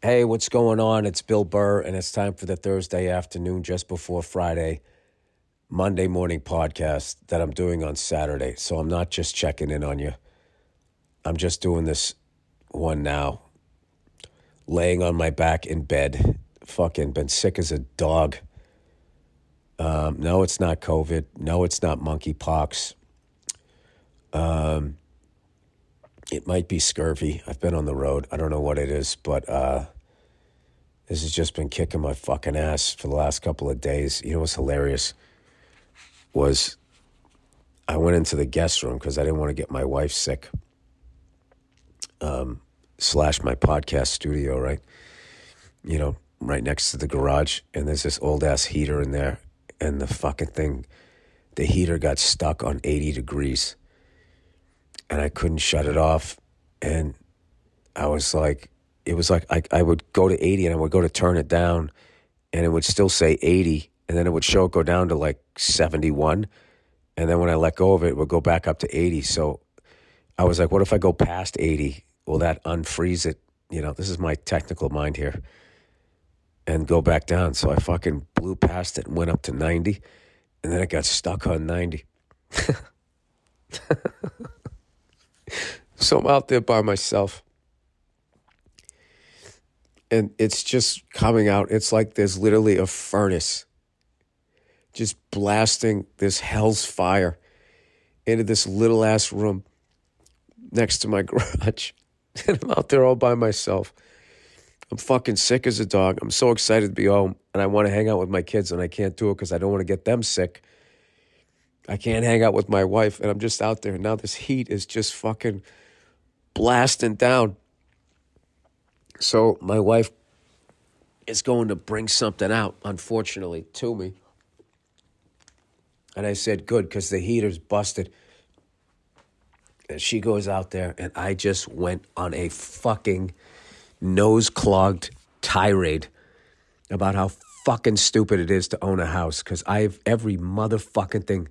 Hey, what's going on? It's Bill Burr, and it's time for the Thursday afternoon, just before Friday, Monday morning podcast that I'm doing on Saturday. So I'm not just checking in on you. I'm just doing this one now, laying on my back in bed, fucking been sick as a dog. Um, no, it's not COVID. No, it's not monkeypox. Um, it might be scurvy. I've been on the road. I don't know what it is, but uh, this has just been kicking my fucking ass for the last couple of days. You know what's hilarious was I went into the guest room because I didn't want to get my wife sick. Um, slash my podcast studio, right? You know, right next to the garage, and there's this old ass heater in there, and the fucking thing, the heater got stuck on 80 degrees and I couldn't shut it off. And I was like, it was like I, I would go to 80 and I would go to turn it down and it would still say 80 and then it would show it go down to like 71. And then when I let go of it, it would go back up to 80. So I was like, what if I go past 80? Will that unfreeze it? You know, this is my technical mind here. And go back down. So I fucking blew past it and went up to 90. And then it got stuck on 90. So I'm out there by myself. And it's just coming out. It's like there's literally a furnace just blasting this hell's fire into this little ass room next to my garage. And I'm out there all by myself. I'm fucking sick as a dog. I'm so excited to be home and I want to hang out with my kids and I can't do it because I don't want to get them sick. I can't hang out with my wife and I'm just out there. And now this heat is just fucking blasting down. So my wife is going to bring something out, unfortunately, to me. And I said, good, because the heater's busted. And she goes out there, and I just went on a fucking nose clogged tirade about how fucking stupid it is to own a house because I have every motherfucking thing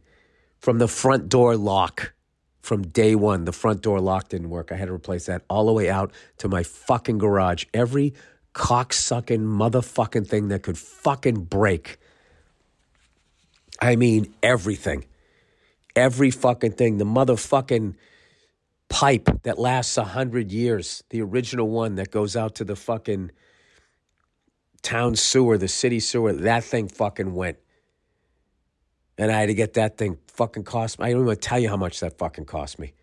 from the front door lock from day one. The front door lock didn't work. I had to replace that all the way out to my fucking garage. Every cocksucking motherfucking thing that could fucking break. I mean, everything. Every fucking thing. The motherfucking pipe that lasts a hundred years, the original one that goes out to the fucking town sewer, the city sewer, that thing fucking went. And I had to get that thing fucking cost me. I don't even tell you how much that fucking cost me.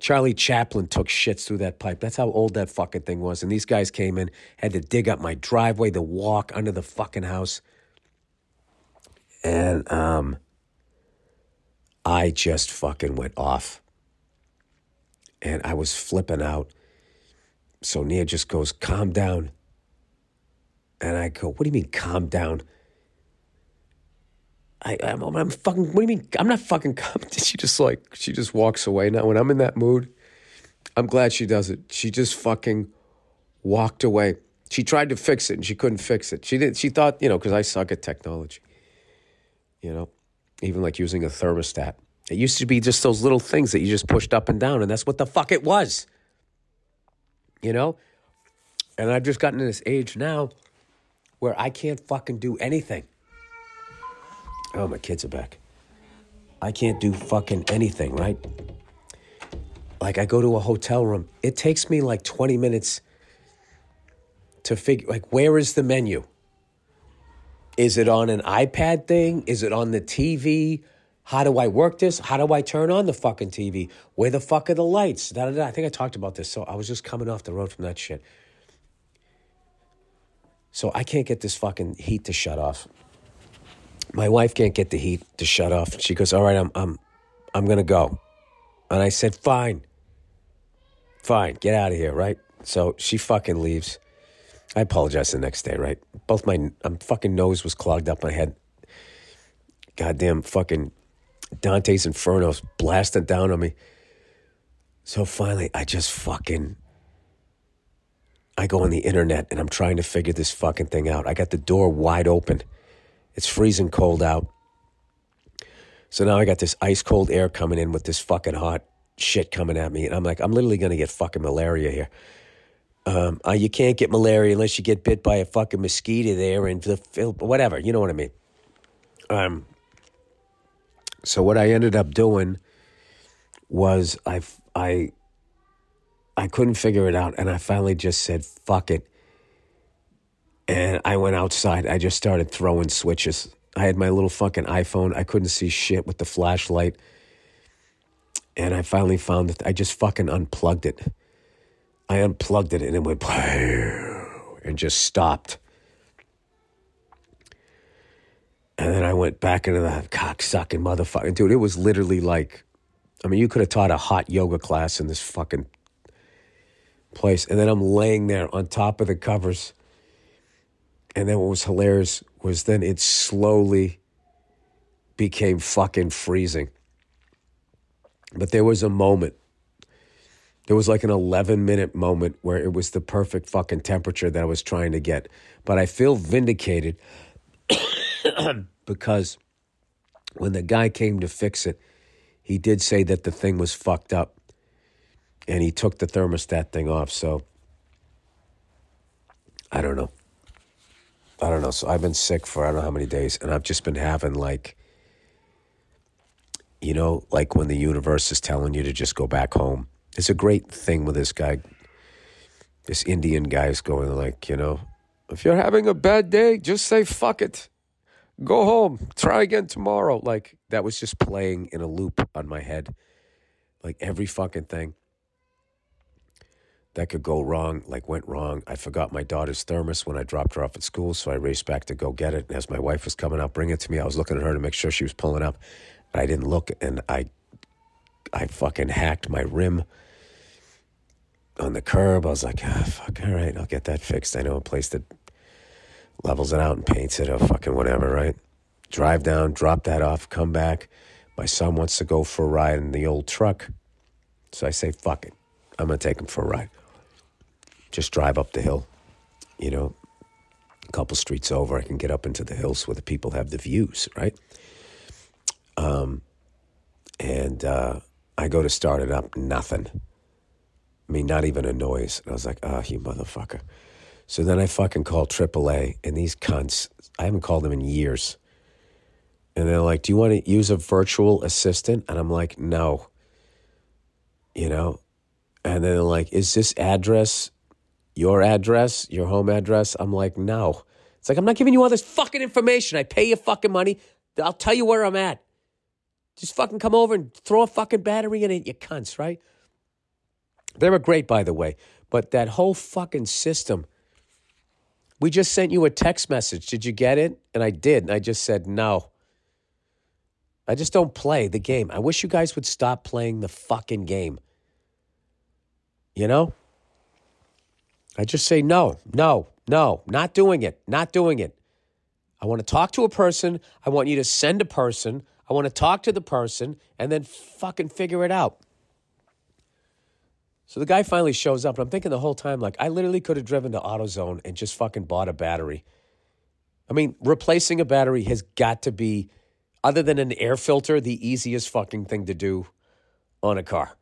Charlie Chaplin took shits through that pipe. That's how old that fucking thing was. And these guys came in, had to dig up my driveway, the walk under the fucking house. And um, I just fucking went off. And I was flipping out. So Nia just goes, calm down. And I go, what do you mean, calm down? I, I'm, I'm fucking, what do you mean? I'm not fucking coming. She just like, she just walks away. Now, when I'm in that mood, I'm glad she does it. She just fucking walked away. She tried to fix it and she couldn't fix it. She did. She thought, you know, because I suck at technology. You know, even like using a thermostat. It used to be just those little things that you just pushed up and down, and that's what the fuck it was. You know, and I've just gotten to this age now where I can't fucking do anything. Oh, my kids are back. I can't do fucking anything, right? Like, I go to a hotel room, it takes me like 20 minutes to figure, like, where is the menu? Is it on an iPad thing? Is it on the TV? How do I work this? How do I turn on the fucking TV? Where the fuck are the lights? Da, da, da. I think I talked about this. So I was just coming off the road from that shit. So I can't get this fucking heat to shut off my wife can't get the heat to shut off. She goes, "All right, I'm I'm I'm going to go." And I said, "Fine. Fine. Get out of here, right?" So she fucking leaves. I apologize the next day, right? Both my I'm fucking nose was clogged up. I had goddamn fucking Dante's Infernos blasting down on me. So finally, I just fucking I go on the internet and I'm trying to figure this fucking thing out. I got the door wide open it's freezing cold out. So now I got this ice cold air coming in with this fucking hot shit coming at me. And I'm like, I'm literally going to get fucking malaria here. Um, uh, you can't get malaria unless you get bit by a fucking mosquito there and the whatever. You know what I mean? Um, so what I ended up doing was I I I couldn't figure it out, and I finally just said fuck it, and I went outside. I just started throwing switches. I had my little fucking iPhone. I couldn't see shit with the flashlight, and I finally found that I just fucking unplugged it. I unplugged it, and it went and just stopped. And then I went back into the cocksucking motherfucking dude. It was literally like, I mean, you could have taught a hot yoga class in this fucking place. And then I'm laying there on top of the covers. And then what was hilarious was then it slowly became fucking freezing. But there was a moment. There was like an 11 minute moment where it was the perfect fucking temperature that I was trying to get. But I feel vindicated because when the guy came to fix it, he did say that the thing was fucked up and he took the thermostat thing off. So I don't know. I don't know. So I've been sick for I don't know how many days and I've just been having like, you know, like when the universe is telling you to just go back home. It's a great thing with this guy. This Indian guy is going like, you know, if you're having a bad day, just say fuck it go home, try again tomorrow. Like that was just playing in a loop on my head. Like every fucking thing that could go wrong, like went wrong. I forgot my daughter's thermos when I dropped her off at school, so I raced back to go get it. And as my wife was coming up, bring it to me, I was looking at her to make sure she was pulling up. I didn't look, and I, I fucking hacked my rim on the curb. I was like, ah, fuck, all right, I'll get that fixed. I know a place that levels it out and paints it or fucking whatever, right? Drive down, drop that off, come back. My son wants to go for a ride in the old truck. So I say, fuck it. I'm going to take him for a ride. Just drive up the hill, you know, a couple streets over. I can get up into the hills where the people have the views, right? Um, and uh, I go to start it up, nothing. I mean, not even a noise. And I was like, ah, oh, you motherfucker. So then I fucking called AAA, and these cunts, I haven't called them in years. And they're like, Do you want to use a virtual assistant? And I'm like, No. You know? And then they're like, Is this address your address, your home address? I'm like, No. It's like, I'm not giving you all this fucking information. I pay you fucking money. I'll tell you where I'm at. Just fucking come over and throw a fucking battery in it, you cunts, right? They were great, by the way. But that whole fucking system we just sent you a text message. Did you get it? And I did. And I just said, no. I just don't play the game. I wish you guys would stop playing the fucking game. You know? I just say, no, no, no, not doing it, not doing it. I want to talk to a person. I want you to send a person. I want to talk to the person and then fucking figure it out. So the guy finally shows up, and I'm thinking the whole time, like, I literally could have driven to AutoZone and just fucking bought a battery. I mean, replacing a battery has got to be, other than an air filter, the easiest fucking thing to do on a car.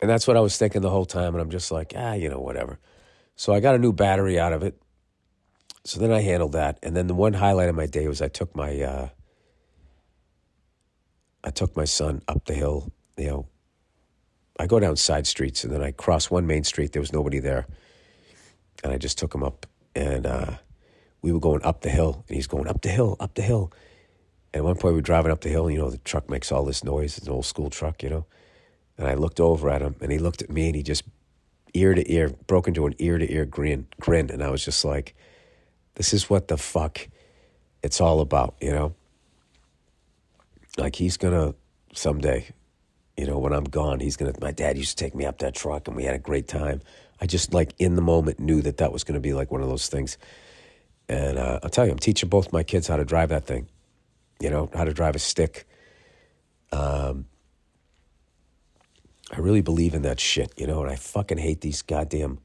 And that's what I was thinking the whole time. And I'm just like, ah, you know, whatever. So I got a new battery out of it. So then I handled that. And then the one highlight of my day was I took my, uh, I took my son up the hill, you know, I go down side streets and then I cross one main street. There was nobody there. And I just took him up and uh, we were going up the hill and he's going up the hill, up the hill. And at one point we were driving up the hill and, you know, the truck makes all this noise. It's an old school truck, you know. And I looked over at him and he looked at me and he just ear to ear, broke into an ear to ear grin, grin. And I was just like, this is what the fuck it's all about, you know? Like he's to someday you know, when I'm gone, he's to, my dad used to take me up that truck and we had a great time. I just like in the moment knew that that was to be like one of those things. And uh, I'll tell you, I'm teaching both my kids how to drive that thing, you know, how to drive a stick. Um, I really believe in that shit, you know, and I fucking hate these goddamn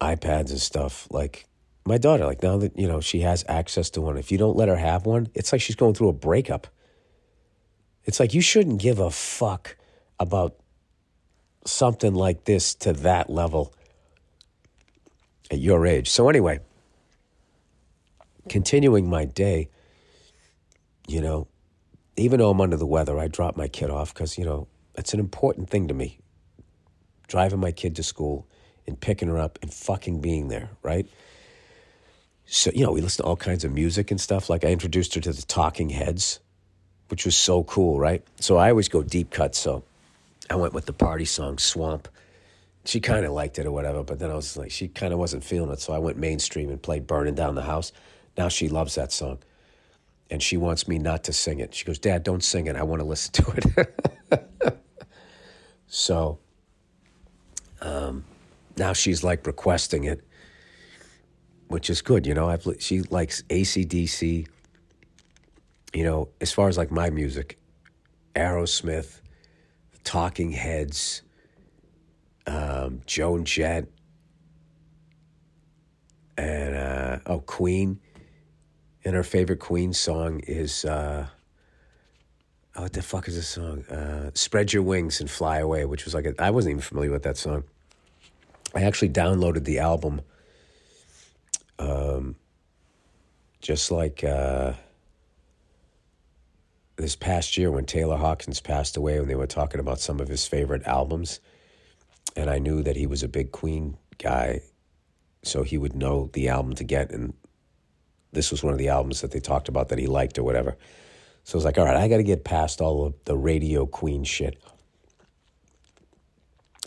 iPads and stuff. Like my daughter, like now that, you know, she has access to one, if you don't let her have one, it's like she's going through a breakup. It's like you shouldn't give a fuck about something like this to that level at your age. So, anyway, continuing my day, you know, even though I'm under the weather, I drop my kid off because, you know, it's an important thing to me. Driving my kid to school and picking her up and fucking being there, right? So, you know, we listen to all kinds of music and stuff. Like I introduced her to the Talking Heads, which was so cool, right? So I always go deep cut. So I went with the party song Swamp. She kind of liked it or whatever, but then I was like, she kind of wasn't feeling it. So I went mainstream and played Burning Down the House. Now she loves that song. And she wants me not to sing it. She goes, Dad, don't sing it. I want to listen to it. so um, now she's like requesting it, which is good. You know, I've, she likes ACDC. You know, as far as like my music, Aerosmith, Talking Heads, um, Joan Jett, and uh, oh, Queen. And her favorite Queen song is uh, oh, what the fuck is this song? Uh, "Spread Your Wings and Fly Away," which was like I wasn't even familiar with that song. I actually downloaded the album, um, just like uh, this past year when Taylor Hawkins passed away, when they were talking about some of his favorite albums, and I knew that he was a big Queen guy, so he would know the album to get, and this was one of the albums that they talked about that he liked or whatever. So I was like, all right, I got to get past all of the radio Queen shit.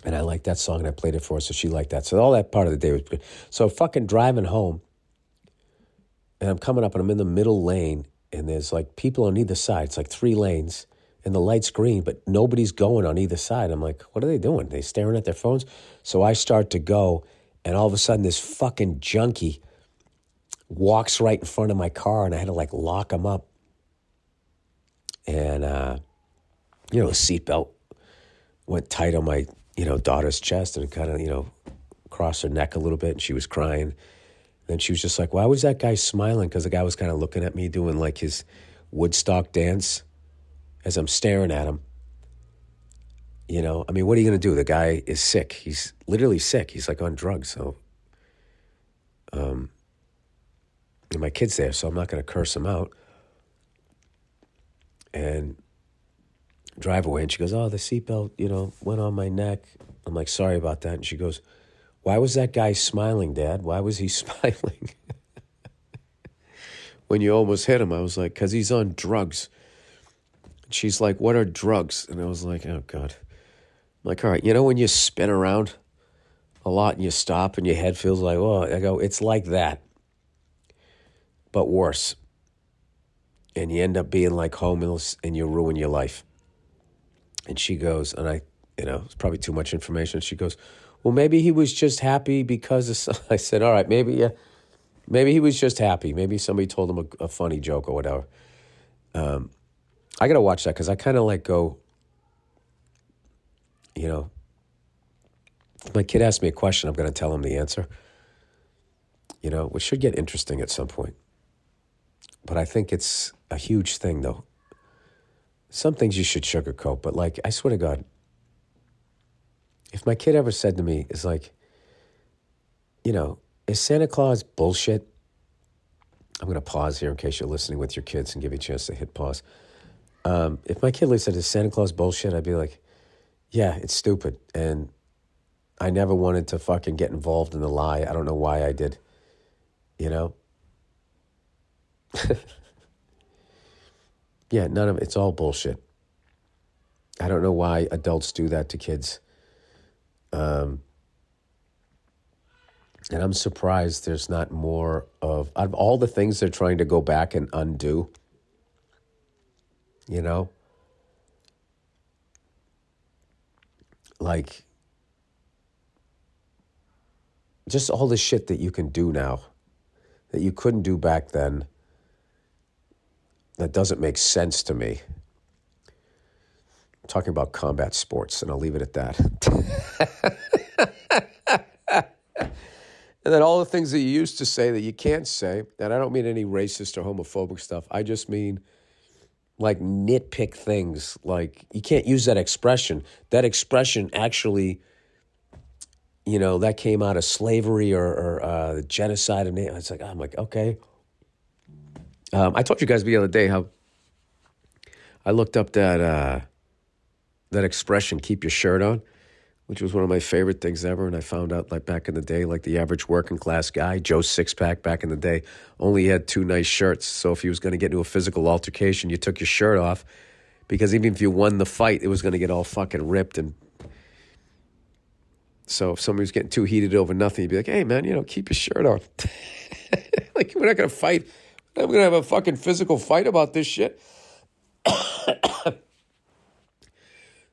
And I liked that song and I played it for her, so she liked that. So all that part of the day was good. So fucking driving home, and I'm coming up and I'm in the middle lane, and there's like people on either side. It's like three lanes, and the light's green, but nobody's going on either side. I'm like, what are they doing? They staring at their phones? So I start to go, and all of a sudden, this fucking junkie walks right in front of my car, and I had to like lock him up. And, uh, you know, the seatbelt went tight on my, you know, daughter's chest and kind of, you know, across her neck a little bit, and she was crying. Then she was just like, why was that guy smiling? Because the guy was kind of looking at me doing like his Woodstock dance as I'm staring at him. You know, I mean, what are you going to do? The guy is sick. He's literally sick. He's like on drugs. So, um, and my kid's there, so I'm not going to curse him out. And drive away. And she goes, Oh, the seatbelt, you know, went on my neck. I'm like, Sorry about that. And she goes, Why was that guy smiling, Dad? Why was he smiling? when you almost hit him, I was like, Because he's on drugs. And she's like, What are drugs? And I was like, Oh, God. I'm like, All right, you know, when you spin around a lot and you stop and your head feels like, Oh, I go, It's like that, but worse. And you end up being like homeless and you ruin your life. And she goes, and I, you know, it's probably too much information. She goes, well, maybe he was just happy because of, I said, all right, maybe, yeah, maybe he was just happy. Maybe somebody told him a, a funny joke or whatever. Um, I got to watch that because I kind of like go, you know, if my kid asks me a question, I'm going to tell him the answer. You know, which should get interesting at some point. But I think it's a huge thing, though. Some things you should sugarcoat, but like, I swear to God, if my kid ever said to me, is like, you know, is Santa Claus bullshit? I'm going to pause here in case you're listening with your kids and give you a chance to hit pause. Um, if my kid said, is Santa Claus bullshit? I'd be like, yeah, it's stupid. And I never wanted to fucking get involved in the lie. I don't know why I did, you know? yeah, none of it's all bullshit. I don't know why adults do that to kids. Um, and I'm surprised there's not more of of all the things they're trying to go back and undo. You know, like just all the shit that you can do now that you couldn't do back then that doesn't make sense to me. I'm talking about combat sports, and I'll leave it at that. and then all the things that you used to say that you can't say, and I don't mean any racist or homophobic stuff. I just mean like nitpick things. Like you can't use that expression. That expression actually, you know, that came out of slavery or, or uh, genocide. And it's like I'm like okay. Um, I told you guys the other day how I looked up that uh, that expression "keep your shirt on." which was one of my favorite things ever. And I found out, like back in the day, like the average working class guy, Joe Sixpack back in the day, only had two nice shirts. So if he was going to get into a physical altercation, you took your shirt off because even if you won the fight, it was going to get all fucking ripped. And so if somebody was getting too heated over nothing, you'd be like, hey, man, you know, keep your shirt on. like, we're not going to fight. We're going to have a fucking physical fight about this shit.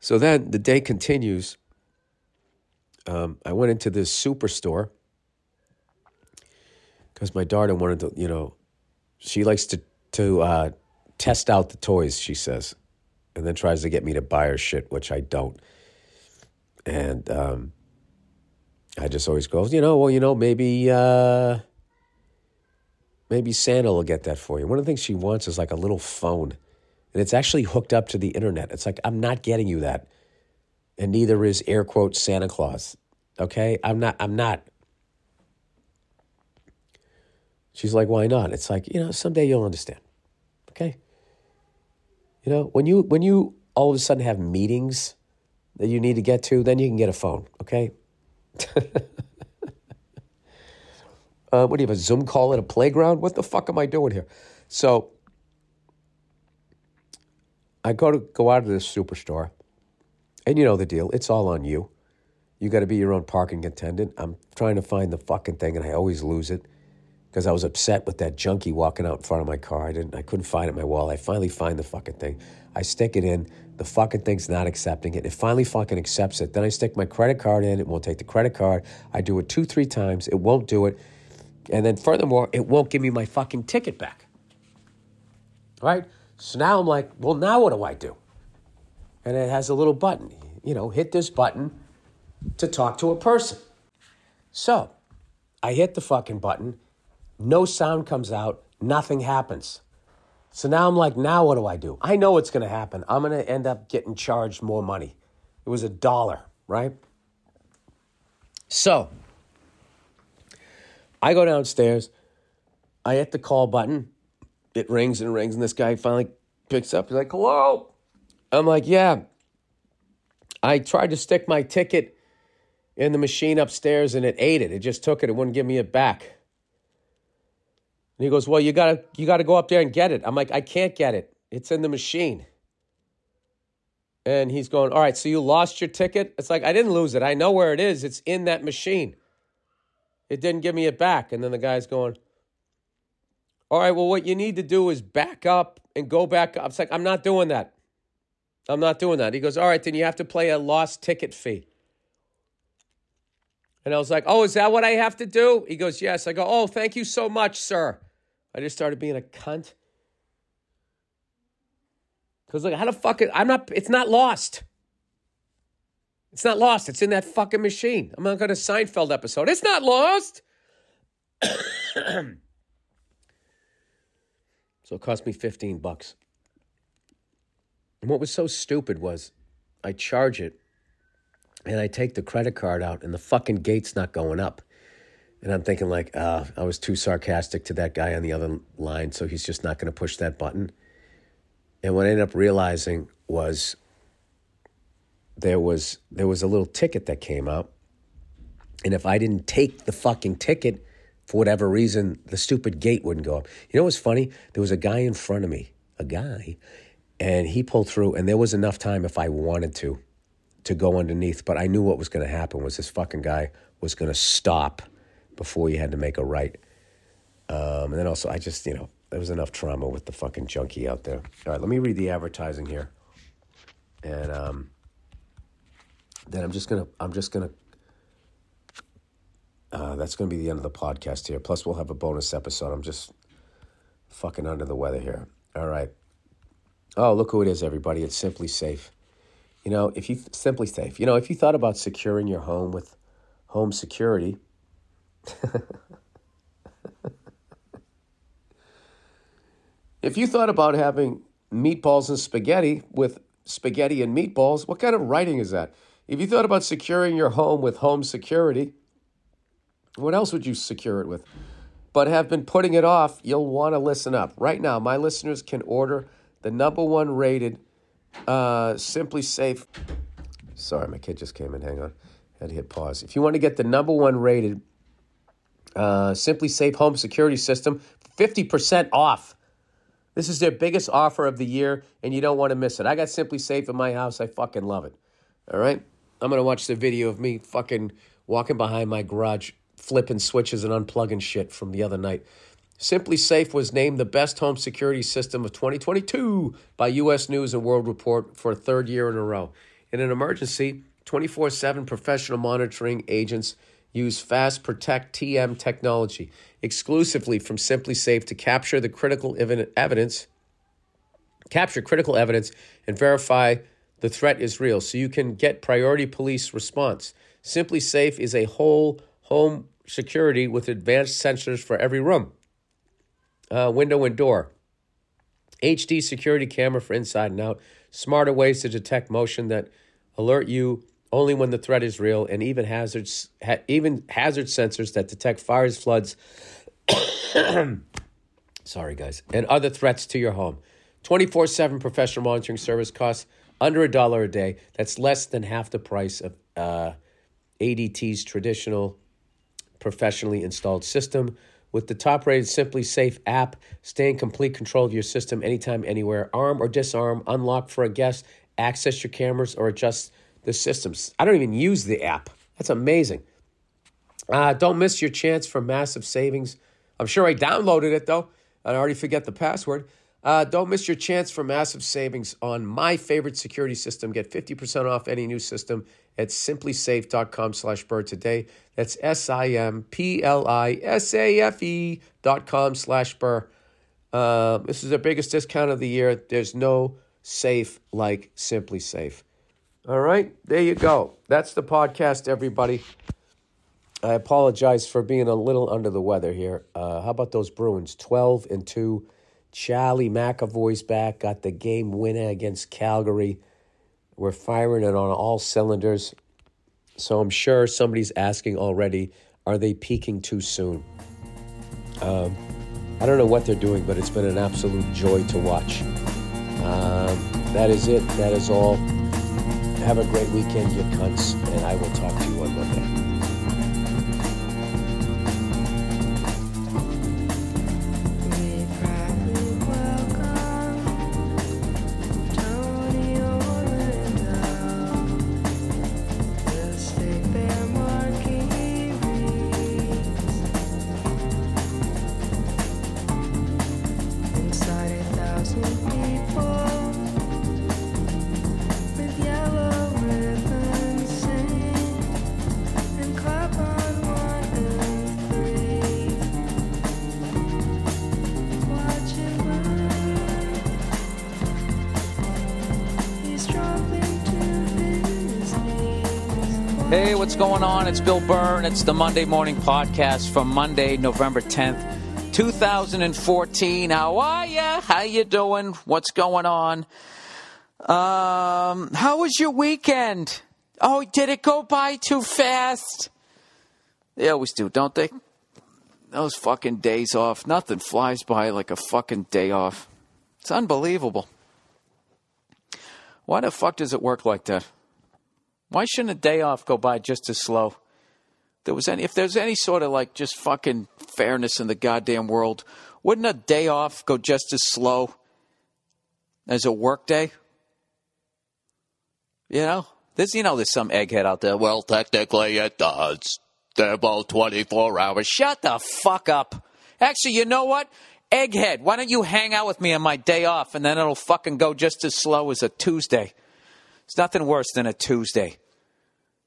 so then the day continues um, I went into this superstore because my daughter wanted to, you know, she likes to to uh, test out the toys. She says, and then tries to get me to buy her shit, which I don't. And um, I just always go, you know, well, you know, maybe uh, maybe Santa will get that for you. One of the things she wants is like a little phone, and it's actually hooked up to the internet. It's like I'm not getting you that and neither is air quote Santa Claus. Okay? I'm not I'm not She's like, "Why not?" It's like, "You know, someday you'll understand." Okay? You know, when you when you all of a sudden have meetings that you need to get to, then you can get a phone, okay? uh, what do you have a Zoom call at a playground? What the fuck am I doing here? So I go to go out of this superstore and you know the deal. It's all on you. You got to be your own parking attendant. I'm trying to find the fucking thing, and I always lose it because I was upset with that junkie walking out in front of my car. I didn't. I couldn't find it in my wall. I finally find the fucking thing. I stick it in. The fucking thing's not accepting it. It finally fucking accepts it. Then I stick my credit card in. It won't take the credit card. I do it two, three times. It won't do it. And then furthermore, it won't give me my fucking ticket back. Right? So now I'm like, well, now what do I do? and it has a little button. You know, hit this button to talk to a person. So I hit the fucking button, no sound comes out, nothing happens. So now I'm like, now what do I do? I know what's going to happen. I'm going to end up getting charged more money. It was a dollar, right? So I go downstairs, I hit the call button, it rings and rings, and this guy finally picks up. He's like, hello. I'm like, yeah. I tried to stick my ticket in the machine upstairs and it ate it. It just took it. It wouldn't give me it back. And he goes, Well, you gotta you gotta go up there and get it. I'm like, I can't get it. It's in the machine. And he's going, All right, so you lost your ticket? It's like, I didn't lose it. I know where it is. It's in that machine. It didn't give me it back. And then the guy's going, All right, well, what you need to do is back up and go back up. It's like, I'm not doing that. I'm not doing that. He goes, All right, then you have to play a lost ticket fee. And I was like, Oh, is that what I have to do? He goes, Yes. I go, Oh, thank you so much, sir. I just started being a cunt. Because, like, how the fuck, it, I'm not, it's not lost. It's not lost. It's in that fucking machine. I'm not going to Seinfeld episode. It's not lost. so it cost me 15 bucks. And what was so stupid was I charge it and I take the credit card out and the fucking gate's not going up. And I'm thinking like, uh, I was too sarcastic to that guy on the other line, so he's just not going to push that button. And what I ended up realizing was there was there was a little ticket that came out, and if I didn't take the fucking ticket for whatever reason, the stupid gate wouldn't go up. You know what's funny? There was a guy in front of me, a guy, and he pulled through and there was enough time if i wanted to to go underneath but i knew what was going to happen was this fucking guy was going to stop before you had to make a right um, and then also i just you know there was enough trauma with the fucking junkie out there all right let me read the advertising here and um, then i'm just gonna i'm just gonna uh, that's gonna be the end of the podcast here plus we'll have a bonus episode i'm just fucking under the weather here all right Oh, look who it is, everybody. It's SimpliSafe. You know, if you SimpliSafe, you know, if you thought about securing your home with home security, if you thought about having meatballs and spaghetti with spaghetti and meatballs. What kind of writing is that? If you thought about securing your home with home security, what else would you secure it with? But have been putting it off, you'll want to listen up. Right now, my listeners can order the number one rated uh, SimpliSafe. Sorry, my kid just came in. Hang on. I Had to hit pause. If you want to get the number one rated uh, SimpliSafe home security system, 50% off. This is their biggest offer of the year, and you don't want to miss it. I got SimpliSafe in my house. I fucking love it. All right? I'm to watch the video of me fucking walking behind my garage, flipping switches and unplugging shit from the other night. SimpliSafe was named the best home security system of 2022 by U.S. News and World Report for a third year in a row. In an emergency, 24 7 professional monitoring agents use Fast Protect TM technology exclusively from SimpliSafe to capture the critical evidence, capture critical evidence, and verify the threat is real, so you can get priority police response. SimpliSafe is a whole home security with advanced sensors for every room, uh, window and door, HD security camera for inside and out, smarter ways to detect motion that alert you only when the threat is real, and even hazards, ha- even hazard sensors that detect fires, floods, sorry guys, and other threats to your home. 24 7 professional monitoring service costs under a dollar a day. That's less than half the price of uh, ADT's traditional professionally installed system. With the top rated SimpliSafe app, stay in complete control of your system anytime, anywhere. Arm or disarm, unlock for a guest, access your cameras, or adjust the systems. I don't even use the app. That's amazing. Uh, don't miss your chance for massive savings. I'm sure I downloaded it though. and I already forget the password. Uh, don't miss your chance for massive savings on my favorite security system. Get 50% off any new system at simplisafe.com slash burr today. That's S-I-M-P-L-I-S-A-F-E dot com slash burr. Uh, this is the biggest discount of the year. There's no safe like SimpliSafe. All right, there you go. That's the podcast, everybody. I apologize for being a little under the weather here. Uh, how about those Bruins? 12 and 2. Charlie McAvoy's back, got the game winner against Calgary. We're firing it on all cylinders. So I'm sure somebody's asking already are they peaking too soon? Um, I don't know what they're doing, but it's been an absolute joy to watch. Um, that is it. That is all. Have a great weekend, you cunts, and I will talk to you on Monday. It's Bill Burr. It's the Monday Morning Podcast from Monday, November 10th, 2014. How are ya? How you doing? What's going on? Um, how was your weekend? Oh, did it go by too fast? They always do, don't they? Those fucking days off. Nothing flies by like a fucking day off. It's unbelievable. Why the fuck does it work like that? Why shouldn't a day off go by just as slow? There was any, if there's any sort of like just fucking fairness in the goddamn world, wouldn't a day off go just as slow as a work day? You know, there's you know there's some egghead out there. Well, technically it does. They're both 24 hours. Shut the fuck up. Actually, you know what? Egghead, why don't you hang out with me on my day off and then it'll fucking go just as slow as a Tuesday. It's nothing worse than a Tuesday.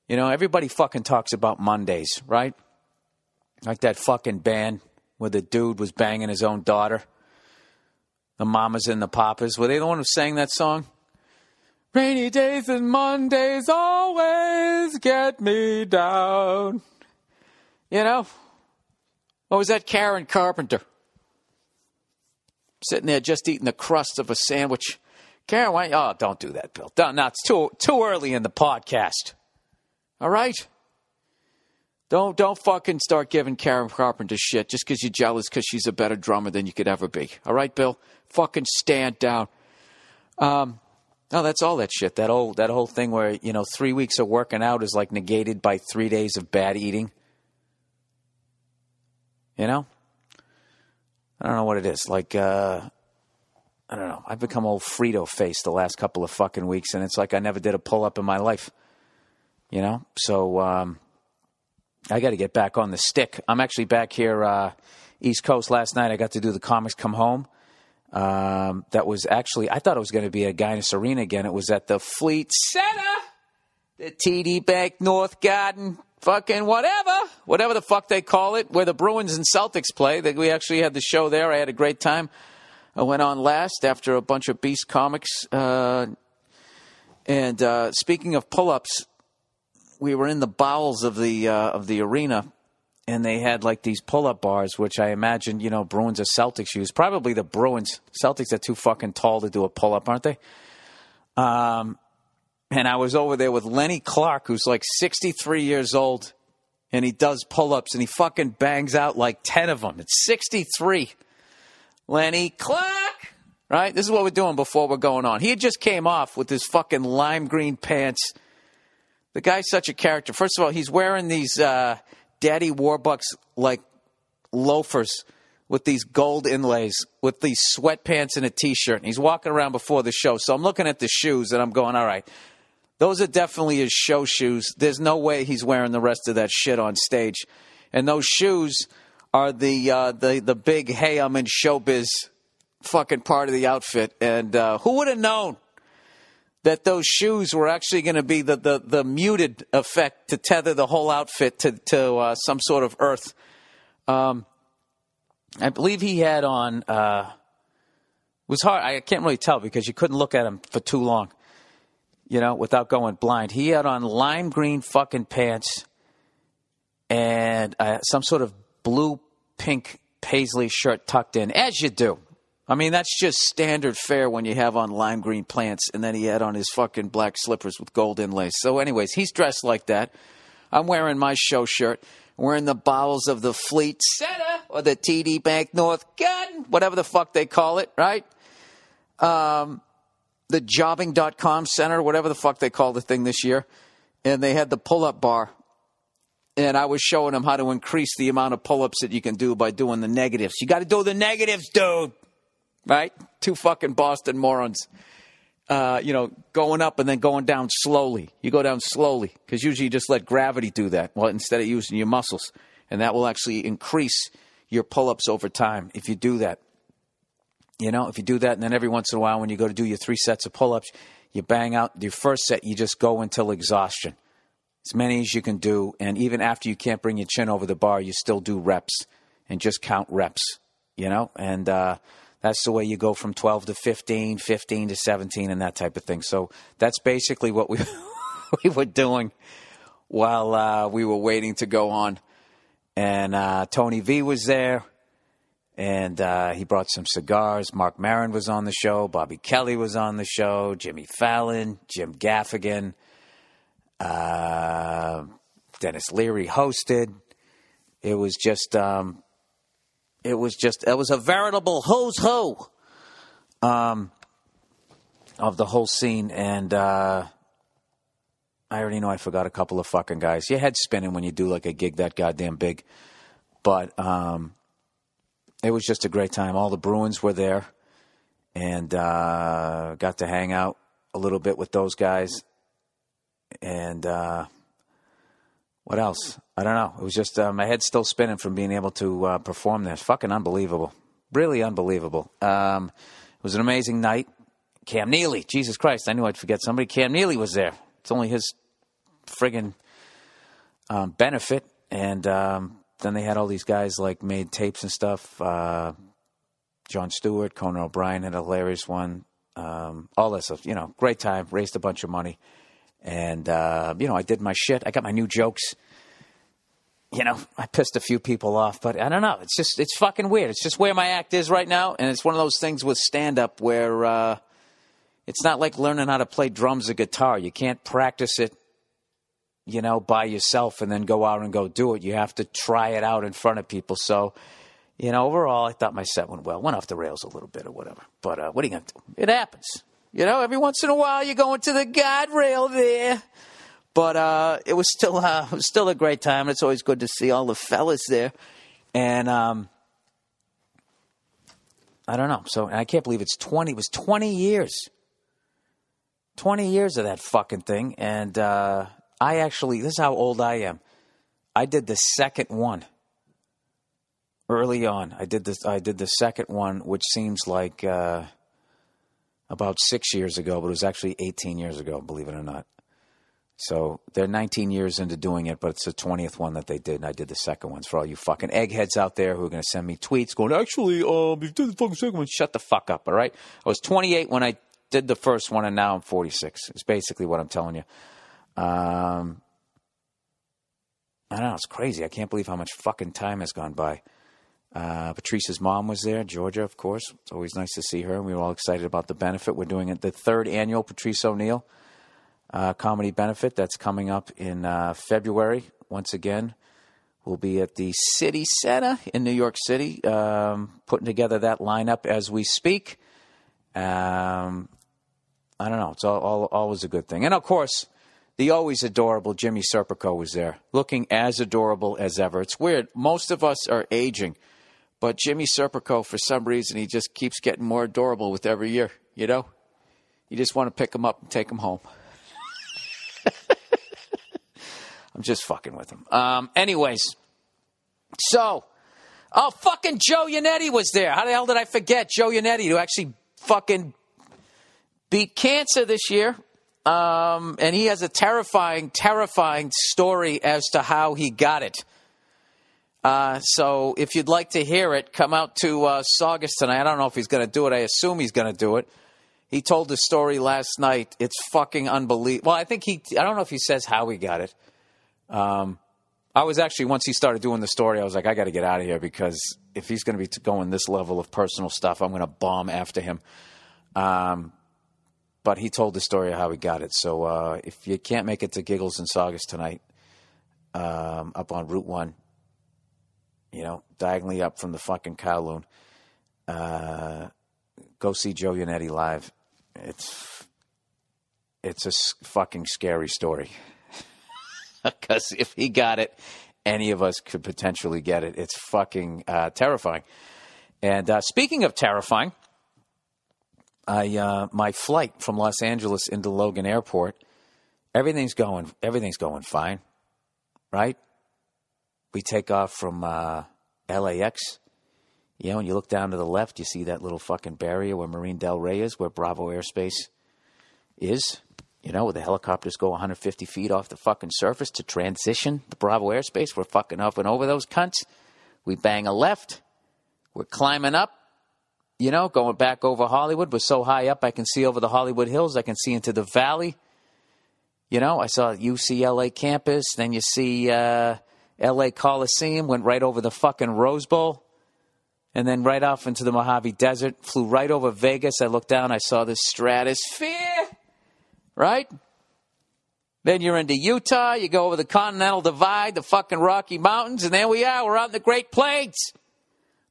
You know, everybody fucking talks about Mondays, right? Like that fucking band where the dude was banging his own daughter. The mamas and the papas. Were they the one who sang that song? Rainy days and Mondays always get me down. You know? What was that Karen Carpenter? sitting there just eating the crust of a sandwich. Karen, why? Oh, don't do that, Bill. Don't, no, it's too too early in the podcast. All right. Don't don't fucking start giving Karen Carpenter shit just because you're jealous because she's a better drummer than you could ever be. All right, Bill. Fucking stand down. Um, no, that's all that shit. That whole that whole thing where you know three weeks of working out is like negated by three days of bad eating. You know, I don't know what it is. Like, uh, I don't know. I've become old Frito face the last couple of fucking weeks, and it's like I never did a pull up in my life. You know, so um, I got to get back on the stick. I'm actually back here, uh, East Coast. Last night, I got to do the comics come home. Um, that was actually, I thought it was going to be at Agganis Arena again. It was at the Fleet Center, the TD Bank North Garden, fucking whatever, whatever the fuck they call it, where the Bruins and Celtics play. That we actually had the show there. I had a great time. I went on last after a bunch of Beast comics. Uh, and uh, speaking of pull ups, we were in the bowels of the uh, of the arena and they had like these pull-up bars, which I imagine you know Bruins or Celtics use. Probably the Bruins. Celtics are too fucking tall to do a pull-up, aren't they? Um, and I was over there with Lenny Clark, who's like 63 years old, and he does pull-ups, and he fucking bangs out like 10 of them. It's 63. Lenny Clark, right? This is what we're doing before we're going on. He just came off with his fucking lime green pants. The guy's such a character. First of all, he's wearing these. Uh, Daddy Warbucks like loafers with these gold inlays, with these sweatpants and a t-shirt. And he's walking around before the show. So I'm looking at the shoes and I'm going, all right, those are definitely his show shoes. There's no way he's wearing the rest of that shit on stage. And those shoes are the uh, the the big hey I'm in showbiz fucking part of the outfit. And uh, who would have known that those shoes were actually going to be the, the, the, muted effect to tether the whole outfit to, to uh, some sort of earth. Um, I believe he had on, uh, was hard, I can't really tell because you couldn't look at him for too long, you know, without going blind. He had on lime green fucking pants and uh, some sort of blue pink paisley shirt tucked in, as you do. I mean, that's just standard fare when you have on lime green plants, and then he had on his fucking black slippers with gold inlays. So, anyways, he's dressed like that. I'm wearing my show shirt. We're in the bowels of the Fleet Center or the TD Bank North Garden, whatever the fuck they call it, right? Um, the jobbing.com center, whatever the fuck they call the thing this year. And they had the pull up bar. And I was showing them how to increase the amount of pull ups that you can do by doing the negatives. You got to do the negatives, dude right? Two fucking Boston morons. Uh, you know, going up and then going down slowly. You go down slowly because usually you just let gravity do that. Well, instead of using your muscles, and that will actually increase your pull-ups over time if you do that. You know, if you do that, and then every once in a while, when you go to do your three sets of pull-ups, you bang out your first set. You just go until exhaustion, as many as you can do, and even after you can't bring your chin over the bar, you still do reps and just count reps. You know, and uh, that's the way you go from 12 to 15, 15 to 17, and that type of thing. So that's basically what we we were doing while uh, we were waiting to go on. And uh, Tony V was there, and uh, he brought some cigars. Marc Maron was on the show. Bobby Kelly was on the show. Jimmy Fallon, Jim Gaffigan, uh, Denis Leary hosted. It was just um, it was just it was a veritable who's who um, of the whole scene, and uh, I already know I forgot a couple of fucking guys. Your head's spinning when you do like a gig that goddamn big, but um, it was just a great time. All the Bruins were there, and uh, got to hang out a little bit with those guys, and. Uh, what else? I don't know. It was just uh, my head's still spinning from being able to uh, perform there. Fucking unbelievable. Really unbelievable. Um, it was an amazing night. Cam Neely, Jesus Christ, I knew I'd forget somebody. Cam Neely was there. It's only his friggin' um, benefit. And um, then they had all these guys like made tapes and stuff. Uh, Jon Stewart, Conan O'Brien had a hilarious one. Um, all this stuff, you know, great time. Raised a bunch of money. And, uh, you know, I did my shit. I got my new jokes. You know, I pissed a few people off, but I don't know. It's just, it's fucking weird. It's just where my act is right now. And it's one of those things with stand up where uh, it's not like learning how to play drums or guitar. You can't practice it, you know, by yourself and then go out and go do it. You have to try it out in front of people. So, you know, overall, I thought my set went well. Went off the rails a little bit or whatever. But uh, what are you going to do? It happens. You know, every once in a while you go into the guardrail there. But uh, it was still uh, was still a great time. It's always good to see all the fellas there, and um, I don't know. So I can't believe it's twenty. It was twenty years. Twenty years of that fucking thing, and uh, I actually this is how old I am. I did the second one early on. I did this. I did the second one, which seems like uh, about six years ago, but it was actually eighteen years ago. Believe it or not. So they're 19 years into doing it, but it's the 20th one that they did, and I did the second ones for all you fucking eggheads out there who are going to send me tweets going, actually, um, you did the fucking second one. Shut the fuck up, all right? I was 28 when I did the first one, and now I'm 46. It's basically what I'm telling you. Um, I don't know. It's crazy. I can't believe how much fucking time has gone by. Uh, Patrice's mom was there, Georgia, of course. It's always nice to see her. And we were all excited about the benefit. We're doing it the third annual Patrice O'Neal uh, comedy benefit that's coming up in uh, February. Once again, we'll be at the City Center in New York City, um, putting together that lineup as we speak. Um, I don't know. It's all, all, always a good thing. And of course, the always adorable Jimmy Serpico was there, looking as adorable as ever. It's weird. Most of us are aging, but Jimmy Serpico, for some reason, he just keeps getting more adorable with every year. You know, you just want to pick him up and take him home. I'm just fucking with him. Um, anyways, so, oh, fucking Joe Yannetty was there. How the hell did I forget Joe Yannetty who actually fucking beat cancer this year? Um, and he has a terrifying, terrifying story as to how he got it. Uh, so if you'd like to hear it, come out to uh, Saugus tonight. I don't know if he's going to do it. I assume he's going to do it. He told the story last night. It's fucking unbelievable. Well, I think he, I don't know if he says how he got it. Um, I was actually, once he started doing the story, I was like, I got to get out of here because if he's going to be going this level of personal stuff, I'm going to bomb after him. Um, but he told the story of how he got it. So uh, if you can't make it to Giggles and Saugus tonight, um, up on Route 1, you know, diagonally up from the fucking Kowloon, uh, go see Joe Yannetty live. It's it's a fucking scary story because if he got it, any of us could potentially get it. It's fucking uh, terrifying. And uh, speaking of terrifying, I uh, my flight from Los Angeles into Logan Airport, everything's going everything's going fine, right? We take off from uh, LAX. You know, when you look down to the left, you see that little fucking barrier where Marina Del Rey is, where Bravo Airspace is. You know, the helicopters go 150 feet off the fucking surface to transition the Bravo airspace. We're fucking up and over those cunts. We bang a left. We're climbing up. You know, going back over Hollywood. We're so high up, I can see over the Hollywood Hills. I can see into the valley. You know, I saw UCLA campus. Then you see uh, LA Coliseum. Went right over the fucking Rose Bowl and then right off into the Mojave Desert. Flew right over Vegas. I looked down, I saw the stratosphere, right? Then you're into Utah, you go over the Continental Divide, the fucking Rocky Mountains, and there we are. We're out in the Great Plains.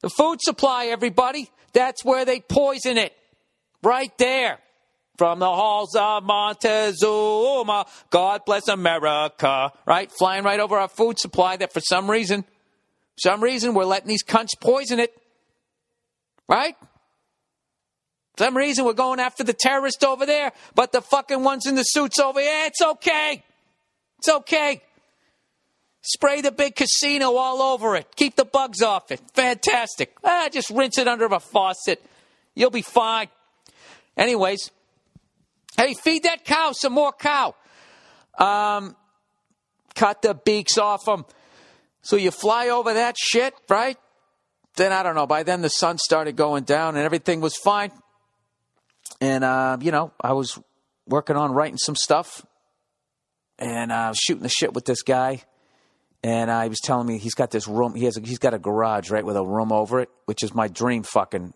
The food supply, everybody, that's where they poison it. Right there. From the halls of Montezuma, God bless America, right? Flying right over our food supply that for some reason, some reason we're letting these cunts poison it. Right? Some reason we're going after the terrorist over there, but the fucking ones in the suits over here, it's okay. It's okay. Spray the big casino all over it. Keep the bugs off it. Fantastic. Ah, just rinse it under a faucet. You'll be fine. Anyways, hey, feed that cow some more cow. Um, cut the beaks off them. So you fly over that shit, right? then I don't know. By then the sun started going down and everything was fine. And uh, you know, I was working on writing some stuff and I uh, shooting the shit with this guy. and uh, he was telling me he's got this room. He has a, he's got a garage right with a room over it, which is my dream fucking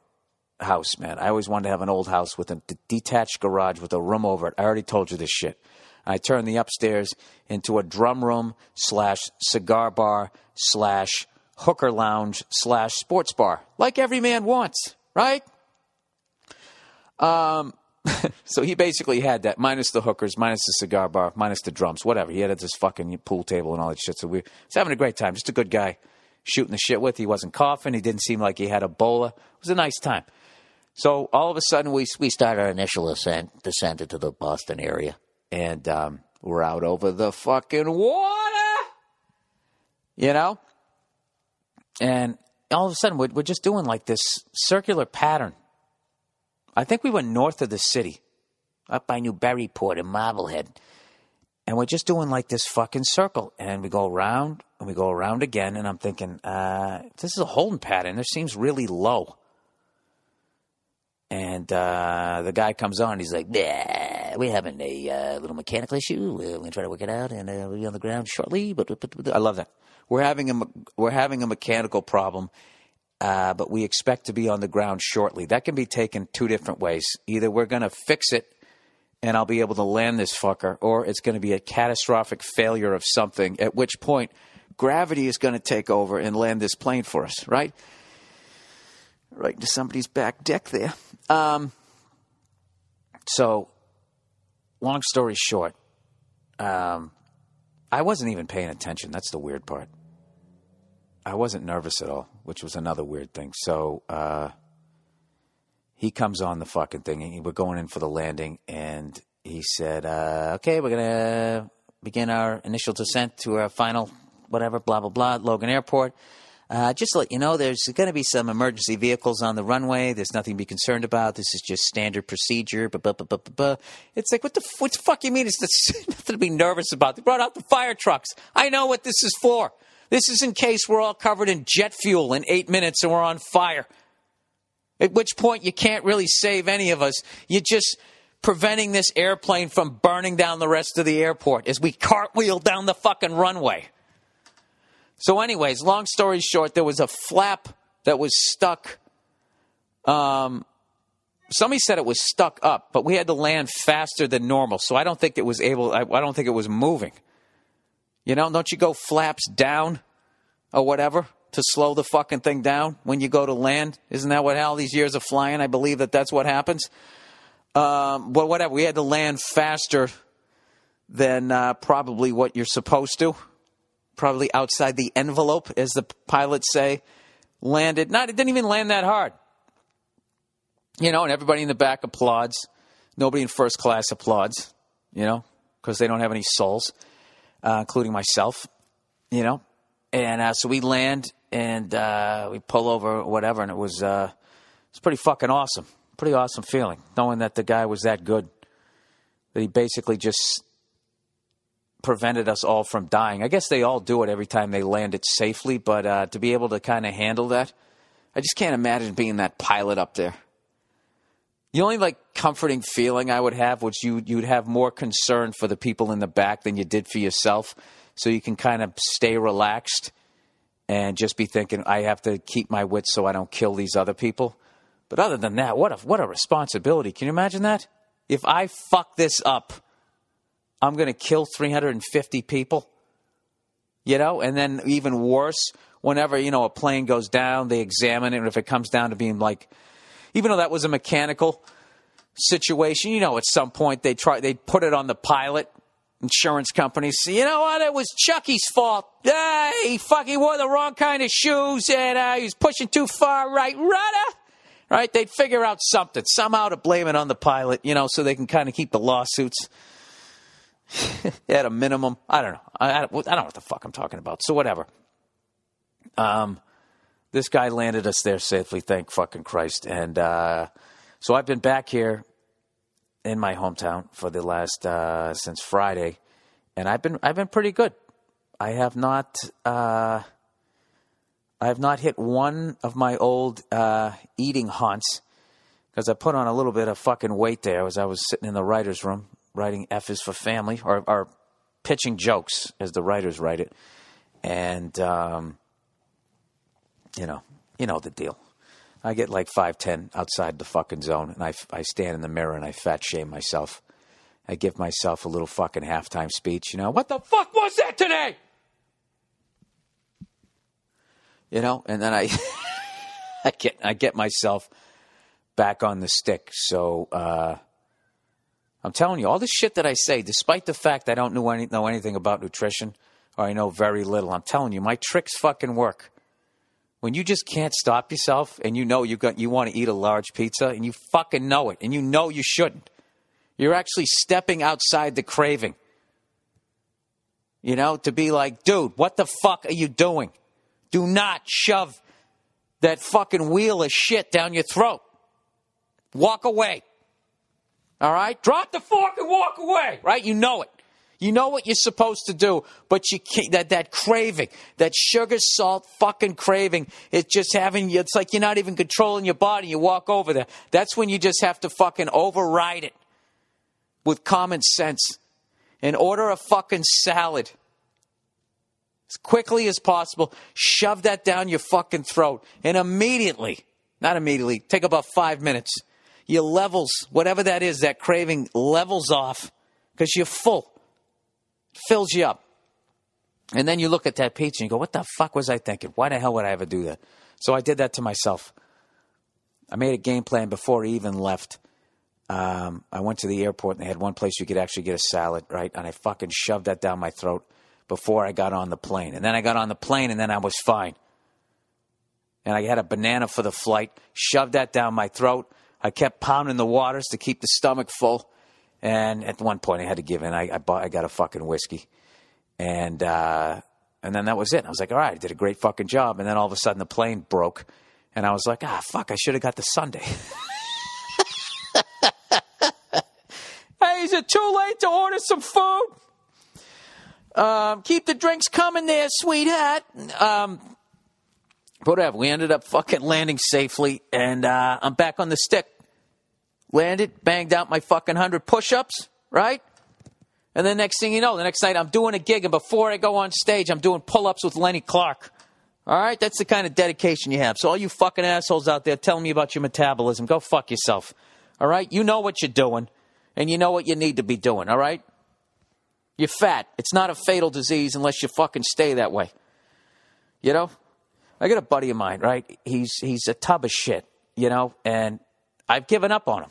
house, man. I always wanted to have an old house with a d- detached garage with a room over it. I already told you this shit. I turned the upstairs into a drum room slash cigar bar slash hooker lounge slash sports bar, like every man wants, right? Um, so he basically had that minus the hookers, minus the cigar bar, minus the drums, whatever. He had this fucking pool table and all that shit. So we was having a great time. Just a good guy shooting the shit with. He wasn't coughing. He didn't seem like he had Ebola. It was a nice time. So all of a sudden we we start our initial ascent descent into the Boston area, and um, we're out over the fucking water, you know. And all of a sudden we're, we're just doing like this circular pattern. I think we went north of the city, up by Newburyport and Marblehead, and we're just doing like this fucking circle, and we go around and we go around again, and I'm thinking, uh, this is a holding pattern. This seems really low. And uh, the guy comes on. And he's like, "Yeah, we're having a uh, little mechanical issue. We're going to try to work it out, and uh, we'll be on the ground shortly." But, but, I love that. We're having a we're having a mechanical problem, uh, but we expect to be on the ground shortly. That can be taken two different ways. Either we're going to fix it, and I'll be able to land this fucker, or it's going to be a catastrophic failure of something. At which point, gravity is going to take over and land this plane for us. Right right into somebody's back deck there. Um, so, long story short, um, I wasn't even paying attention. That's the weird part. I wasn't nervous at all, which was another weird thing. So, uh, he comes on the fucking thing, and we're going in for the landing, and he said, uh, "Okay, we're gonna begin our initial descent to our final, whatever, blah blah blah, Logan Airport." Uh, just to let you know, there's going to be some emergency vehicles on the runway. There's nothing to be concerned about. This is just standard procedure. Buh, buh, buh, buh, buh. It's like, what the, what the fuck you mean? It's nothing to be nervous about. They brought out the fire trucks. I know what this is for. This is in case we're all covered in jet fuel in eight minutes and we're on fire. At which point you can't really save any of us. You're just preventing this airplane from burning down the rest of the airport as we cartwheel down the fucking runway. So, anyways, long story short, there was a flap that was stuck. Um, somebody said it was stuck up, but we had to land faster than normal. So I don't think it was able. I, I don't think it was moving. You know, don't you go flaps down or whatever to slow the fucking thing down when you go to land? Isn't that what all these years of flying? I believe that that's what happens. Um, but whatever, we had to land faster than uh, probably what you're supposed to probably outside the envelope, as the pilots say, landed. Not, it didn't even land that hard. You know, and everybody in the back applauds. Nobody in first class applauds, you know, because they don't have any souls, uh, including myself, you know. And uh, so we land and uh, we pull over, or whatever, and it was uh, it's pretty fucking awesome. Pretty awesome feeling, knowing that the guy was that good. That he basically just prevented us all from dying. I guess they all do it every time they land it safely, but uh, to be able to kind of handle that, I just can't imagine being that pilot up there. The only like comforting feeling I would have was you you'd have more concern for the people in the back than you did for yourself, so you can kind of stay relaxed and just be thinking I have to keep my wits so I don't kill these other people. But other than that, what a what a responsibility! Can you imagine that? If I fuck this up I'm going to kill 350 people. You know, and then even worse, whenever, you know, a plane goes down, they examine it. And if it comes down to being like, even though that was a mechanical situation, you know, at some point they try, they put it on the pilot. Insurance companies, you know what? It was Chucky's fault. Ah, he fucking wore the wrong kind of shoes and uh, he was pushing too far right. Rudder! Right? They'd figure out something, somehow to blame it on the pilot, you know, so they can kind of keep the lawsuits at a minimum. I don't know. I, I, I, don't know what the fuck I'm talking about. So whatever. Um, this guy landed us there safely. Thank fucking Christ. And uh, so I've been back here in my hometown for the last uh, since Friday, and I've been I've been pretty good. I have not uh, I have not hit one of my old uh, eating haunts because I put on a little bit of fucking weight there as I was sitting in the writers' room writing F is for family or, or pitching jokes as the writers write it. and um, you know, you know the deal. I get like five ten outside the fucking zone, and I I stand in the mirror and I fat shame myself. I give myself a little fucking halftime speech. You know, what the fuck was that today? You know, and then I I get I get myself back on the stick. So uh, I'm telling you, all the shit that I say, despite the fact I don't know, any, know anything about nutrition or I know very little, I'm telling you, my tricks fucking work. When you just can't stop yourself and you know you got you want to eat a large pizza and you fucking know it and you know you shouldn't. You're actually stepping outside the craving. You know, to be like, dude, what the fuck are you doing? Do not shove that fucking wheel of shit down your throat. Walk away. All right? Drop the fork and walk away. Right? You know it. You know what you're supposed to do, but you can't, that, that craving, that sugar salt fucking craving, it's just having, it's like you're not even controlling your body. You walk over there. That's when you just have to fucking override it with common sense and order a fucking salad as quickly as possible. Shove that down your fucking throat and immediately, not immediately, take about five minutes. Your levels, whatever that is, that craving levels off because you're full fills you up. And then you look at that pizza and you go, what the fuck was I thinking? Why the hell would I ever do that? So I did that to myself. I made a game plan before I even left. Um, I went to the airport and they had one place you could actually get a salad, right? And I fucking shoved that down my throat before I got on the plane. And then I got on the plane and then I was fine. And I had a banana for the flight, shoved that down my throat. I kept pounding the waters to keep the stomach full. And at one point, I had to give in. I, I bought, I got a fucking whiskey, and uh, and then that was it. I was like, all right, I did a great fucking job. And then all of a sudden, the plane broke, and I was like, ah, fuck, I should have got the sundae. hey, is it too late to order some food? Um, keep the drinks coming there, sweetheart. Um, whatever. We ended up fucking landing safely, and uh, I'm back on the stick landed, banged out my fucking 100 push ups, right? And then next thing you know, the next night I'm doing a gig, and before I go on stage, I'm doing pull ups with Lenny Clarke. All right? That's the kind of dedication you have. So, all you fucking assholes out there telling me about your metabolism, go fuck yourself. All right? You know what you're doing, and you know what you need to be doing. All right? You're fat. It's not a fatal disease unless you fucking stay that way. You know? I got a buddy of mine, right? He's he's a tub of shit, you know, and I've given up on him.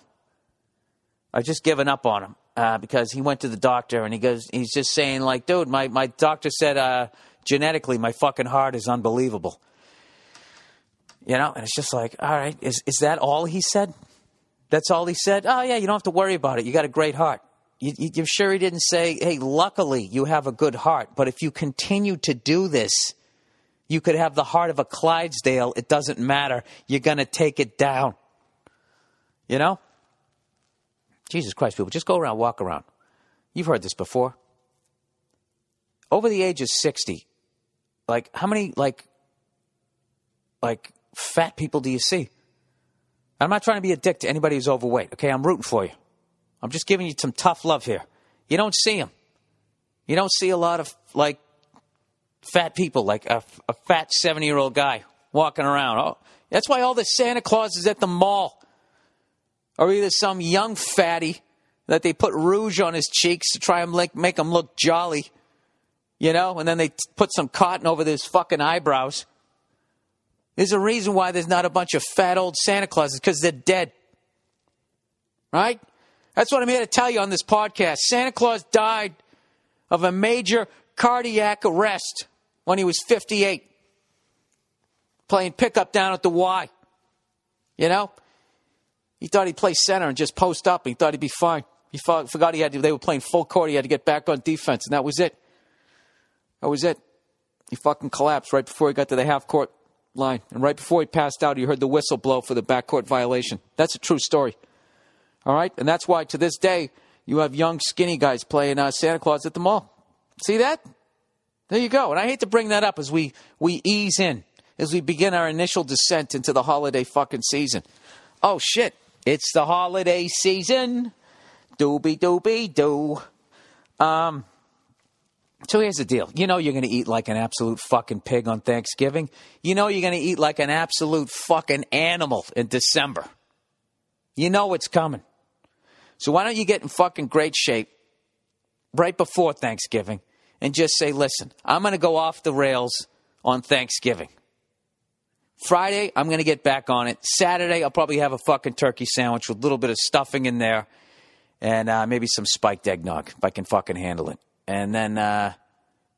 I've just given up on him uh, because he went to the doctor and he goes, he's just saying like, dude, my, my doctor said uh, genetically my fucking heart is unbelievable. You know, and it's just like, all right, is is that all he said? That's all he said. Oh yeah, you don't have to worry about it. You got a great heart. You, you, you're sure he didn't say, hey, luckily you have a good heart, but if you continue to do this, you could have the heart of a Clydesdale. It doesn't matter. You're going to take it down. You know? Jesus Christ, people, just go around, walk around. You've heard this before. Over the age of 60, like, how many, like, like, fat people do you see? I'm not trying to be a dick to anybody who's overweight, okay? I'm rooting for you. I'm just giving you some tough love here. You don't see them. You don't see a lot of, like, fat people, like a, a fat 70 year old guy walking around. Oh, that's why all the Santa Claus is at the mall or either some young fatty that they put rouge on his cheeks to try and make, him look jolly, you know, and then they put some cotton over his fucking eyebrows. There's a reason why there's not a bunch of fat old Santa Clauses because they're dead. Right? That's what I'm here to tell you on this podcast. Santa Claus died of a major cardiac arrest when he was 58, playing pickup down at the Y. You know? He thought he'd play center and just post up. He thought he'd be fine. He forgot he had to, they were playing full court. He had to get back on defense, and that was it. That was it. He fucking collapsed right before he got to the half court line. And right before he passed out, he heard the whistle blow for the backcourt violation. That's a true story. All right? And that's why to this day, you have young, skinny guys playing uh, Santa Claus at the mall. See that? There you go. And I hate to bring that up as we, we ease in, as we begin our initial descent into the holiday fucking season. Oh, shit. It's the holiday season. Doobie doobie doo. Um, So here's the deal. You know you're going to eat like an absolute fucking pig on Thanksgiving. You know you're going to eat like an absolute fucking animal in December. You know it's coming. So why don't you get in fucking great shape right before Thanksgiving and just say, listen, I'm going to go off the rails on Thanksgiving. Friday, I'm going to get back on it. Saturday, I'll probably have a fucking turkey sandwich with a little bit of stuffing in there and uh, maybe some spiked eggnog if I can fucking handle it. And then, uh,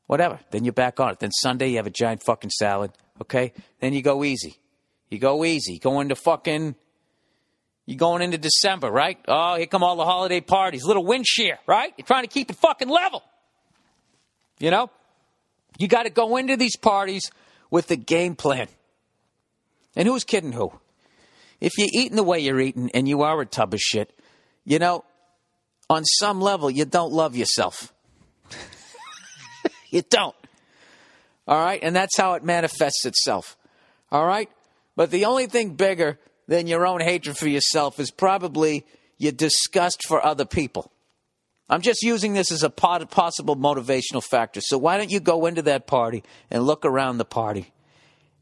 whatever. Then you're back on it. Then Sunday, you have a giant fucking salad. Okay? Then you go easy. You go easy. Go into fucking. You're going into December, right? Oh, here come all the holiday parties. Little wind shear, right? You're trying to keep it fucking level. You know? You got to go into these parties with a game plan. And who's kidding who? If you're eating the way you're eating and you are a tub of shit, you know, on some level, you don't love yourself. you don't. All right? And that's how it manifests itself. All right? But the only thing bigger than your own hatred for yourself is probably your disgust for other people. I'm just using this as a possible motivational factor. So why don't you go into that party and look around the party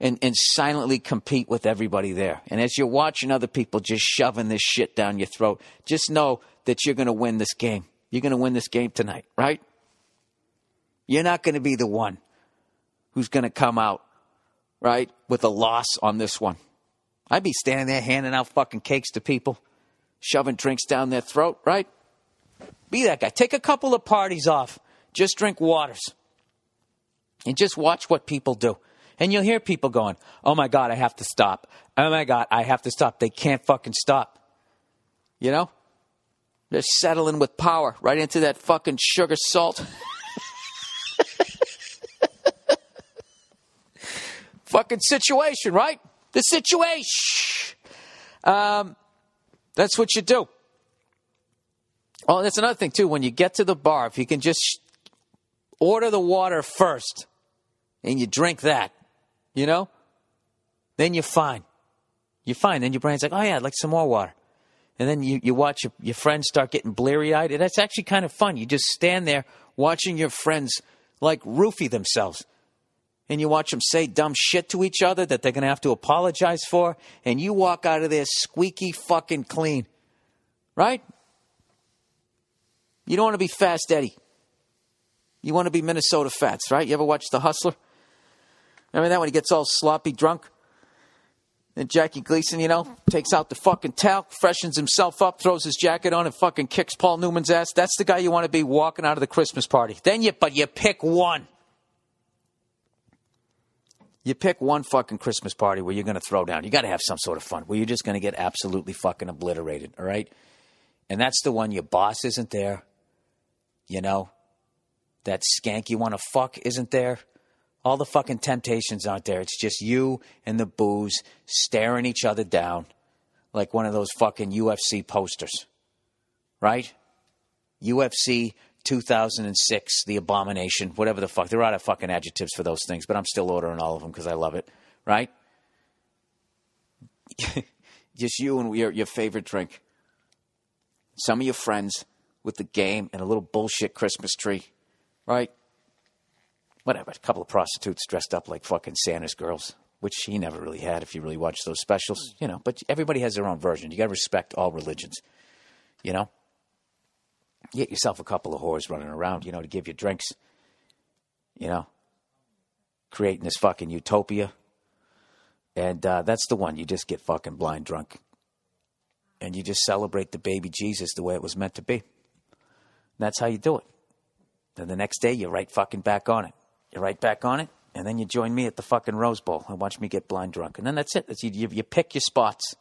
and, and silently compete with everybody there? And as you're watching other people just shoving this shit down your throat, just know that you're going to win this game. You're going to win this game tonight, right? You're not going to be the one who's going to come out, right, with a loss on this one. I'd be standing there handing out fucking cakes to people, shoving drinks down their throat, right? Be that guy. Take a couple of parties off. Just drink waters. And just watch what people do. And you'll hear people going, Oh my God, I have to stop. Oh my God, I have to stop. They can't fucking stop. You know? They're settling with power right into that fucking sugar salt. fucking situation, right? The situation. Um, that's what you do. Oh, that's another thing too. When you get to the bar, if you can just order the water first and you drink that, you know, then you're fine. You're fine. Then your brain's like, oh yeah, I'd like some more water. And then you, you watch your, your friends start getting bleary eyed. That's actually kind of fun. You just stand there watching your friends like roofie themselves. And you watch them say dumb shit to each other that they're going to have to apologize for. And you walk out of there squeaky fucking clean. Right? You don't want to be Fast Eddie. You want to be Minnesota Fats, right? You ever watch The Hustler? Remember that when he gets all sloppy drunk? And Jackie Gleason, you know, takes out the fucking towel, freshens himself up, throws his jacket on, and fucking kicks Paul Newman's ass. That's the guy you want to be walking out of the Christmas party. Then you, but you pick one. You pick one fucking Christmas party where you're going to throw down. You got to have some sort of fun where you're just going to get absolutely fucking obliterated, all right? And that's the one your boss isn't there. You know, that skank you want to fuck isn't there. All the fucking temptations aren't there. It's just you and the booze staring each other down like one of those fucking UFC posters. Right? UFC 2006, The Abomination, whatever the fuck. They're out of fucking adjectives for those things, but I'm still ordering all of them because I love it. Right? just you and your, your favorite drink. Some of your friends with the game and a little bullshit Christmas tree, right? Whatever. A couple of prostitutes dressed up like fucking Santa's girls, which he never really had if you really watch those specials, you know. But everybody has their own version. You got to respect all religions, you know. Get yourself a couple of whores running around, you know, to give you drinks, you know, creating this fucking utopia. And uh, that's the one. You just get fucking blind drunk. And you just celebrate the baby Jesus the way it was meant to be. That's how you do it. Then the next day, you're right fucking back on it. You're right back on it, and then you join me at the fucking Rose Bowl and watch me get blind drunk. And then that's it. That's, you, you, you pick your spots.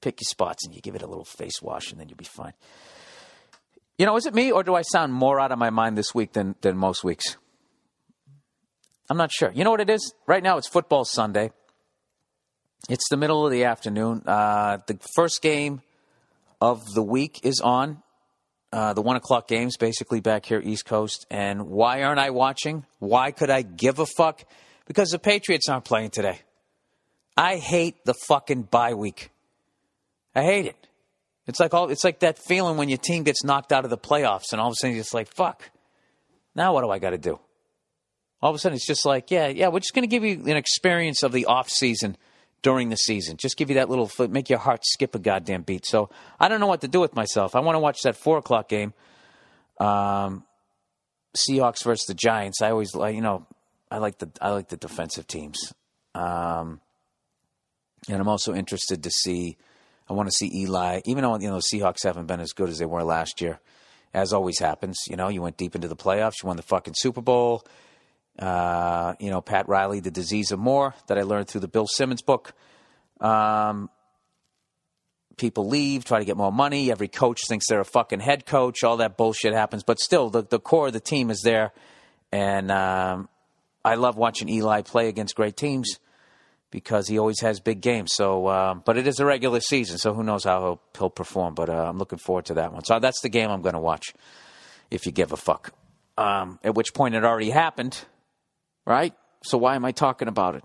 Pick your spots, and you give it a little face wash, and then you'll be fine. You know, is it me, or do I sound more out of my mind this week than, than most weeks? I'm not sure. You know what it is? Right now, it's football Sunday. It's the middle of the afternoon. Uh, the first game of the week is on uh, the one o'clock games, basically back here East Coast. And why aren't I watching? Why could I give a fuck? Because the Patriots aren't playing today. I hate the fucking bye week. I hate it. It's like all. It's like that feeling when your team gets knocked out of the playoffs, and all of a sudden it's like, fuck. Now what do I got to do? All of a sudden, it's just like, yeah, yeah, we're just going to give you an experience of the off season during the season. Just give you that little, make your heart skip a goddamn beat. So I don't know what to do with myself. I want to watch that four o'clock game. Um, Seahawks versus the Giants. I always like, you know, I like the I like the defensive teams. Um, and I'm also interested to see. I want to see Eli, even though you know the Seahawks haven't been as good as they were last year. As always happens, you know, you went deep into the playoffs, you won the fucking Super Bowl. Uh, you know, Pat Riley, The Disease of More, that I learned through the Bill Simmons book. Um, people leave, try to get more money. Every coach thinks they're a fucking head coach. All that bullshit happens, but still, the the core of the team is there, and um, I love watching Eli play against great teams because he always has big games. So, uh, but it is a regular season, so who knows how he'll, he'll perform. But uh, I'm looking forward to that one. So that's the game I'm going to watch, if you give a fuck. Um, at which point it already happened, right? So why am I talking about it?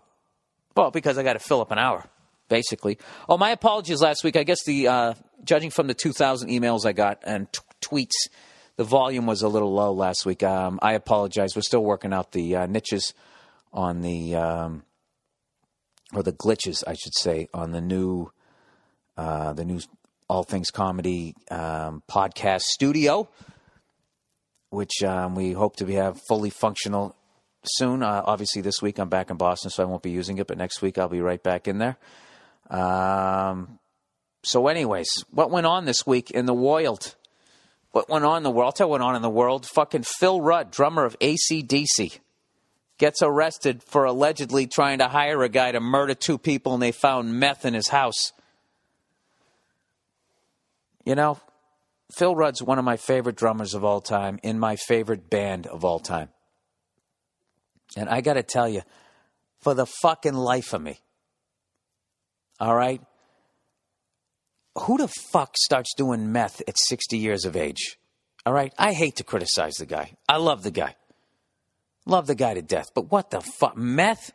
Well, because I got to fill up an hour, basically. Oh, my apologies last week. I guess the uh, judging from the 2,000 emails I got and t- tweets, the volume was a little low last week. Um, I apologize. We're still working out the uh, niches on the. Um, or the glitches, I should say, on the new, uh, the new All Things Comedy um, podcast studio, which um, we hope to be, have fully functional soon. Uh, obviously, this week I'm back in Boston, so I won't be using it, but next week I'll be right back in there. Um, so, anyways, what went on this week in the world? What went on in the world? I'll tell what went on in the world. Fucking Phil Rudd, drummer of ACDC gets arrested for allegedly trying to hire a guy to murder two people and they found meth in his house. You know, Phil Rudd's one of my favorite drummers of all time in my favorite band of all time. And I got to tell you, for the fucking life of me, all right, who the fuck starts doing meth at 60 years of age? All right, I hate to criticize the guy. I love the guy. Love the guy to death, but what the fuck? Meth?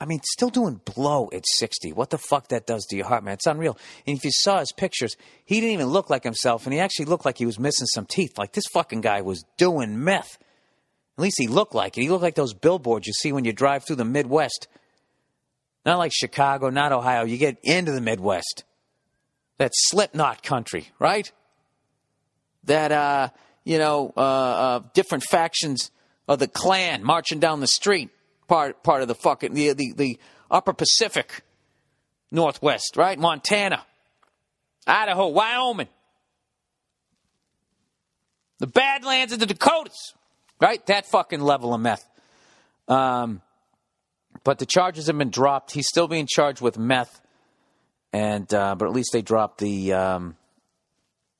I mean, still doing blow at 60. What the fuck that does to your heart, man? It's unreal. And if you saw his pictures, he didn't even look like himself, and he actually looked like he was missing some teeth. Like this fucking guy was doing meth. At least he looked like it. He looked like those billboards you see when you drive through the Midwest. Not like Chicago, not Ohio. You get into the Midwest. That slipknot country, right? that uh, you know uh, uh, different factions of the Klan marching down the street, part part of the fucking the the, the Upper Pacific Northwest, right? Montana, Idaho, Wyoming, the Badlands of the Dakotas, right? That fucking level of meth. Um, but the charges have been dropped. He's still being charged with meth, and uh, but at least they dropped the um,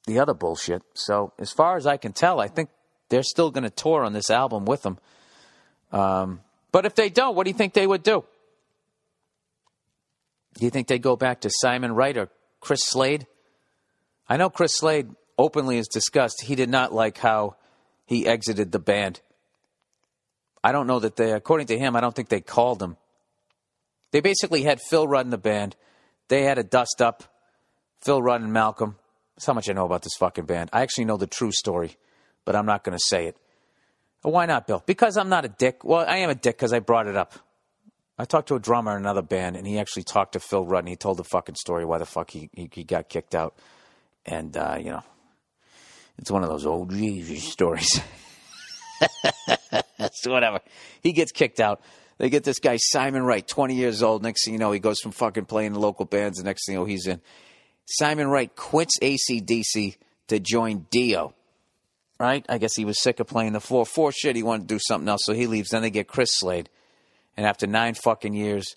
the other bullshit. So as far as I can tell, I think they're still going to tour on this album with them. Um, but if they don't, what do you think they would do? Do you think they go back to Simon Wright or Chris Slade? I know Chris Slade openly has discussed he did not like how he exited the band. I don't know that they, according to him, I don't think they called him. They basically had Phil Rudd in the band. They had a dust up, Phil Rudd and Malcolm. That's how much I know about this fucking band. I actually know the true story, but I'm not going to say it. Why not, Bill? Because I'm not a dick. Well, I am a dick because I brought it up. I talked to a drummer in another band, and he actually talked to Phil Rudd, and he told the fucking story why the fuck he, he, he got kicked out. And, uh, you know, it's one of those old Jesus stories. so whatever. He gets kicked out. They get this guy, Simon Wright, 20 years old. Next thing you know, he goes from fucking playing the local bands. The next thing you know, he's in. Simon Wright quits ACDC to join Dio. Right? I guess he was sick of playing the 4 4 shit. He wanted to do something else, so he leaves. Then they get Chris Slade. And after nine fucking years,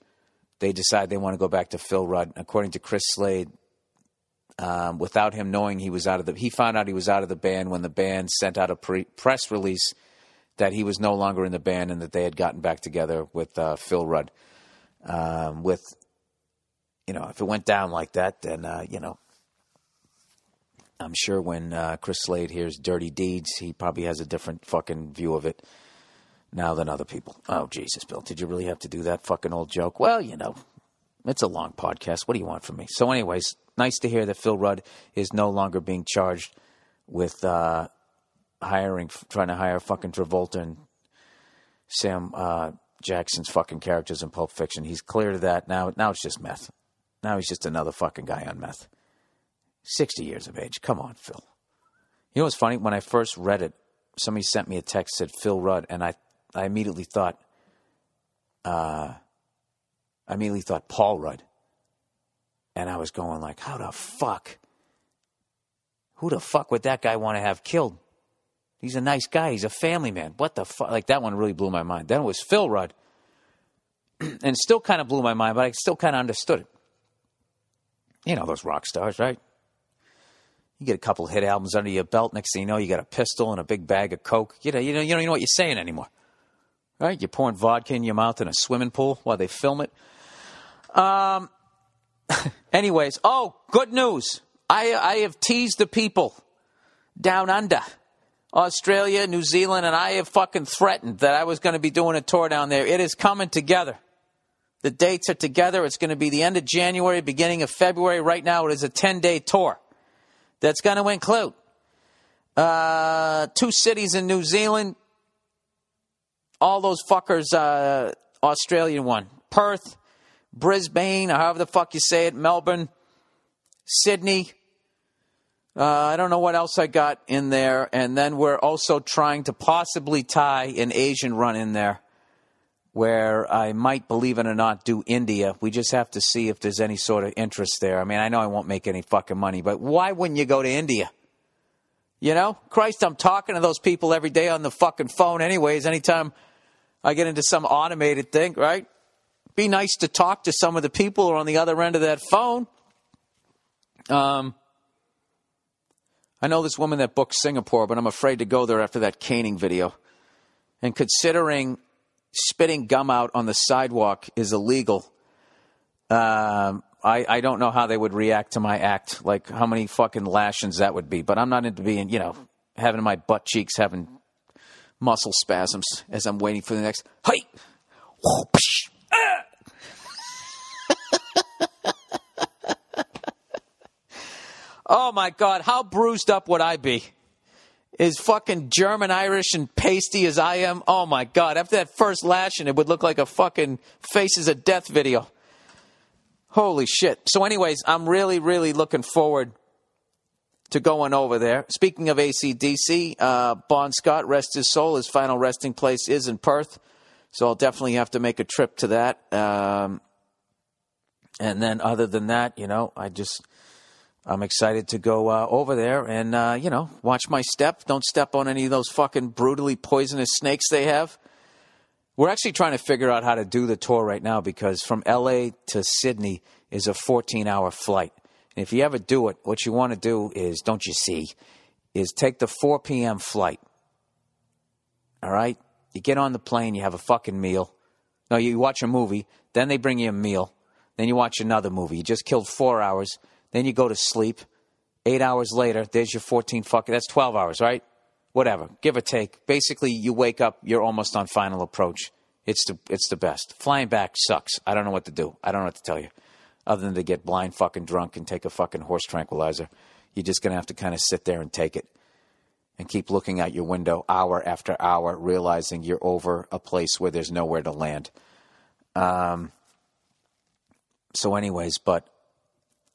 they decide they want to go back to Phil Rudd. According to Chris Slade, um, without him knowing he was out of the, he found out he was out of the band when the band sent out a pre- press release that he was no longer in the band and that they had gotten back together with uh, Phil Rudd. Um, with you know, if it went down like that, then uh, you know, I'm sure when uh, Chris Slade hears "Dirty Deeds," he probably has a different fucking view of it now than other people. Oh Jesus, Bill, did you really have to do that fucking old joke? Well, you know, it's a long podcast. What do you want from me? So, anyways, nice to hear that Phil Rudd is no longer being charged with uh, hiring, trying to hire fucking Travolta and Sam uh, Jackson's fucking characters in Pulp Fiction. He's clear to that now. Now it's just meth. Now he's just another fucking guy on meth. 60 years of age. Come on, Phil. You know what's funny? When I first read it, somebody sent me a text said Phil Rudd, and I, I immediately thought, uh, I immediately thought Paul Rudd, and I was going like, how the fuck? Who the fuck would that guy want to have killed? He's a nice guy. He's a family man. What the fuck? Like that one really blew my mind. Then it was Phil Rudd, and still kind of blew my mind, but I still kind of understood it. You know those rock stars, right? You get a couple hit albums under your belt. Next thing you know, you got a pistol and a big bag of coke. You know, you know, you don't know what you're saying anymore, right? You're pouring vodka in your mouth in a swimming pool while they film it. Um. anyways, oh, good news! I I have teased the people down under, Australia, New Zealand, and I have fucking threatened that I was going to be doing a tour down there. It is coming together. The dates are together. It's going to be the end of January, beginning of February. Right now, it is a 10 day tour that's going to include uh, two cities in New Zealand, all those fuckers, uh, Australian one, Perth, Brisbane, or however the fuck you say it, Melbourne, Sydney. Uh, I don't know what else I got in there. And then we're also trying to possibly tie an Asian run in there where I might, believe it or not, do India. We just have to see if there's any sort of interest there. I mean, I know I won't make any fucking money, but why wouldn't you go to India? You know, Christ, I'm talking to those people every day on the fucking phone, anyways. Anytime I get into some automated thing, right? Be nice to talk to some of the people who are on the other end of that phone. Um, I know this woman that booked Singapore, but I'm afraid to go there after that caning video. And considering spitting gum out on the sidewalk is illegal. Um, I, I don't know how they would react to my act, like how many fucking lashings that would be. But I'm not into being, you know, having my butt cheeks having muscle spasms as I'm waiting for the next. Hey! oh my God, how bruised up would I be? As fucking German Irish and pasty as I am, oh my God, after that first lashing, it would look like a fucking Faces of Death video. Holy shit. So, anyways, I'm really, really looking forward to going over there. Speaking of ACDC, uh, Bon Scott, rest his soul, his final resting place is in Perth. So, I'll definitely have to make a trip to that. Um, and then, other than that, you know, I just I'm excited to go uh, over there and, uh, you know, watch my step. Don't step on any of those fucking brutally poisonous snakes they have. We're actually trying to figure out how to do the tour right now because from LA to Sydney is a 14 hour flight. And if you ever do it, what you want to do is, don't you see, is take the 4 p.m. flight. All right? You get on the plane, you have a fucking meal. No, you watch a movie, then they bring you a meal, then you watch another movie. You just killed four hours then you go to sleep. Eight hours later, there's your 14 fucking, that's 12 hours, right? Whatever, give or take. Basically, you wake up, you're almost on final approach. It's the, it's the best. Flying back sucks. I don't know what to do. I don't know what to tell you. Other than to get blind fucking drunk and take a fucking horse tranquilizer. You're just going to have to kind of sit there and take it and keep looking out your window hour after hour, realizing you're over a place where there's nowhere to land. Um, so, anyways, but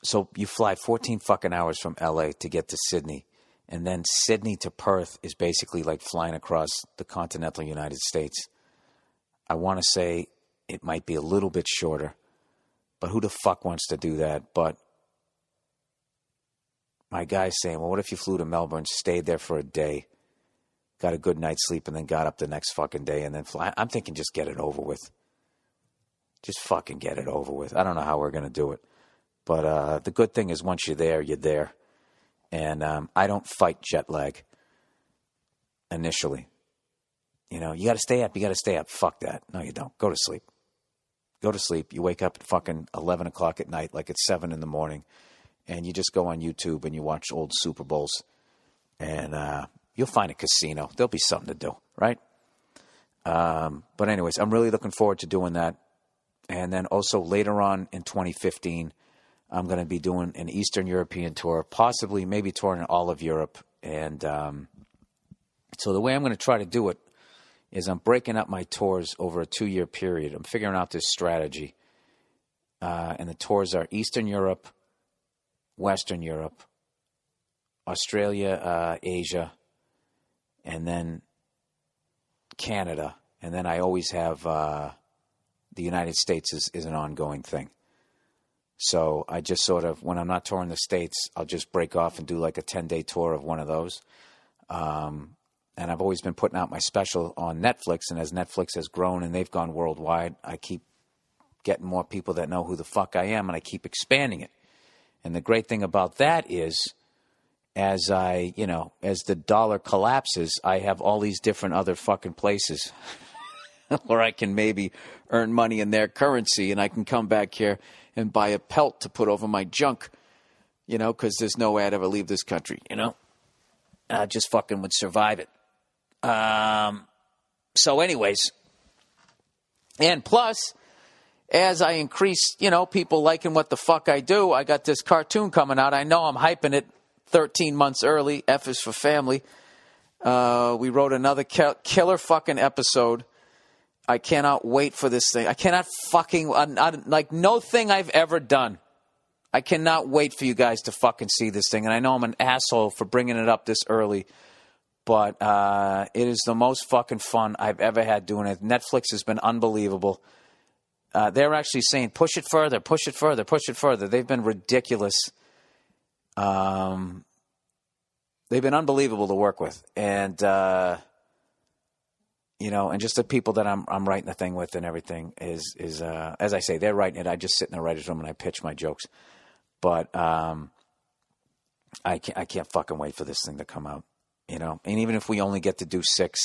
so you fly 14 fucking hours from LA to get to Sydney. And then Sydney to Perth is basically like flying across the continental United States. I want to say it might be a little bit shorter, but who the fuck wants to do that? But my guy's saying, well, what if you flew to Melbourne, stayed there for a day, got a good night's sleep, and then got up the next fucking day and then fly? I'm thinking just get it over with. Just fucking get it over with. I don't know how we're going to do it. But uh, the good thing is, once you're there, you're there. And um, I don't fight jet lag initially. You know, you got to stay up. You got to stay up. Fuck that. No, you don't. Go to sleep. Go to sleep. You wake up at fucking 11 o'clock at night, like it's 7 in the morning, and you just go on YouTube and you watch old Super Bowls. And uh, you'll find a casino. There'll be something to do, right? Um, but, anyways, I'm really looking forward to doing that. And then also later on in 2015, I'm going to be doing an Eastern European tour, possibly maybe touring all of Europe And um, so the way I'm going to try to do it is I'm breaking up my tours over a two year period. I'm figuring out this strategy. Uh, and the tours are Eastern Europe, Western Europe, Australia, uh, Asia, and then Canada. And then I always have uh, the United States is, is an ongoing thing. So I just sort of, when I'm not touring the States, I'll just break off and do like a 10 day tour of one of those. Um, and I've always been putting out my special on Netflix. And as Netflix has grown and they've gone worldwide, I keep getting more people that know who the fuck I am and I keep expanding it. And the great thing about that is, as I, you know, as the dollar collapses, I have all these different other fucking places where I can maybe earn money in their currency and I can come back here and buy a pelt to put over my junk, you know, because there's no way I'd ever leave this country, you know? I just fucking would survive it. Um, so, anyways, and plus, as I increase, you know, people liking what the fuck I do, I got this cartoon coming out. I know I'm hyping it 13 months early. F is for family. Uh, we wrote another ki- killer fucking episode. I cannot wait for this thing. I cannot fucking, like, no thing I've ever done. I cannot wait for you guys to fucking see this thing. And I know I'm an asshole for bringing it up this early but uh, it is the most fucking fun I've ever had doing it. Netflix has been unbelievable. Uh, they're actually saying push it further, push it further, push it further. They've been ridiculous. Um, they've been unbelievable to work with, and uh, you know, and just the people that I'm I'm writing the thing with and everything is is uh, as I say, they're writing it. I just sit in the writers' room and I pitch my jokes, but um, I can't I can't fucking wait for this thing to come out you know. And even if we only get to do six,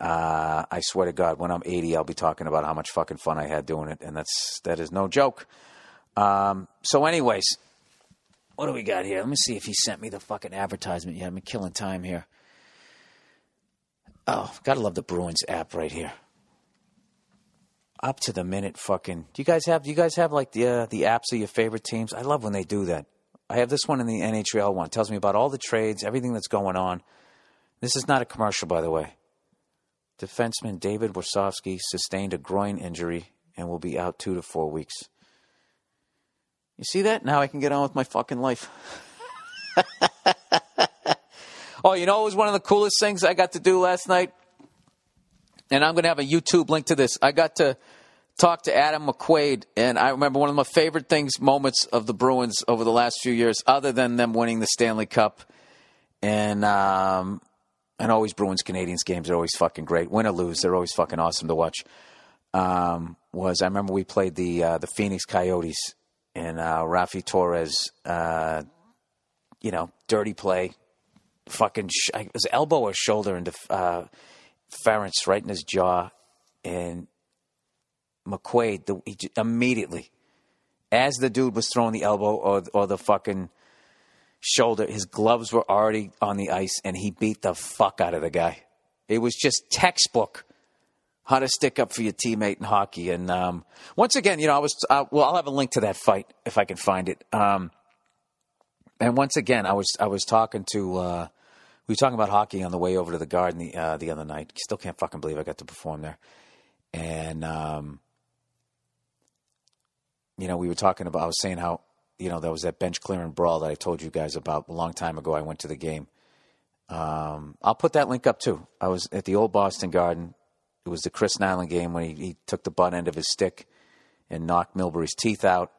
uh, I swear to God, when I'm 80, I'll be talking about how much fucking fun I had doing it, and that's that is no joke. Um, so, anyways, what do we got here? Let me see if he sent me the fucking advertisement yet. I'm killing time here. Oh, gotta love the Bruins app right here. Up to the minute, fucking. Do you guys have? Do you guys have like the uh, the apps of your favorite teams? I love when they do that. I have this one in the NHL one. It tells me about all the trades, everything that's going on. This is not a commercial, by the way. Defenseman David Warsofsky sustained a groin injury and will be out two to four weeks. You see that? Now I can get on with my fucking life. oh, you know it was one of the coolest things I got to do last night? And I'm going to have a YouTube link to this. I got to talk to Adam McQuaid, and I remember one of my favorite things, moments of the Bruins over the last few years, other than them winning the Stanley Cup, and um, and always Bruins Canadiens games are always fucking great. Win or lose, they're always fucking awesome to watch. Um, was I remember we played the uh, the Phoenix Coyotes and uh, Raffi Torres, uh, you know, dirty play, fucking sh- was elbow or shoulder into uh, Ference right in his jaw, and McQuaid the, he, immediately, as the dude was throwing the elbow or, or the fucking shoulder, his gloves were already on the ice, and he beat the fuck out of the guy. It was just textbook how to stick up for your teammate in hockey. And um, once again, you know, I was uh, well. I'll have a link to that fight if I can find it. Um, and once again, I was I was talking to uh, we were talking about hockey on the way over to the Garden the uh, the other night. Still can't fucking believe I got to perform there. And um, you know, we were talking about, I was saying how, you know, there was that bench clearing brawl that I told you guys about a long time ago. I went to the game. Um, I'll put that link up too. I was at the old Boston Garden. It was the Chris Nilan game when he, he took the butt end of his stick and knocked Milbury's teeth out.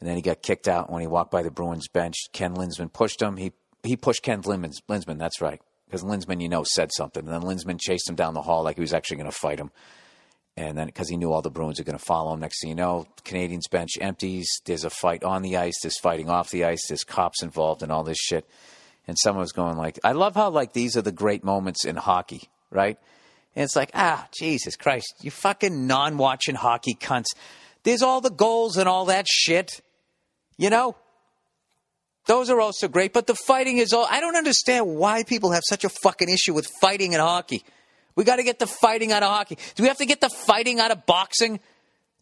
And then he got kicked out when he walked by the Bruins bench. Ken Linseman pushed him. He he pushed Ken Linseman. Linseman, that's right. Because Linseman, you know, said something. And then Linseman chased him down the hall like he was actually going to fight him. And then, because he knew all the Bruins are going to follow him, next thing you know, Canadiens bench empties. There's a fight on the ice. There's fighting off the ice. There's cops involved and all this shit. And someone was going like, I love how like these are the great moments in hockey, right? And it's like, ah, Jesus Christ, you fucking non-watching hockey cunts. There's all the goals and all that shit, you know. Those are also great, but the fighting is all. I don't understand why people have such a fucking issue with fighting in hockey. We got to get the fighting out of hockey. Do we have to get the fighting out of boxing?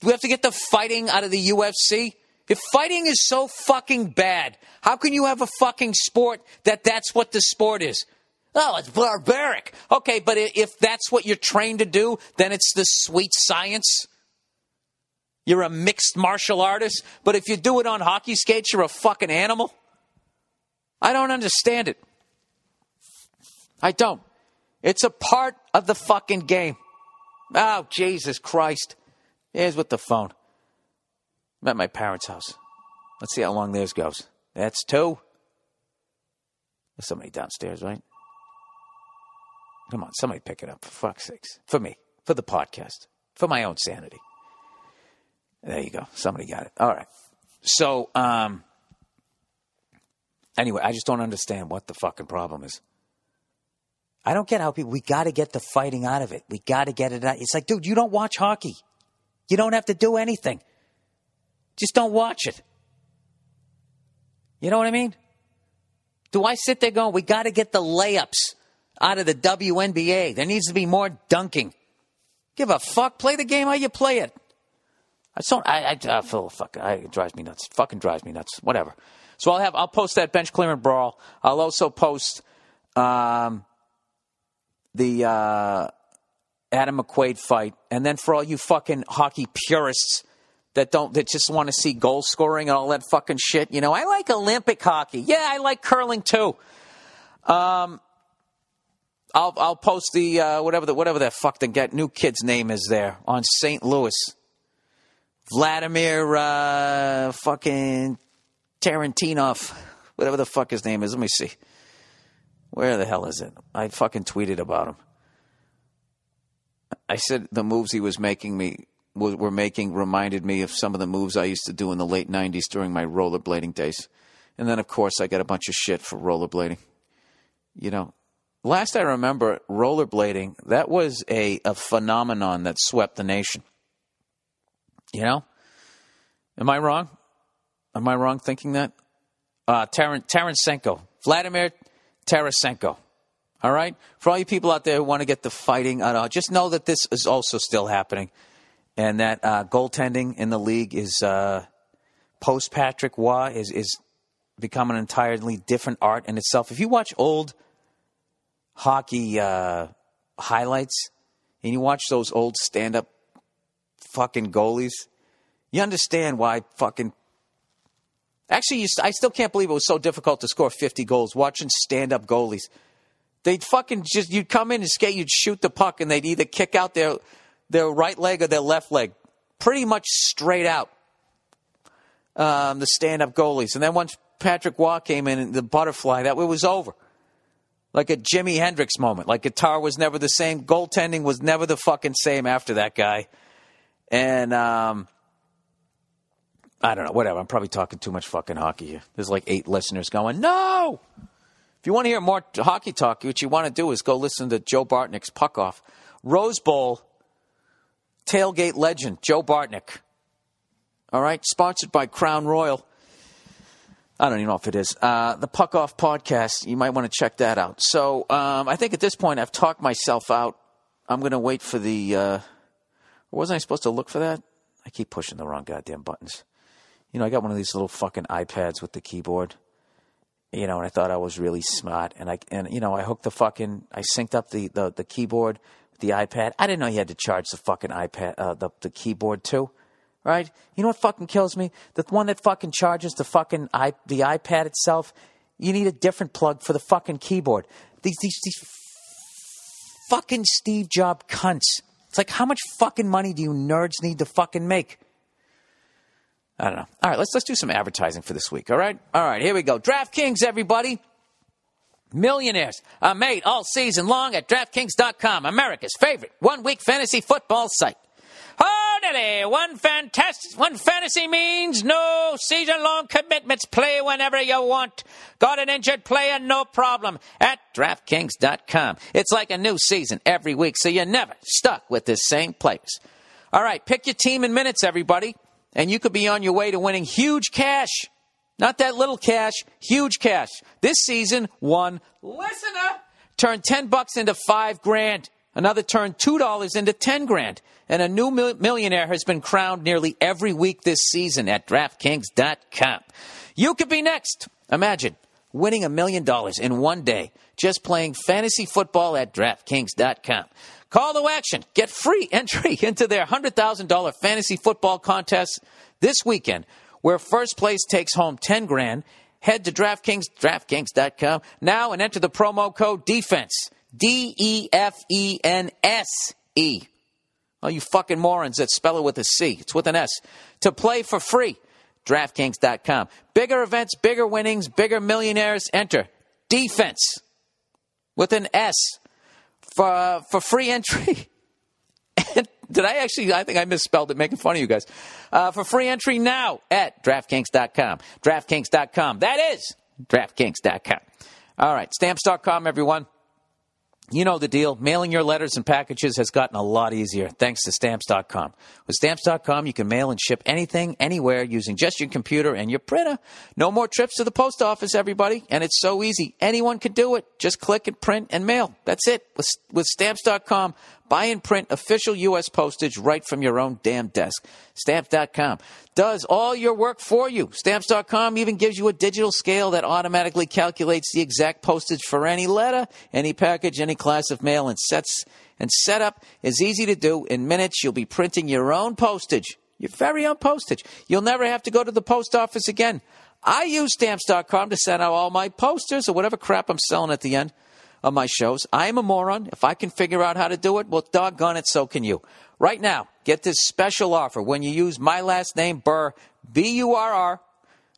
Do we have to get the fighting out of the UFC? If fighting is so fucking bad, how can you have a fucking sport that that's what the sport is? Oh, it's barbaric. Okay, but if that's what you're trained to do, then it's the sweet science. You're a mixed martial artist, but if you do it on hockey skates, you're a fucking animal. I don't understand it. I don't. It's a part of the fucking game. Oh, Jesus Christ. Here's with the phone. I'm at my parents' house. Let's see how long theirs goes. That's two. There's somebody downstairs, right? Come on, somebody pick it up, for fuck's sakes. For me, for the podcast, for my own sanity. There you go. Somebody got it. All right. So, um, anyway, I just don't understand what the fucking problem is. I don't get how people, we got to get the fighting out of it. We got to get it out. It's like, dude, you don't watch hockey. You don't have to do anything. Just don't watch it. You know what I mean? Do I sit there going, we got to get the layups out of the WNBA? There needs to be more dunking. Give a fuck. Play the game how you play it. I don't. I, I, fuck. I, it drives me nuts. Fucking drives me nuts. Whatever. So I'll have. I'll post that bench clearing brawl. I'll also post um, the uh, Adam McQuaid fight, and then for all you fucking hockey purists that don't that just want to see goal scoring and all that fucking shit, you know, I like Olympic hockey. Yeah, I like curling too. Um, I'll I'll post the uh, whatever the whatever that fuck the get new kid's name is there on St. Louis. Vladimir uh, fucking Tarantinov, whatever the fuck his name is. Let me see. Where the hell is it? I fucking tweeted about him. I said the moves he was making me were making reminded me of some of the moves I used to do in the late '90s during my rollerblading days, and then of course I got a bunch of shit for rollerblading. You know, last I remember rollerblading, that was a, a phenomenon that swept the nation. You know? Am I wrong? Am I wrong thinking that? Uh, Tarasenko. Vladimir Tarasenko. All right? For all you people out there who want to get the fighting out of just know that this is also still happening. And that uh, goaltending in the league is uh, post Patrick Roy is, is become an entirely different art in itself. If you watch old hockey uh, highlights and you watch those old stand up fucking goalies. You understand why fucking. Actually, you, I still can't believe it was so difficult to score 50 goals watching stand up goalies. They'd fucking just, you'd come in and skate, you'd shoot the puck, and they'd either kick out their, their right leg or their left leg. Pretty much straight out. Um, the stand up goalies. And then once Patrick Roy came in the butterfly, that it was over. Like a Jimi Hendrix moment. Like guitar was never the same. Goaltending was never the fucking same after that guy. And um, I don't know, whatever. I'm probably talking too much fucking hockey here. There's like eight listeners going, no. If you want to hear more hockey talk, what you want to do is go listen to Joe Bartnick's Puck Off. Rose Bowl tailgate legend, Joe Bartnick. All right, sponsored by Crown Royal. I don't even know if it is. Uh, the Puck Off podcast, you might want to check that out. So um, I think at this point I've talked myself out. I'm going to wait for the. Uh, wasn't I supposed to look for that? I keep pushing the wrong goddamn buttons. You know, I got one of these little fucking iPads with the keyboard. You know, and I thought I was really smart. And I and you know, I hooked the fucking I synced up the the, the keyboard with the iPad. I didn't know you had to charge the fucking iPad uh, the the keyboard too. Right? You know what fucking kills me? The one that fucking charges the fucking i the iPad itself. You need a different plug for the fucking keyboard. These these these fucking Steve Job cunts it's like, how much fucking money do you nerds need to fucking make? I don't know. All right, let's let's do some advertising for this week. All right, all right. Here we go. DraftKings, everybody. Millionaires are made all season long at DraftKings.com, America's favorite one-week fantasy football site. Oh, one one fantasy means no season-long commitments. Play whenever you want. Got an injured player? No problem. At DraftKings.com. It's like a new season every week, so you're never stuck with the same players. All right, pick your team in minutes, everybody, and you could be on your way to winning huge cash. Not that little cash, huge cash. This season, one listener turned 10 bucks into 5 grand. Another turned $2 into 10 grand. And a new mil- millionaire has been crowned nearly every week this season at DraftKings.com. You could be next. Imagine winning a million dollars in one day just playing fantasy football at DraftKings.com. Call to action. Get free entry into their $100,000 fantasy football contest this weekend, where first place takes home 10 grand. Head to DraftKings, DraftKings.com now and enter the promo code DEFENSE. D E F E N S E. Oh, you fucking morons that spell it with a C. It's with an S. To play for free. DraftKings.com. Bigger events, bigger winnings, bigger millionaires. Enter defense with an S for, uh, for free entry. Did I actually? I think I misspelled it, making fun of you guys. Uh, for free entry now at DraftKings.com. DraftKings.com. That is DraftKings.com. All right, Stamps.com, everyone. You know the deal. Mailing your letters and packages has gotten a lot easier thanks to Stamps.com. With Stamps.com, you can mail and ship anything, anywhere using just your computer and your printer. No more trips to the post office, everybody. And it's so easy. Anyone can do it. Just click and print and mail. That's it. With, with Stamps.com, buy and print official U.S. postage right from your own damn desk. Stamps.com does all your work for you. Stamps.com even gives you a digital scale that automatically calculates the exact postage for any letter, any package, any class of mail, and sets and setup is easy to do. In minutes, you'll be printing your own postage, your very own postage. You'll never have to go to the post office again. I use Stamps.com to send out all my posters or whatever crap I'm selling at the end of my shows. I am a moron. If I can figure out how to do it, well, doggone it, so can you. Right now, get this special offer when you use my last name, Burr, B U R R,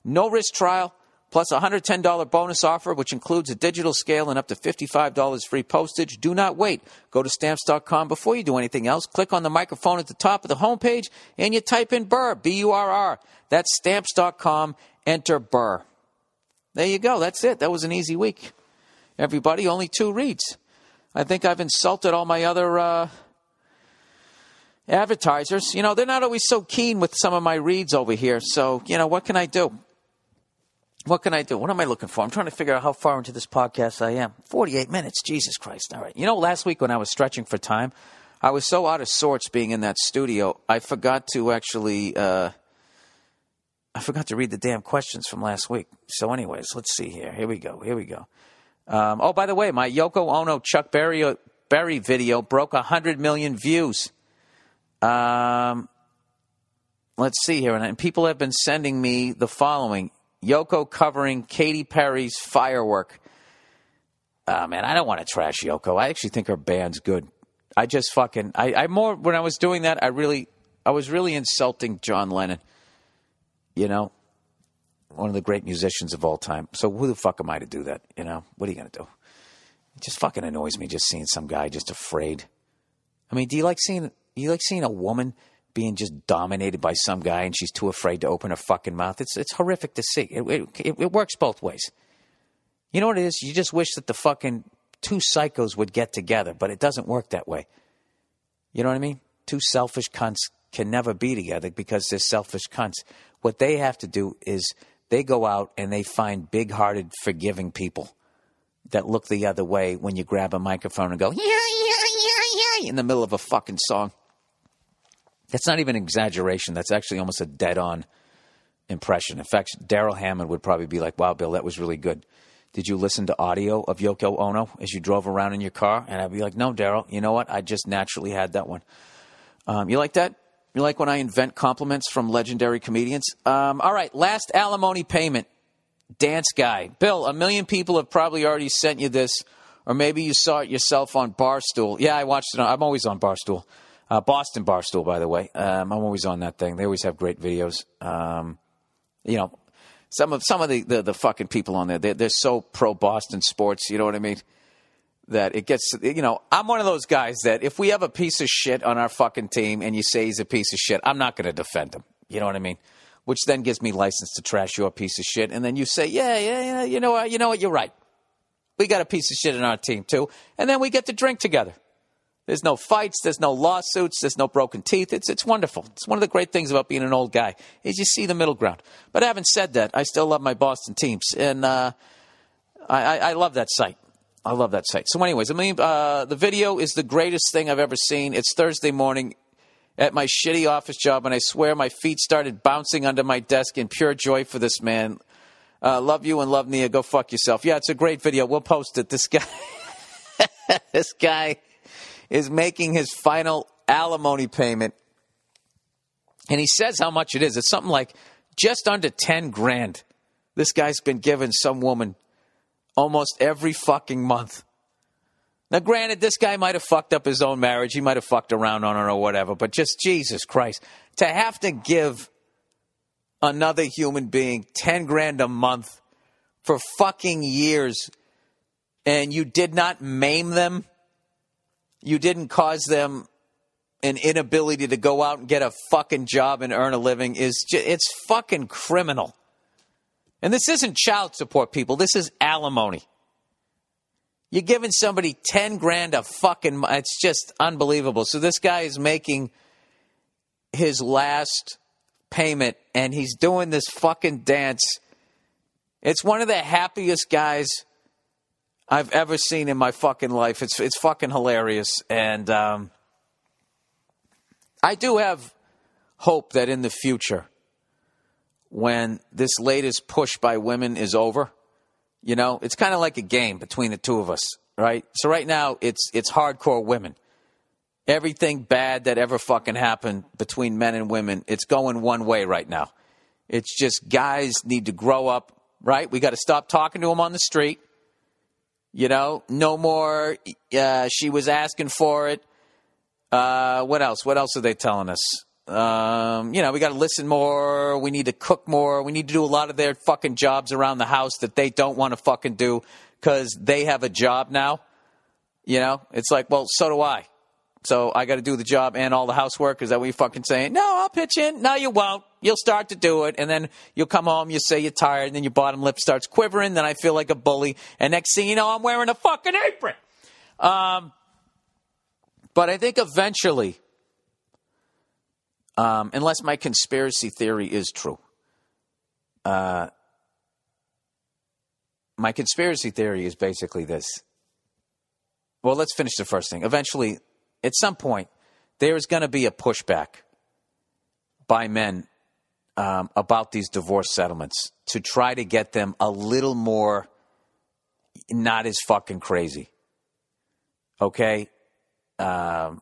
no risk trial, plus a $110 bonus offer, which includes a digital scale and up to $55 free postage. Do not wait. Go to stamps.com before you do anything else. Click on the microphone at the top of the homepage and you type in Burr, B U R R. That's stamps.com. Enter Burr. There you go. That's it. That was an easy week. Everybody, only two reads. I think I've insulted all my other. Uh, advertisers, you know, they're not always so keen with some of my reads over here. So, you know, what can I do? What can I do? What am I looking for? I'm trying to figure out how far into this podcast I am. 48 minutes. Jesus Christ. All right. You know, last week when I was stretching for time, I was so out of sorts being in that studio, I forgot to actually, uh, I forgot to read the damn questions from last week. So, anyways, let's see here. Here we go. Here we go. Um, oh, by the way, my Yoko Ono Chuck Berry, Berry video broke 100 million views. Um, let's see here. And people have been sending me the following Yoko covering Katy Perry's firework. Oh, man, I don't want to trash Yoko. I actually think her band's good. I just fucking, I, I more, when I was doing that, I really, I was really insulting John Lennon. You know, one of the great musicians of all time. So who the fuck am I to do that? You know, what are you going to do? It just fucking annoys me just seeing some guy just afraid. I mean, do you like seeing you like seeing a woman being just dominated by some guy and she's too afraid to open her fucking mouth? It's it's horrific to see. It it, it works both ways. You know what it is? You just wish that the fucking two psychos would get together, but it doesn't work that way. You know what I mean? Two selfish cunts can never be together because they're selfish cunts. What they have to do is they go out and they find big hearted, forgiving people that look the other way when you grab a microphone and go, yeah, yeah, yeah, yeah, in the middle of a fucking song. That's not even exaggeration. That's actually almost a dead on impression. In fact, Darrell Hammond would probably be like, wow, Bill, that was really good. Did you listen to audio of Yoko Ono as you drove around in your car? And I'd be like, no, Darrell, you know what? I just naturally had that one. Um, you like that? You like when I invent compliments from legendary comedians? Um, all right, last alimony payment. Dance guy. Bill, a million people have probably already sent you this, or maybe you saw it yourself on Barstool. Yeah, I watched it. I'm always on Barstool. Uh, Boston Barstool, by the way. Um, I'm always on that thing. They always have great videos. Um, you know, some of some of the, the, the fucking people on there, they're, they're so pro Boston sports. You know what I mean? That it gets, you know, I'm one of those guys that if we have a piece of shit on our fucking team and you say he's a piece of shit, I'm not going to defend him. You know what I mean? Which then gives me license to trash your piece of shit. And then you say, yeah, yeah, yeah, you know what, you know what, you're right. We got a piece of shit in our team too. And then we get to drink together. There's no fights. There's no lawsuits. There's no broken teeth. It's, it's wonderful. It's one of the great things about being an old guy is you see the middle ground. But having said that, I still love my Boston teams. And uh, I, I, I love that site. I love that site. So, anyways, I mean, uh, the video is the greatest thing I've ever seen. It's Thursday morning at my shitty office job, and I swear my feet started bouncing under my desk in pure joy for this man. Uh, love you and love Nia. Go fuck yourself. Yeah, it's a great video. We'll post it. This guy, this guy is making his final alimony payment, and he says how much it is. It's something like just under ten grand. This guy's been giving some woman almost every fucking month. Now, granted, this guy might have fucked up his own marriage. He might have fucked around on her or whatever, but just Jesus Christ. To have to give another human being 10 grand a month for fucking years and you did not maim them, you didn't cause them an inability to go out and get a fucking job and earn a living is just, it's fucking criminal. And this isn't child support, people. This is alimony. You're giving somebody 10 grand a fucking, it's just unbelievable. So this guy is making his last payment and he's doing this fucking dance. It's one of the happiest guys I've ever seen in my fucking life. It's, it's fucking hilarious. And, um, I do have hope that in the future, when this latest push by women is over, you know, it's kind of like a game between the two of us, right? So right now it's it's hardcore women. Everything bad that ever fucking happened between men and women, it's going one way right now. It's just guys need to grow up, right? We got to stop talking to them on the street. You know, no more. Uh, she was asking for it. Uh, what else? What else are they telling us? Um, you know, we got to listen more. We need to cook more. We need to do a lot of their fucking jobs around the house that they don't want to fucking do because they have a job now. You know, it's like, well, so do I. So I got to do the job and all the housework. Is that what you're fucking saying? No, I'll pitch in. No, you won't. You'll start to do it, and then you'll come home. You say you're tired, and then your bottom lip starts quivering. Then I feel like a bully, and next thing you know, I'm wearing a fucking apron. Um, but I think eventually um, unless my conspiracy theory is true. Uh, my conspiracy theory is basically this. Well, let's finish the first thing. Eventually, at some point, there is going to be a pushback by men um, about these divorce settlements to try to get them a little more not as fucking crazy. Okay? Um,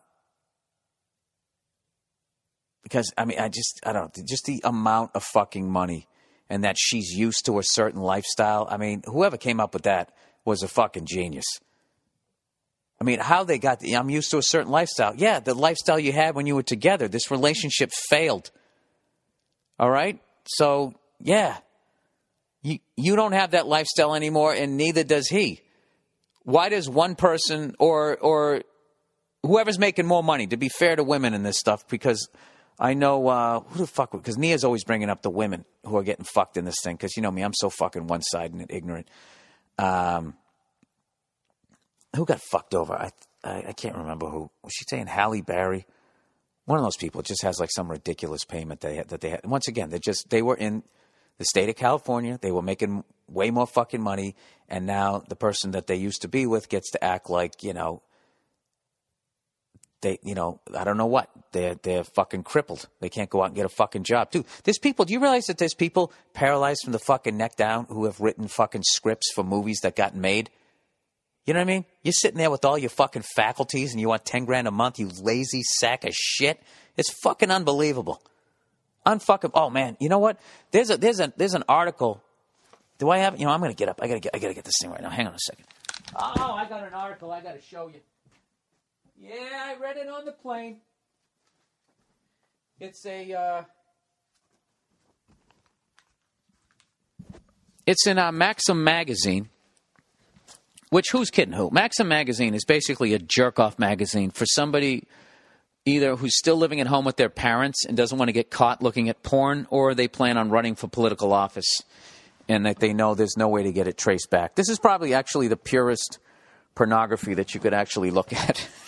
because I mean, I just I don't know, just the amount of fucking money and that she's used to a certain lifestyle. I mean, whoever came up with that was a fucking genius. I mean, how they got the, I'm used to a certain lifestyle. Yeah, the lifestyle you had when you were together. This relationship failed. All right? So, yeah. You you don't have that lifestyle anymore and neither does he. Why does one person or or whoever's making more money to be fair to women in this stuff because I know uh, who the fuck because Nia's always bringing up the women who are getting fucked in this thing because you know me, I'm so fucking one sided and ignorant. Um, who got fucked over? I, I, I can't remember who. Was she saying Halle Berry? One of those people just has like some ridiculous payment they that they had. Once again, they just they were in the state of California. They were making way more fucking money, and now the person that they used to be with gets to act like you know they, you know, I don't know what. They're, they're fucking crippled. They can't go out and get a fucking job. Dude, there's people, do you realize that there's people paralyzed from the fucking neck down who have written fucking scripts for movies that got made? You know what I mean? You're sitting there with all your fucking faculties and you want 10 grand a month, you lazy sack of shit. It's fucking unbelievable. Unfucking, oh man, you know what? There's a, there's a, there's an article. Do I have, you know, I'm going to get up. I got to get, I got to get this thing right now. Hang on a second. Oh, I got an article I got to show you. Yeah, I read it on the plane. It's a. Uh, it's in a uh, Maxim magazine. Which who's kidding who? Maxim magazine is basically a jerk off magazine for somebody either who's still living at home with their parents and doesn't want to get caught looking at porn, or they plan on running for political office and that they know there's no way to get it traced back. This is probably actually the purest pornography that you could actually look at.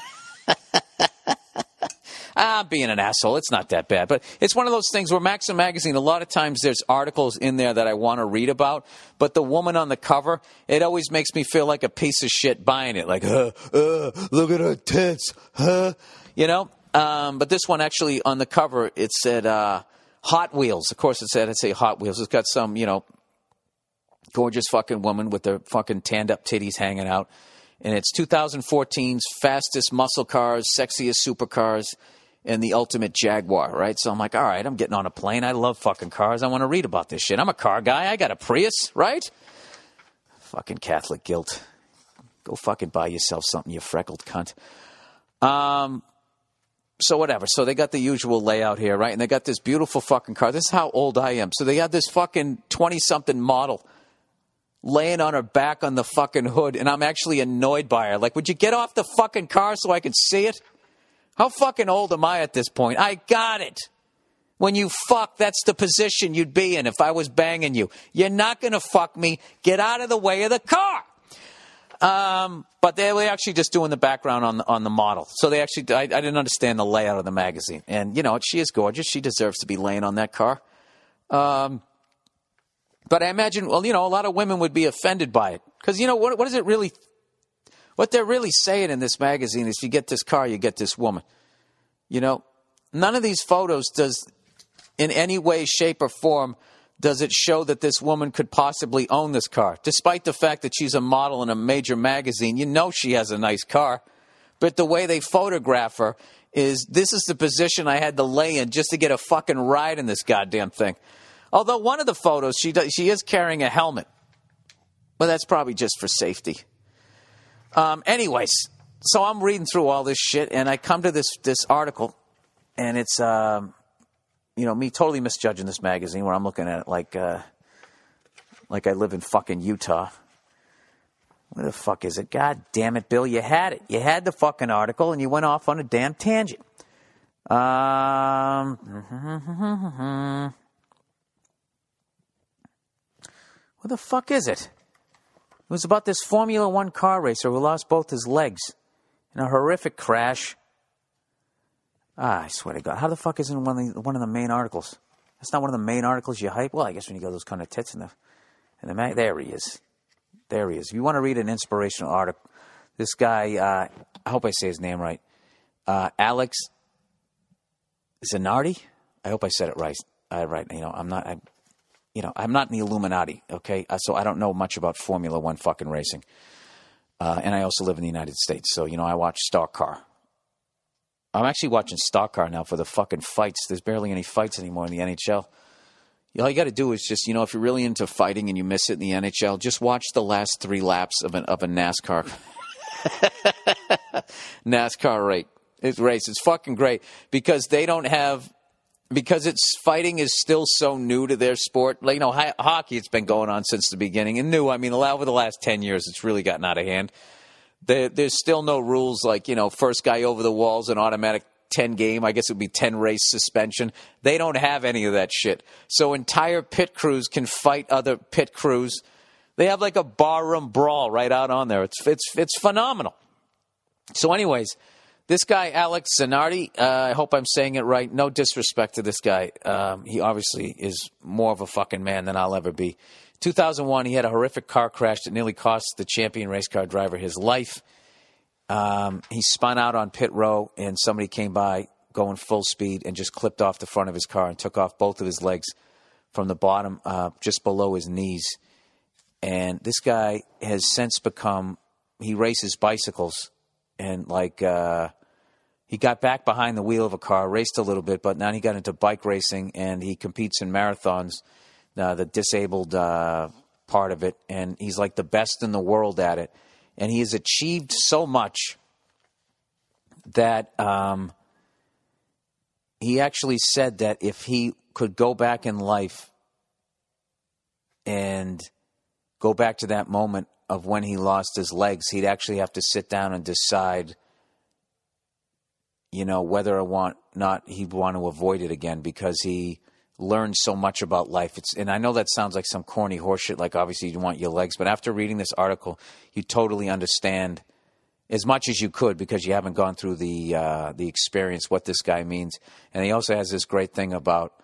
ah, I'm being an asshole. It's not that bad. But it's one of those things where Maxim Magazine, a lot of times there's articles in there that I want to read about, but the woman on the cover, it always makes me feel like a piece of shit buying it. Like, uh, uh, look at her tits, huh? You know? Um, but this one actually on the cover, it said, uh, Hot Wheels. Of course, it said, I'd say Hot Wheels. It's got some, you know, gorgeous fucking woman with their fucking tanned up titties hanging out. And it's 2014's fastest muscle cars, sexiest supercars, and the ultimate Jaguar, right? So I'm like, all right, I'm getting on a plane. I love fucking cars. I want to read about this shit. I'm a car guy. I got a Prius, right? Fucking Catholic guilt. Go fucking buy yourself something, you freckled cunt. Um, so whatever. So they got the usual layout here, right? And they got this beautiful fucking car. This is how old I am. So they had this fucking 20 something model laying on her back on the fucking hood, and I'm actually annoyed by her. Like, would you get off the fucking car so I can see it? How fucking old am I at this point? I got it. When you fuck, that's the position you'd be in if I was banging you. You're not going to fuck me. Get out of the way of the car. Um, but they were actually just doing the background on the, on the model. So they actually, I, I didn't understand the layout of the magazine. And, you know, she is gorgeous. She deserves to be laying on that car. Um, but I imagine, well, you know, a lot of women would be offended by it. Because, you know, what, what is it really what they're really saying in this magazine is you get this car, you get this woman. You know, none of these photos does, in any way, shape, or form, does it show that this woman could possibly own this car. Despite the fact that she's a model in a major magazine, you know she has a nice car. But the way they photograph her is this is the position I had to lay in just to get a fucking ride in this goddamn thing. Although one of the photos, she, does, she is carrying a helmet. But that's probably just for safety. Um, anyways, so I'm reading through all this shit, and I come to this this article, and it's um, you know me totally misjudging this magazine where I'm looking at it like uh, like I live in fucking Utah. Where the fuck is it? God damn it, Bill! You had it. You had the fucking article, and you went off on a damn tangent. Um. Where the fuck is it? It was about this Formula One car racer who lost both his legs in a horrific crash. Ah, I swear to God. How the fuck isn't one of the, one of the main articles? That's not one of the main articles you hype? Well, I guess when you got those kind of tits in the, in the mag. There he is. There he is. If you want to read an inspirational article, this guy, uh, I hope I say his name right, uh, Alex Zanardi. I hope I said it right. Uh, right. You know, I'm not. I, you know, I'm not in the Illuminati, okay? Uh, so I don't know much about Formula One fucking racing. Uh, and I also live in the United States, so you know I watch Stock Car. I'm actually watching Stock Car now for the fucking fights. There's barely any fights anymore in the NHL. All you got to do is just, you know, if you're really into fighting and you miss it in the NHL, just watch the last three laps of, an, of a NASCAR NASCAR race. It's race. It's fucking great because they don't have because it's fighting is still so new to their sport. Like you know, hi- hockey it's been going on since the beginning, and new. I mean, over the last ten years, it's really gotten out of hand. There, there's still no rules like you know, first guy over the walls, an automatic ten game. I guess it would be ten race suspension. They don't have any of that shit. So entire pit crews can fight other pit crews. They have like a barroom brawl right out on there. It's it's it's phenomenal. So, anyways this guy, Alex Zanardi, uh, I hope I'm saying it right. No disrespect to this guy. Um, he obviously is more of a fucking man than I'll ever be. 2001, he had a horrific car crash that nearly cost the champion race car driver his life. Um, he spun out on pit row, and somebody came by going full speed and just clipped off the front of his car and took off both of his legs from the bottom, uh, just below his knees. And this guy has since become, he races bicycles and like uh, he got back behind the wheel of a car, raced a little bit, but now he got into bike racing and he competes in marathons, uh, the disabled uh, part of it, and he's like the best in the world at it. And he has achieved so much that um, he actually said that if he could go back in life and go back to that moment of when he lost his legs, he'd actually have to sit down and decide, you know, whether or want, not he'd want to avoid it again because he learned so much about life. It's, and I know that sounds like some corny horseshit, like obviously you want your legs, but after reading this article, you totally understand as much as you could because you haven't gone through the uh, the experience what this guy means. And he also has this great thing about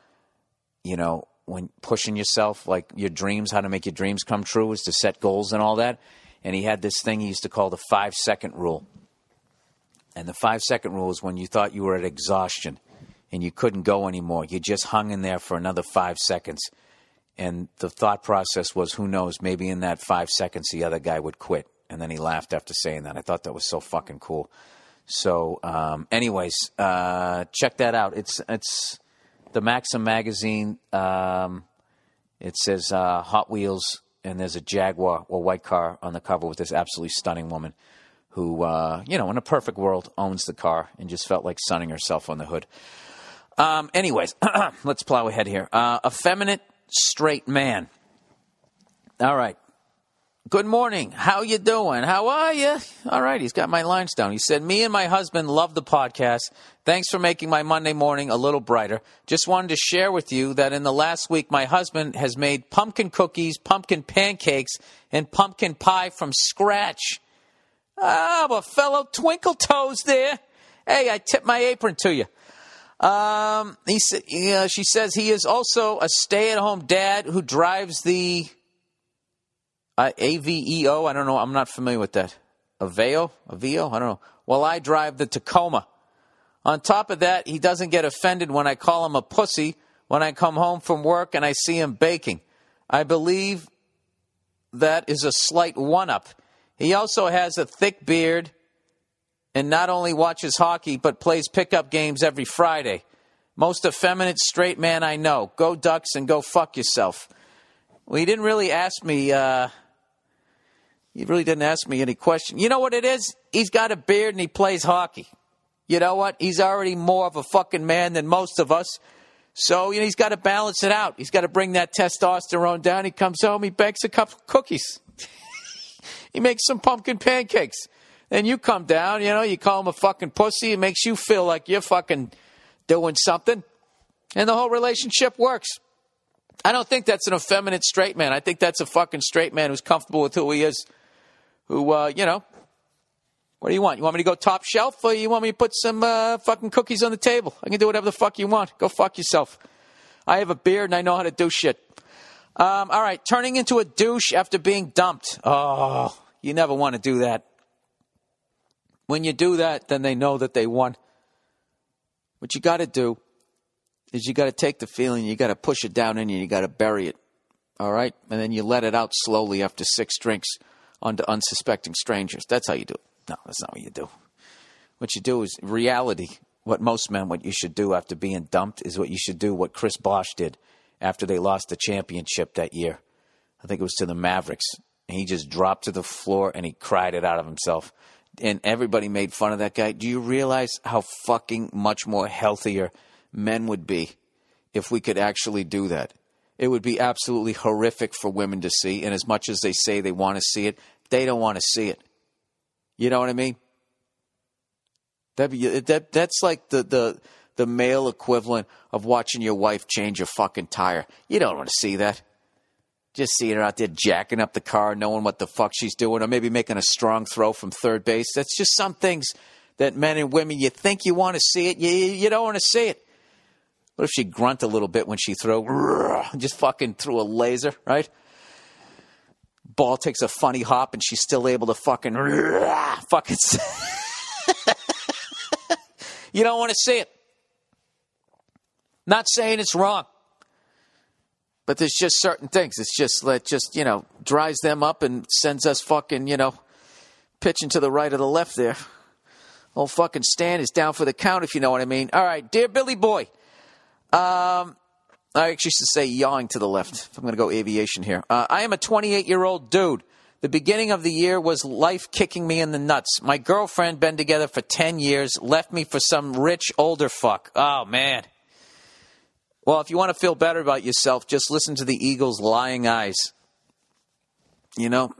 you know when pushing yourself like your dreams, how to make your dreams come true is to set goals and all that. And he had this thing he used to call the five second rule. And the five second rule is when you thought you were at exhaustion and you couldn't go anymore, you just hung in there for another five seconds. And the thought process was, who knows, maybe in that five seconds the other guy would quit. And then he laughed after saying that. I thought that was so fucking cool. So, um, anyways, uh, check that out. It's it's the Maxim magazine. Um, it says uh, Hot Wheels, and there's a Jaguar or white car on the cover with this absolutely stunning woman who, uh, you know, in a perfect world, owns the car and just felt like sunning herself on the hood. Um, anyways, let's plow ahead here. Uh, effeminate straight man. All right. Good morning. How you doing? How are you? All right, he's got my lines down. He said, "Me and my husband love the podcast. Thanks for making my Monday morning a little brighter. Just wanted to share with you that in the last week my husband has made pumpkin cookies, pumpkin pancakes, and pumpkin pie from scratch. Ah, a fellow twinkle toes there. Hey, I tip my apron to you." Um, he said, yeah, she says he is also a stay-at-home dad who drives the uh, AVEO. I don't know. I'm not familiar with that. Aveo? Aveo? I don't know. Well, I drive the Tacoma. On top of that, he doesn't get offended when I call him a pussy when I come home from work and I see him baking. I believe that is a slight one up. He also has a thick beard and not only watches hockey, but plays pickup games every Friday. Most effeminate straight man I know. Go Ducks and go fuck yourself. Well, he didn't really ask me. Uh, he really didn't ask me any question. You know what it is? He's got a beard and he plays hockey. You know what? He's already more of a fucking man than most of us. So you know he's got to balance it out. He's got to bring that testosterone down. He comes home, he bakes a couple of cookies. He makes some pumpkin pancakes. Then you come down, you know, you call him a fucking pussy. It makes you feel like you're fucking doing something. And the whole relationship works. I don't think that's an effeminate straight man. I think that's a fucking straight man who's comfortable with who he is. Who, uh, you know, what do you want? You want me to go top shelf or you want me to put some uh, fucking cookies on the table? I can do whatever the fuck you want. Go fuck yourself. I have a beard and I know how to do shit. Um, all right, turning into a douche after being dumped. Oh, you never want to do that. When you do that, then they know that they won. What you got to do is you got to take the feeling, you got to push it down in you, you got to bury it. All right? And then you let it out slowly after six drinks onto unsuspecting strangers. That's how you do it. No, that's not what you do. What you do is reality. What most men, what you should do after being dumped is what you should do, what Chris Bosh did after they lost the championship that year. I think it was to the Mavericks. And he just dropped to the floor and he cried it out of himself and everybody made fun of that guy. Do you realize how fucking much more healthier men would be if we could actually do that? It would be absolutely horrific for women to see. And as much as they say they want to see it, they don't want to see it. You know what I mean? That, that that's like the, the the male equivalent of watching your wife change a fucking tire. You don't want to see that. Just seeing her out there jacking up the car, knowing what the fuck she's doing, or maybe making a strong throw from third base. That's just some things that men and women, you think you want to see it, you, you don't want to see it. What if she grunt a little bit when she throw, just fucking threw a laser, right? Ball takes a funny hop and she's still able to fucking, fucking. you don't want to see it. Not saying it's wrong. But there's just certain things. It's just let just you know dries them up and sends us fucking you know pitching to the right or the left there. Old fucking stand is down for the count if you know what I mean. All right, dear Billy Boy. Um, I actually should say yawing to the left. I'm going to go aviation here. Uh, I am a 28 year old dude. The beginning of the year was life kicking me in the nuts. My girlfriend, been together for 10 years, left me for some rich older fuck. Oh, man. Well, if you want to feel better about yourself, just listen to the Eagles' lying eyes. You know?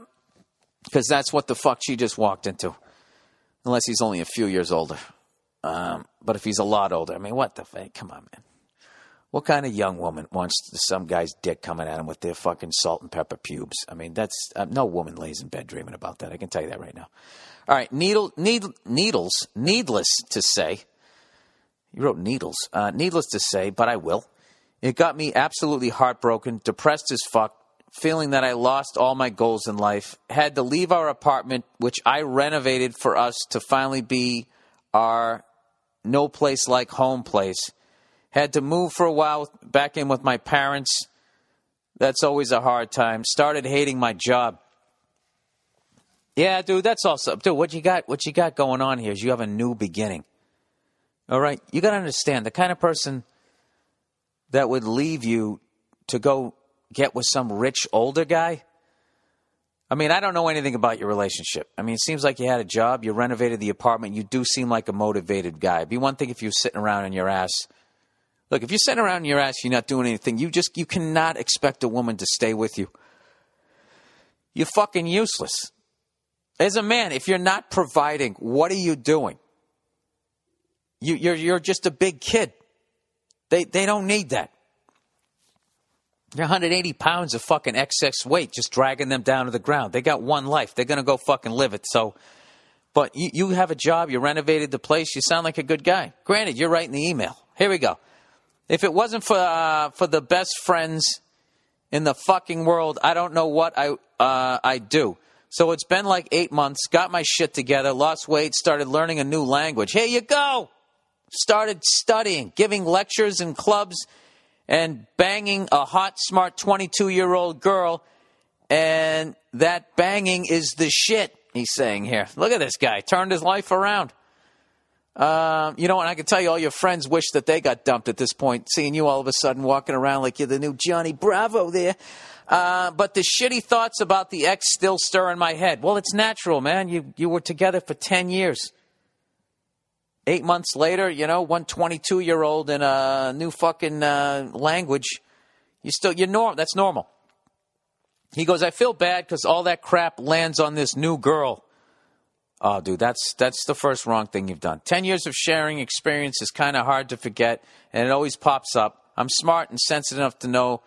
Because that's what the fuck she just walked into. Unless he's only a few years older. Um, but if he's a lot older, I mean, what the fuck? Come on, man. What kind of young woman wants some guy's dick coming at him with their fucking salt and pepper pubes? I mean, that's uh, no woman lays in bed dreaming about that. I can tell you that right now. All right, needle, need, needles. Needless to say, you wrote needles. Uh, needless to say, but I will. It got me absolutely heartbroken, depressed as fuck, feeling that I lost all my goals in life. Had to leave our apartment, which I renovated for us to finally be our no place like home place. Had to move for a while back in with my parents. That's always a hard time. Started hating my job. Yeah, dude, that's also dude. What you got? What you got going on here is you have a new beginning. All right, you got to understand the kind of person that would leave you to go get with some rich older guy. I mean, I don't know anything about your relationship. I mean, it seems like you had a job, you renovated the apartment, you do seem like a motivated guy. It'd be one thing if you're sitting around in your ass. Look, if you're sitting around in your ass, you're not doing anything. You just you cannot expect a woman to stay with you. You're fucking useless. As a man, if you're not providing, what are you doing? You, you're you're just a big kid. They they don't need that. You're 180 pounds of fucking excess weight just dragging them down to the ground. They got one life. They're gonna go fucking live it. So, but you, you have a job. You renovated the place. You sound like a good guy. Granted, you're writing the email. Here we go. If it wasn't for uh, for the best friends in the fucking world, I don't know what I uh, I do. So it's been like eight months. Got my shit together. Lost weight. Started learning a new language. Here you go. Started studying, giving lectures in clubs, and banging a hot, smart 22 year old girl. And that banging is the shit. He's saying here. Look at this guy. Turned his life around. Um, you know, and I can tell you, all your friends wish that they got dumped at this point, seeing you all of a sudden walking around like you're the new Johnny Bravo there. Uh, but the shitty thoughts about the ex still stir in my head. Well, it's natural, man. You you were together for ten years. Eight months later, you know, one 22 year old in a new fucking uh, language. You still you're normal. That's normal. He goes, I feel bad because all that crap lands on this new girl. Oh, dude, that's that's the first wrong thing you've done. Ten years of sharing experience is kind of hard to forget, and it always pops up. I'm smart and sensitive enough to know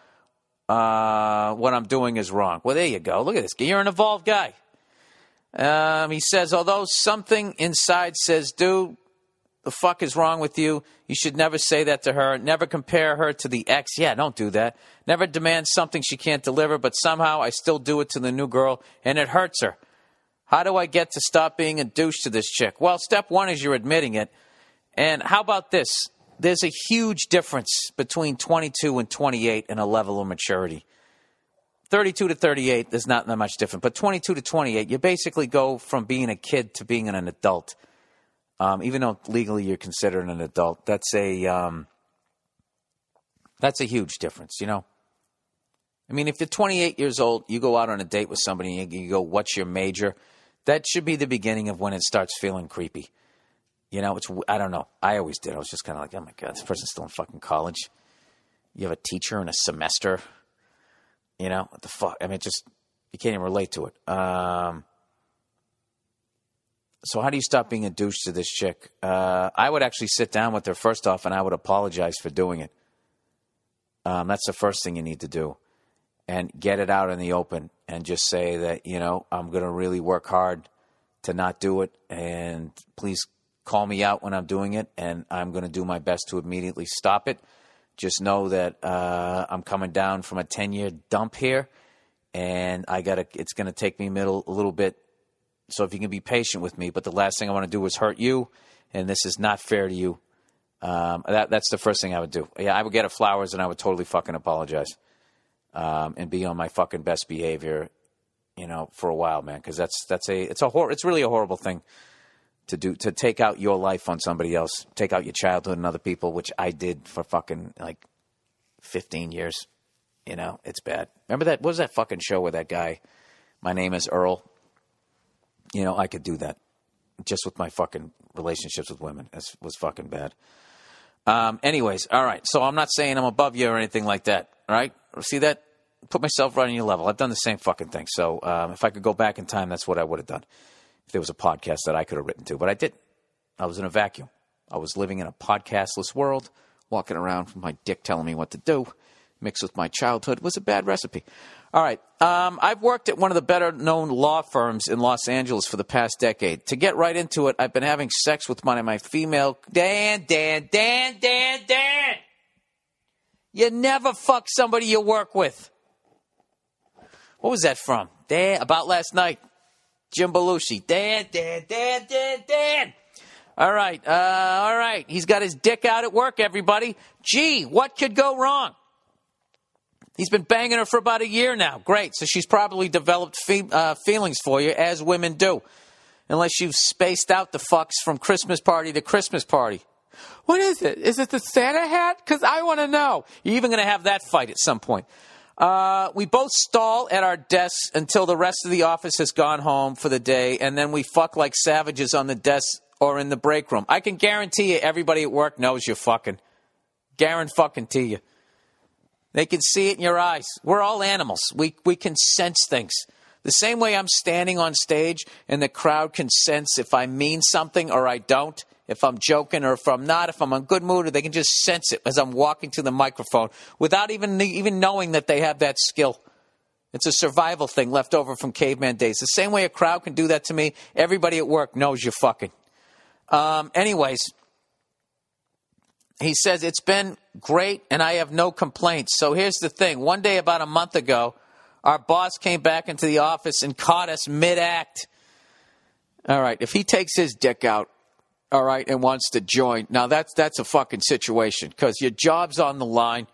uh, what I'm doing is wrong. Well, there you go. Look at this. You're an evolved guy. Um, he says, although something inside says, dude, the fuck is wrong with you? You should never say that to her. Never compare her to the ex. Yeah, don't do that. Never demand something she can't deliver, but somehow I still do it to the new girl, and it hurts her. How do I get to stop being a douche to this chick? Well, step one is you're admitting it. And how about this? There's a huge difference between 22 and 28 in a level of maturity. 32 to 38, there's not that much different. But 22 to 28, you basically go from being a kid to being an adult. Um, even though legally you're considered an adult, that's a um, that's a huge difference, you know. I mean, if you're 28 years old, you go out on a date with somebody and you go, "What's your major?" that should be the beginning of when it starts feeling creepy. You know, it's I don't know. I always did. I was just kind of like, oh my god, this person's still in fucking college. You have a teacher in a semester. You know what the fuck? I mean, just you can't even relate to it. Um, so how do you stop being a douche to this chick? Uh, I would actually sit down with her first off, and I would apologize for doing it. Um, that's the first thing you need to do, and get it out in the open and just say that, you know, I'm going to really work hard to not do it. And please call me out when I'm doing it. And I'm going to do my best to immediately stop it. Just know that uh, I'm coming down from a 10 year dump here. And I got to, it's going to take me middle, a little bit. So if you can be patient with me, but the last thing I want to do is hurt you. And this is not fair to you. Um, that, that's the first thing I would do. Yeah, I would get her flowers and I would totally fucking apologize um, and be on my fucking best behavior, you know, for a while, man. Because that's that's a it's a hor- it's really a horrible thing to do to take out your life on somebody else, take out your childhood and other people, which I did for fucking like fifteen years. You know, it's bad. Remember that? What was that fucking show where that guy? My name is Earl. You know, I could do that just with my fucking relationships with women. It was fucking bad. Um, anyways, all right. So I'm not saying I'm above you or anything like that. Right? See that? put myself right on your level. I've done the same fucking thing. So um, if I could go back in time, that's what I would have done. If there was a podcast that I could have written to, but I didn't. I was in a vacuum. I was living in a podcastless world walking around with my dick telling me what to do, mixed with my childhood, was a bad recipe. All right. Um, I've worked at one of the better known law firms in Los Angeles for the past decade. To get right into it, I've been having sex with one of my female. Dan, Dan, Dan, Dan, Dan! You never fuck somebody you work with. What was that from? Dan, about last night. Jim Belushi. Dan, Dan, Dan, Dan, Dan! All right, uh, all right. He's got his dick out at work, everybody. Gee, what could go wrong? He's been banging her for about a year now. Great. So she's probably developed fe- uh, feelings for you, as women do. Unless you've spaced out the fucks from Christmas party to Christmas party. What is it? Is it the Santa hat? Because I want to know. You're even going to have that fight at some point. Uh, we both stall at our desks until the rest of the office has gone home for the day, and then we fuck like savages on the desk or in the break room. I can guarantee you everybody at work knows you're fucking. Guarantee fucking to you. They can see it in your eyes. We're all animals. We, we can sense things. The same way I'm standing on stage and the crowd can sense if I mean something or I don't, if I'm joking or if I'm not, if I'm in good mood, or they can just sense it as I'm walking to the microphone without even, even knowing that they have that skill. It's a survival thing left over from caveman days. The same way a crowd can do that to me, everybody at work knows you're fucking. Um, anyways, he says it's been great and I have no complaints. So here's the thing. One day about a month ago, our boss came back into the office and caught us mid-act. All right, if he takes his dick out, all right, and wants to join, now that's that's a fucking situation because your job's on the line.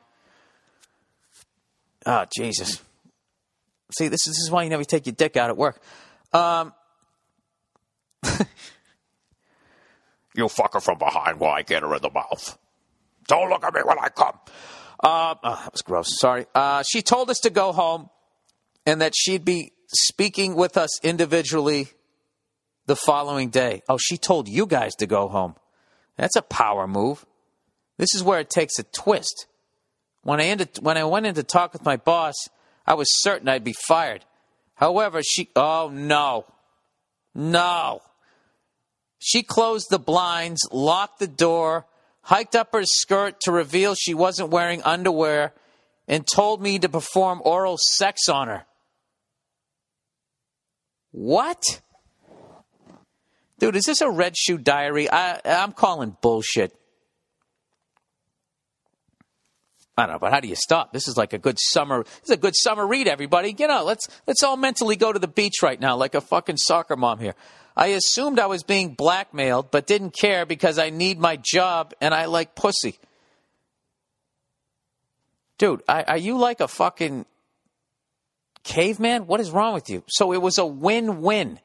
Oh Jesus! See, this is, this is why you never take your dick out at work. Um, You fuck her from behind while I get her in the mouth. Don't look at me when I come. Uh, oh, that was gross. Sorry. Uh, she told us to go home and that she'd be speaking with us individually the following day. Oh, she told you guys to go home. That's a power move. This is where it takes a twist. When I, ended, when I went in to talk with my boss, I was certain I'd be fired. However, she. Oh, no. No. She closed the blinds, locked the door, hiked up her skirt to reveal she wasn't wearing underwear, and told me to perform oral sex on her. What? Dude, is this a red shoe diary? I, I'm calling bullshit. I don't know, but how do you stop? This is like a good summer. This is a good summer read, everybody. You know, let's let's all mentally go to the beach right now, like a fucking soccer mom here. I assumed I was being blackmailed, but didn't care because I need my job and I like pussy. Dude, I, are you like a fucking caveman? What is wrong with you? So it was a win win.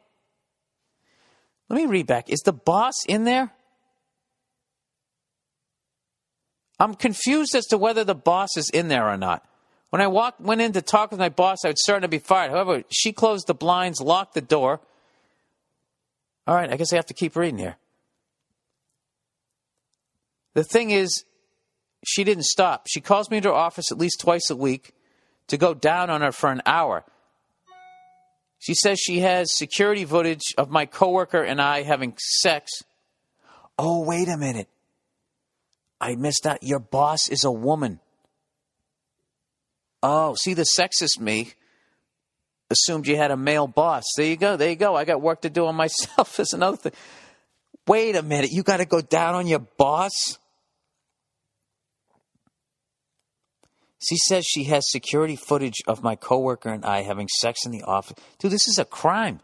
Let me read back. Is the boss in there? I'm confused as to whether the boss is in there or not. When I walked, went in to talk with my boss, I was certain to be fired. However, she closed the blinds, locked the door, all right, I guess I have to keep reading here. The thing is, she didn't stop. She calls me into her office at least twice a week to go down on her for an hour. She says she has security footage of my coworker and I having sex. Oh, wait a minute. I missed out. Your boss is a woman. Oh, see the sexist me assumed you had a male boss. There you go. There you go. I got work to do on myself. That's another thing. Wait a minute. You got to go down on your boss? She says she has security footage of my coworker and I having sex in the office. Dude, this is a crime.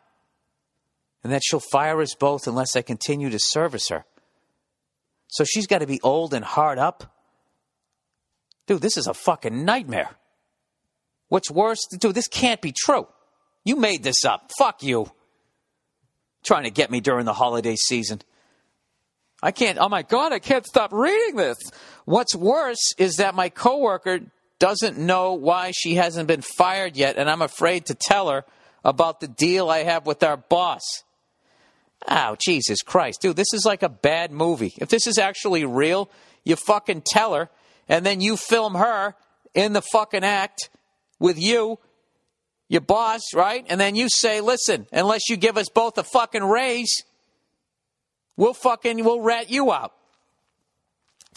And that she'll fire us both unless I continue to service her. So she's got to be old and hard up? Dude, this is a fucking nightmare. What's worse, dude, this can't be true. You made this up. Fuck you. Trying to get me during the holiday season. I can't, oh my God, I can't stop reading this. What's worse is that my coworker doesn't know why she hasn't been fired yet, and I'm afraid to tell her about the deal I have with our boss. Oh, Jesus Christ. Dude, this is like a bad movie. If this is actually real, you fucking tell her, and then you film her in the fucking act with you, your boss, right? And then you say, listen, unless you give us both a fucking raise, we'll fucking, we'll rat you out.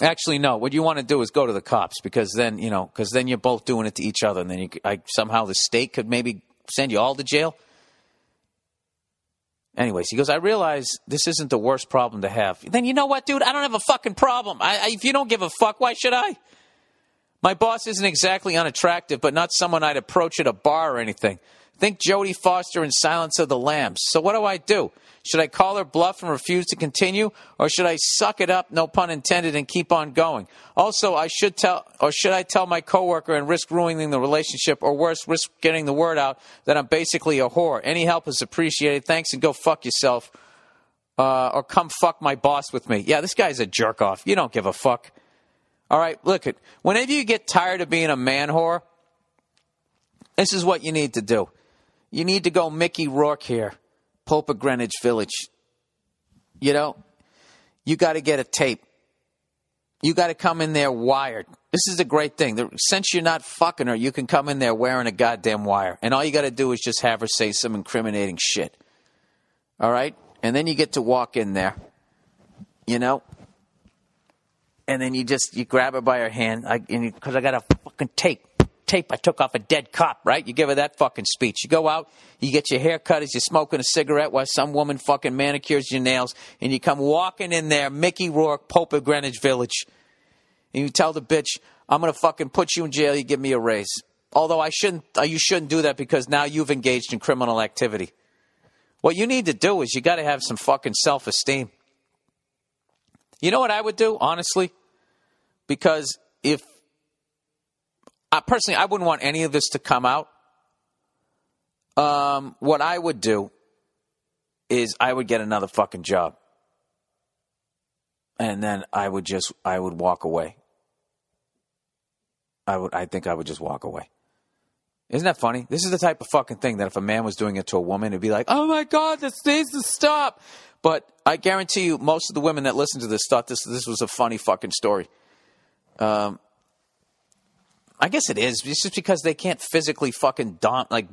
Actually, no. What you want to do is go to the cops because then you know because then you're both doing it to each other, and then you I, somehow the state could maybe send you all to jail. Anyways, he goes, I realize this isn't the worst problem to have. Then you know what, dude? I don't have a fucking problem. I, I, if you don't give a fuck, why should I? My boss isn't exactly unattractive, but not someone I'd approach at a bar or anything. Think Jodie Foster in Silence of the Lambs. So what do I do? Should I call her bluff and refuse to continue, or should I suck it up, no pun intended, and keep on going? Also, I should tell, or should I tell my coworker and risk ruining the relationship, or worse, risk getting the word out that I'm basically a whore? Any help is appreciated. Thanks, and go fuck yourself, uh, or come fuck my boss with me. Yeah, this guy's a jerk off. You don't give a fuck. All right, look it. Whenever you get tired of being a man whore, this is what you need to do. You need to go Mickey Rourke here, Pope of Greenwich Village. You know, you got to get a tape. You got to come in there wired. This is a great thing. Since you're not fucking her, you can come in there wearing a goddamn wire. And all you got to do is just have her say some incriminating shit. All right? And then you get to walk in there, you know? And then you just, you grab her by her hand, I, because I got a fucking tape tape I took off a dead cop, right? You give her that fucking speech. You go out, you get your hair cut as you're smoking a cigarette while some woman fucking manicures your nails, and you come walking in there, Mickey Rourke, Pope of Greenwich Village, and you tell the bitch, I'm gonna fucking put you in jail, you give me a raise. Although I shouldn't, uh, you shouldn't do that because now you've engaged in criminal activity. What you need to do is you got to have some fucking self esteem. You know what I would do, honestly? Because if I personally, I wouldn't want any of this to come out. Um, what I would do is I would get another fucking job, and then I would just I would walk away. I would I think I would just walk away. Isn't that funny? This is the type of fucking thing that if a man was doing it to a woman, it'd be like, "Oh my god, this needs to stop." But I guarantee you, most of the women that listen to this thought this this was a funny fucking story. Um, I guess it is. It's just because they can't physically fucking dom like.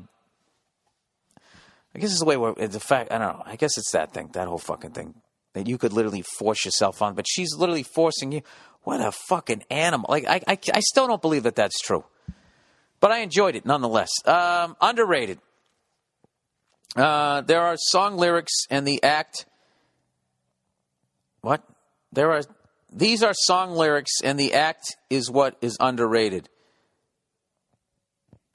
I guess it's the way where the fact. I don't know. I guess it's that thing, that whole fucking thing, that you could literally force yourself on, but she's literally forcing you. What a fucking animal! Like I, I, I still don't believe that that's true, but I enjoyed it nonetheless. Um, underrated. Uh, there are song lyrics and the act. What? There are. These are song lyrics, and the act is what is underrated.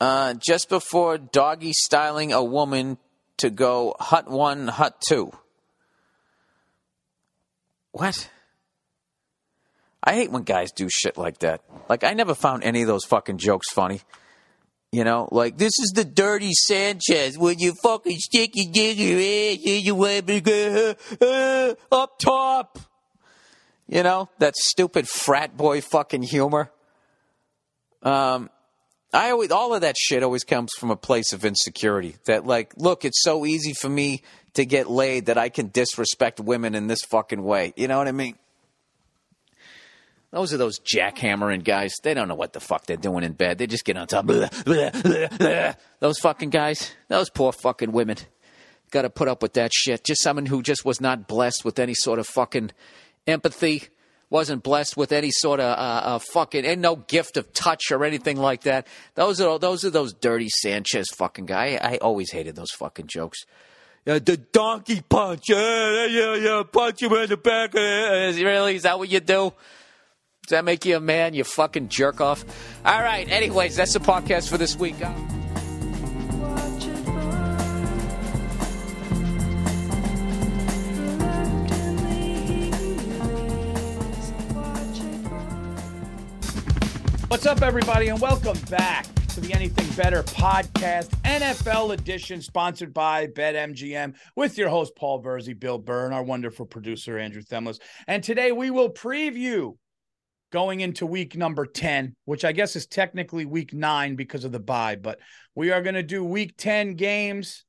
Uh, just before doggy styling a woman to go hut one, hut two. What? I hate when guys do shit like that. Like, I never found any of those fucking jokes funny. You know, like, this is the dirty Sanchez when you fucking stick your dick in your ass and you go uh, up top. You know, that stupid frat boy fucking humor. Um, I always all of that shit always comes from a place of insecurity. That like, look, it's so easy for me to get laid that I can disrespect women in this fucking way. You know what I mean? Those are those jackhammering guys. They don't know what the fuck they're doing in bed. They just get on top. Blah, blah, blah. Those fucking guys. Those poor fucking women. Got to put up with that shit. Just someone who just was not blessed with any sort of fucking empathy wasn't blessed with any sort of uh, uh, fucking and no gift of touch or anything like that. Those are those are those dirty Sanchez fucking guy. I, I always hated those fucking jokes. Uh, the donkey punch. Uh, yeah, yeah, punch him in the back. Uh, really? Is that what you do? Does that make you a man? You fucking jerk off. All right. Anyways, that's the podcast for this week. What's up, everybody, and welcome back to the Anything Better podcast, NFL edition, sponsored by BetMGM, with your host, Paul Virzi, Bill Burr, our wonderful producer, Andrew Themlis. And today we will preview going into week number 10, which I guess is technically week nine because of the bye, but we are going to do week 10 games.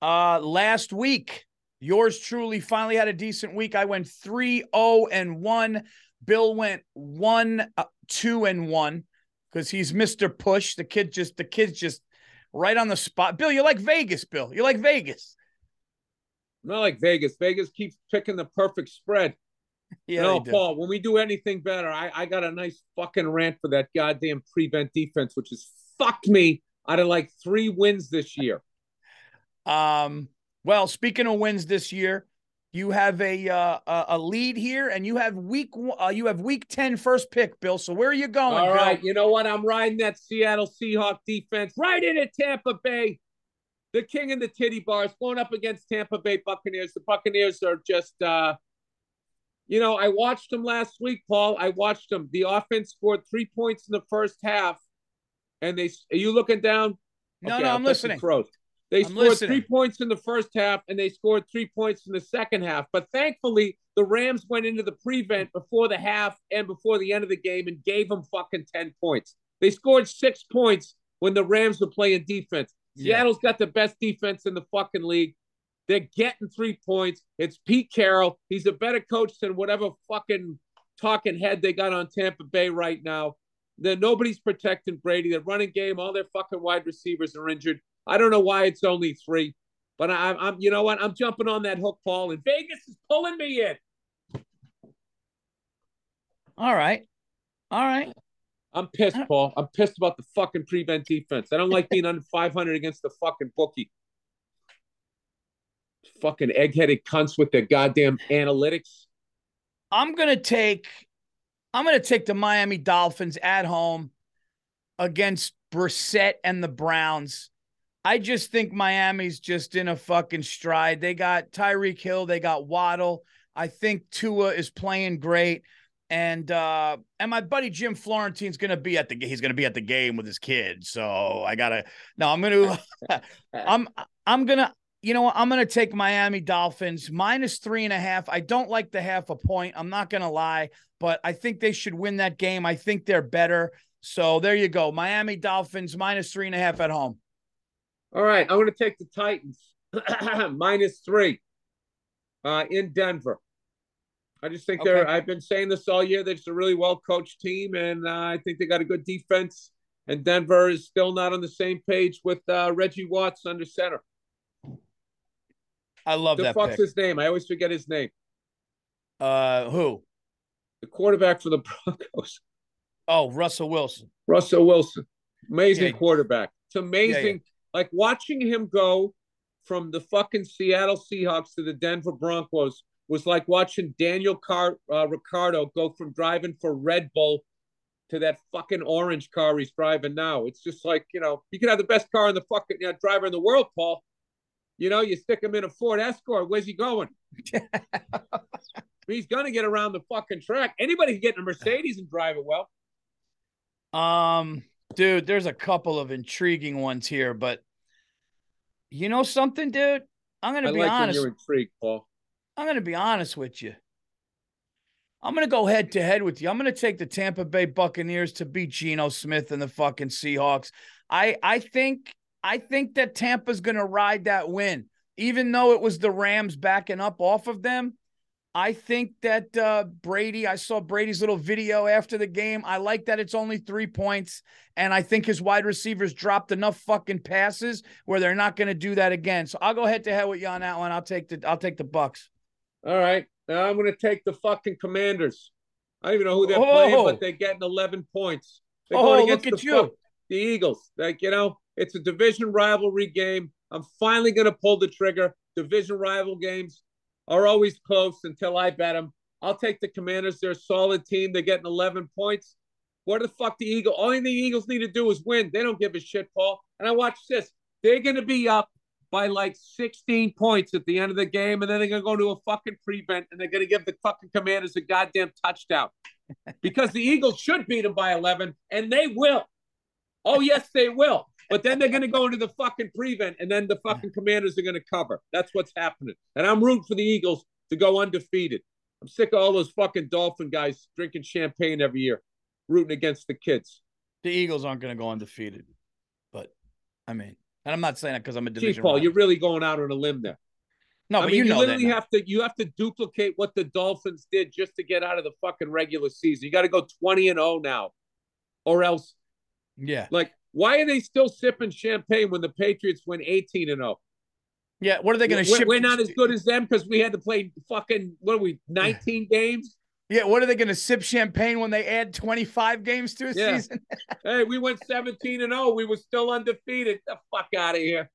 Uh, last week, yours truly finally had a decent week. I went 3 0 and 1. Bill went 1 uh, 2 and 1 because he's Mr. Push. The kid just, the kid's just right on the spot. Bill, you like Vegas, Bill. You like Vegas. Not like Vegas. Vegas keeps picking the perfect spread. Yeah, no. Paul, when we do anything better, I, I got a nice fucking rant for that goddamn prevent defense, which has fucked me out of like three wins this year. Um, well, speaking of wins this year, you have a uh, a a lead here, and you have week one- uh, you have week 10 first pick, Bill. So where are you going? All Bill? right, you know what? I'm riding that Seattle Seahawk defense right into Tampa Bay. The king of the titty bars going up against Tampa Bay Buccaneers. The Buccaneers are just, uh, you know, I watched them last week, Paul. I watched them. The offense scored three points in the first half, and they. Are you looking down? No, Okay, no, I'm listening. pros. They I'm scored listening. three points in the first half, and they scored three points in the second half. But thankfully, the Rams went into the prevent before the half and before the end of the game and gave them fucking ten points. They scored six points when the Rams were playing defense. Yeah. Seattle's got the best defense in the fucking league. They're getting three points. It's Pete Carroll. He's a better coach than whatever fucking talking head they got on Tampa Bay right now. Then nobody's protecting Brady. Their running game, all their fucking wide receivers are injured. I don't know why it's only three, but I, I'm, you know what? I'm jumping on that hook, Paul, and Vegas is pulling me in. All right, all right. I'm pissed, Paul. I'm pissed about the fucking prevent defense. I don't like being under 500 against the fucking bookie. Fucking eggheaded cunts with their goddamn analytics. I'm gonna take I'm gonna take the Miami Dolphins at home against Brissett and the Browns. I just think Miami's just in a fucking stride. They got Tyreek Hill, they got Waddle. I think Tua is playing great. And uh and my buddy Jim Florentine's gonna be at the he's gonna be at the game with his kid. So I gotta no, I'm gonna I'm I'm gonna you know what? I'm going to take Miami Dolphins minus three and a half. I don't like the half a point. I'm not going to lie, but I think they should win that game. I think they're better. So there you go. Miami Dolphins minus three and a half at home. All right, I'm going to take the Titans minus three uh, in Denver. I just think they're. I've been saying this all year. They're just a really well coached team, and uh, I think they got a good defense. And Denver is still not on the same page with uh, Reggie Watts under center. I love The that fuck's pick. his name? I always forget his name. Uh, who? The quarterback for the Broncos, Oh, Russell Wilson. Russell Wilson. Amazing Yeah. quarterback. It's amazing. Like watching him go from the fucking Seattle Seahawks to the Denver Broncos was like watching Daniel Car- uh, Ricciardo go from driving for Red Bull to that fucking orange car he's driving now. It's just like, you know, you can have the best car in the fucking you know, driver in the world, Paul. You know, you stick him in a Ford Escort. Where's he going? he's going to get around the fucking track. Anybody can get in a Mercedes and drive it well. Um, dude, there's a couple of intriguing ones here, but you know something, dude? I'm going I to be like honest. you're intrigued, Paul. I'm going to be honest with you. I'm going to go head to head with you. I'm going to take the Tampa Bay Buccaneers to beat Geno Smith and the fucking Seahawks. I I think I think that Tampa's going to ride that win, even though it was the Rams backing up off of them. I think that uh, Brady. I saw Brady's little video after the game. I like that it's only three points, and I think his wide receivers dropped enough fucking passes where they're not going to do that again. So I'll go head to head with you on that one. I'll take the I'll take the Bucks. All right. Now I'm going to take the fucking Commanders. I don't even know who they're Oh. playing, but they're getting 11 points. They're Oh, look at the, you. fuck- the Eagles. Like, you know, it's a division rivalry game. I'm finally going to pull the trigger. Division rival games are always close until I bet them. I'll take the Commanders. They're a solid team. They're getting 11 points. What the fuck the Eagles? Only thing the Eagles need to do is win. They don't give a shit, Paul. And I watch this. They're going to be up by like 16 points at the end of the game, and then they're going to go to a fucking prevent, and they're going to give the fucking Commanders a goddamn touchdown because the Eagles should beat them by 11, and they will. Oh yes, they will. But then they're going to go into the fucking prevent, and then the fucking Commanders are going to cover. That's what's happening, and I'm rooting for the Eagles to go undefeated. I'm sick of all those fucking Dolphin guys drinking champagne every year, rooting against the kids. The Eagles aren't going to go undefeated, but I mean, and I'm not saying that because I'm a Gee, division. Paul, rival. you're really going out on a limb there. no, I but mean, you you, know that. literally have to you have to duplicate what the Dolphins did just to get out of the fucking regular season. You got to go 20 and 0 now. Or else Yeah, like why are they still sipping champagne when the Patriots win 18 and 0? yeah. What are they going to ship? we're not as good as them because we had to play fucking what are we 19 games Yeah, what are they going to sip champagne when they add 25 games to a Yeah. season? Hey, we went 17 and 0. We were still undefeated. Get the fuck out of here.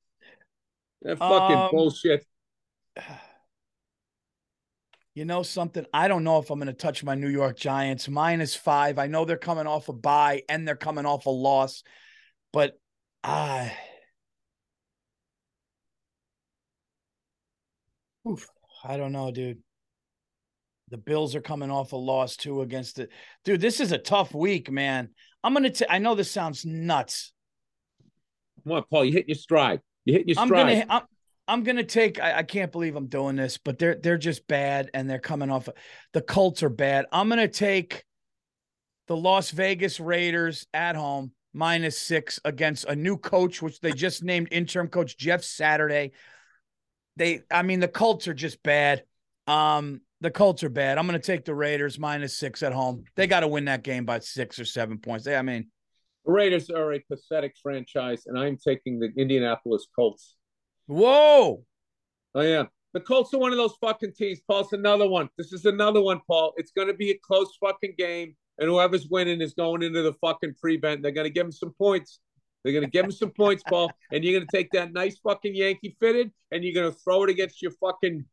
That fucking Um, bullshit. You know something? I don't know if I'm going to touch my New York Giants. Minus five. I know they're coming off a bye and they're coming off a loss, but I. Oof, I don't know, dude. The Bills are coming off a loss too against it. Dude, this is a tough week, man. I'm gonna. T- I know this sounds nuts. Come on, Paul. You hit your stride. You hit your stride. I'm gonna. I'm, I'm gonna take. I, I can't believe I'm doing this, but they're they're just bad, and they're coming off. The Colts are bad. I'm gonna take the Las Vegas Raiders at home minus six against a new coach, which they just named interim coach Jeff Saturday. They, I mean, the Colts are just bad. Um, the Colts are bad. I'm gonna take the Raiders minus six at home. They got to win that game by six or seven points. They, I mean, The Raiders are a pathetic franchise, and I'm taking the Indianapolis Colts. whoa. Oh yeah. The Colts are one of those fucking teams. Paul, it's another one. This is another one, Paul. It's going to be a close fucking game, and whoever's winning is going into the fucking prevent. They're going to give him some points. They're going to give him some points, Paul, and you're going to take that nice fucking Yankee fitted, and you're going to throw it against your fucking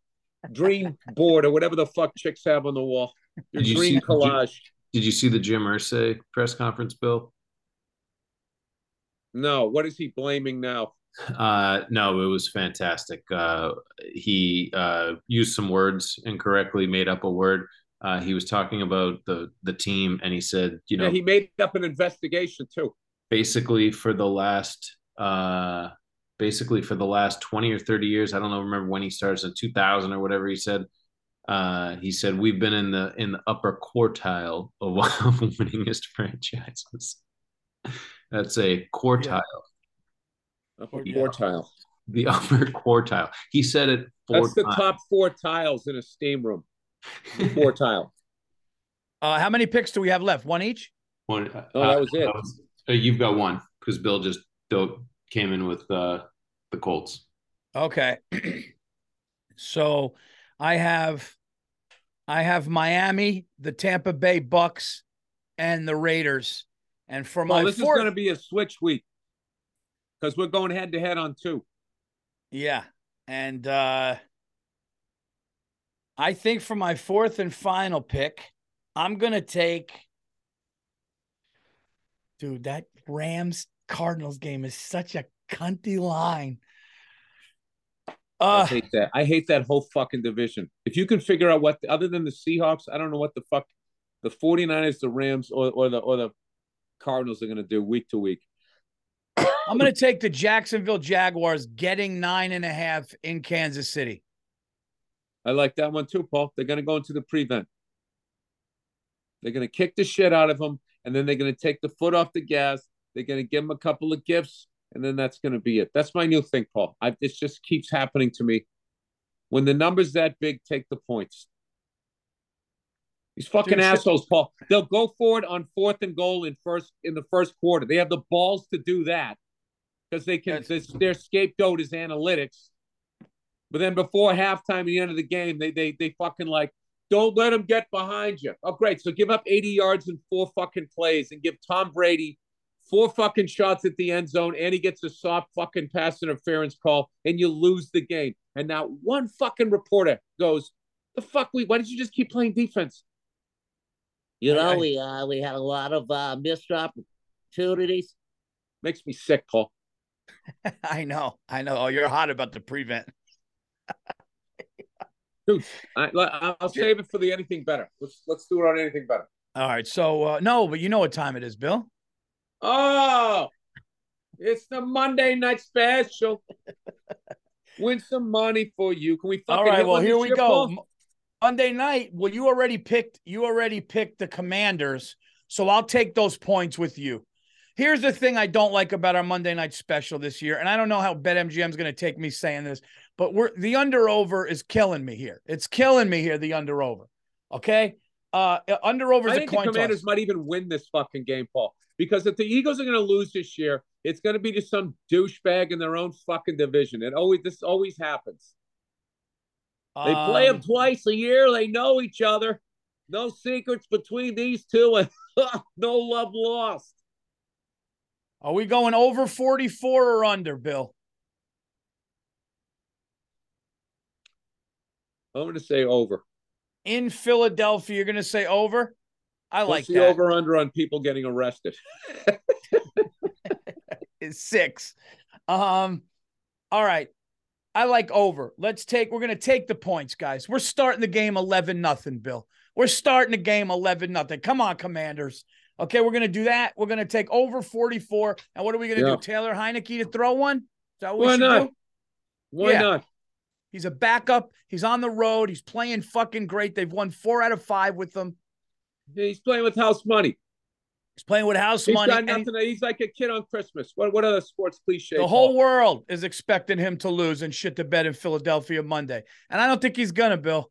dream board or whatever the fuck chicks have on the wall. Your Did you dream see- collage. Did you see the Jim Irsay press conference, Bill? No, what is he blaming now? Uh, no, it was fantastic. Uh, he uh, used some words incorrectly, made up a word. Uh, he was talking about the the team, and he said, you know, Yeah, he made up an investigation too. basically for the last uh, basically for the last twenty or thirty years, I don't know, remember when he started in two thousand or whatever he said. Uh, he said we've been in the in the upper quartile of winningest franchises. That's a quartile. Upper Yeah. quartile. the upper quartile. He said it four That's the times. top four tiles in a steam room. Four tile. Uh, how many picks do we have left? One each. One, Oh, that was it. uh, you've got one because Bill just do- came in with uh, the Colts. Okay. so I have I have Miami, the Tampa Bay Bucks, and the Raiders. And for my this fourth, is going to be a switch week because we're going head to head on two. yeah. And uh I think for my fourth and final pick, I'm gonna take dude, that Rams Cardinals game is such a cunty line. I Uh hate that. I hate that whole fucking division. If you can figure out what, other than the Seahawks, I don't know what the fuck the 49ers, the Rams, or, or the or the Cardinals are going to do week to week. I'm going to take the Jacksonville Jaguars getting nine and a half in Kansas City. I like that one too, Paul. They're going to go into the prevent. They're going to kick the shit out of them, and then they're going to take the foot off the gas. They're going to give them a couple of gifts, and then that's going to be it. That's my new thing, Paul. I, this just keeps happening to me. When the number's that big, take the points. These fucking Dude, assholes, Paul. They'll go forward on fourth and goal in first in the first quarter. They have the balls to do that because they can. This, their scapegoat is analytics. But then before halftime, at the end of the game, they they they fucking like don't let them get behind you. Oh, great! So give up 80 yards in four fucking plays and give Tom Brady four fucking shots at the end zone, and he gets a soft fucking pass interference call, and you lose the game. And now one fucking reporter goes, "The fuck? We? Why did you just keep playing defense?" You know, I- we uh, we had a lot of uh, missed opportunities. Makes me sick, Paul. I know. I know. Oh, you're hot about the prevent. I, I- I'll save it for the anything better. Let's let's do it on anything better. All right. So, uh, no, but you know what time it is, Bill? Oh, it's the Monday night special. Win some money for you. Can we fucking All right. Well, here we go. Monday night. Well, you already picked. You already picked the Commanders, so I'll take those points with you. Here's the thing I don't like about our Monday night special this year, and I don't know how BetMGM is going to take me saying this, but we're the under over is killing me here. It's killing me here. The under over. Okay. Uh, under over is I a think the Commanders toss. might even win this fucking game, Paul. Because if the Eagles are going to lose this year, it's going to be to some douchebag in their own fucking division. It always this always happens. They play them Um, twice a year. They know each other. No secrets between these two, and no love lost. Are we going over 44 or under, Bill? I'm going to say over. In Philadelphia, you're going to say over? I like What's the that. over under on people getting arrested? is six. Um, all right. I like over. Let's take, we're going to take the points, guys. We're starting the game 11 nothing, Bill. We're starting the game 11 nothing. Come on, commanders. Okay, we're going to do that. We're going to take over 44. And what are we going to Yeah. do? Taylor Heinicke to throw one? Is that what Why should not? do? Why Yeah. not? He's a backup. He's on the road. He's playing fucking great. They've won four out of five with them. He's playing with house money. He's playing with house He's money. got nothing. He's like a kid on Christmas. What what other sports cliche? The whole world is expecting him to lose and shit the bed in Philadelphia Monday. And I don't think he's gonna, Bill.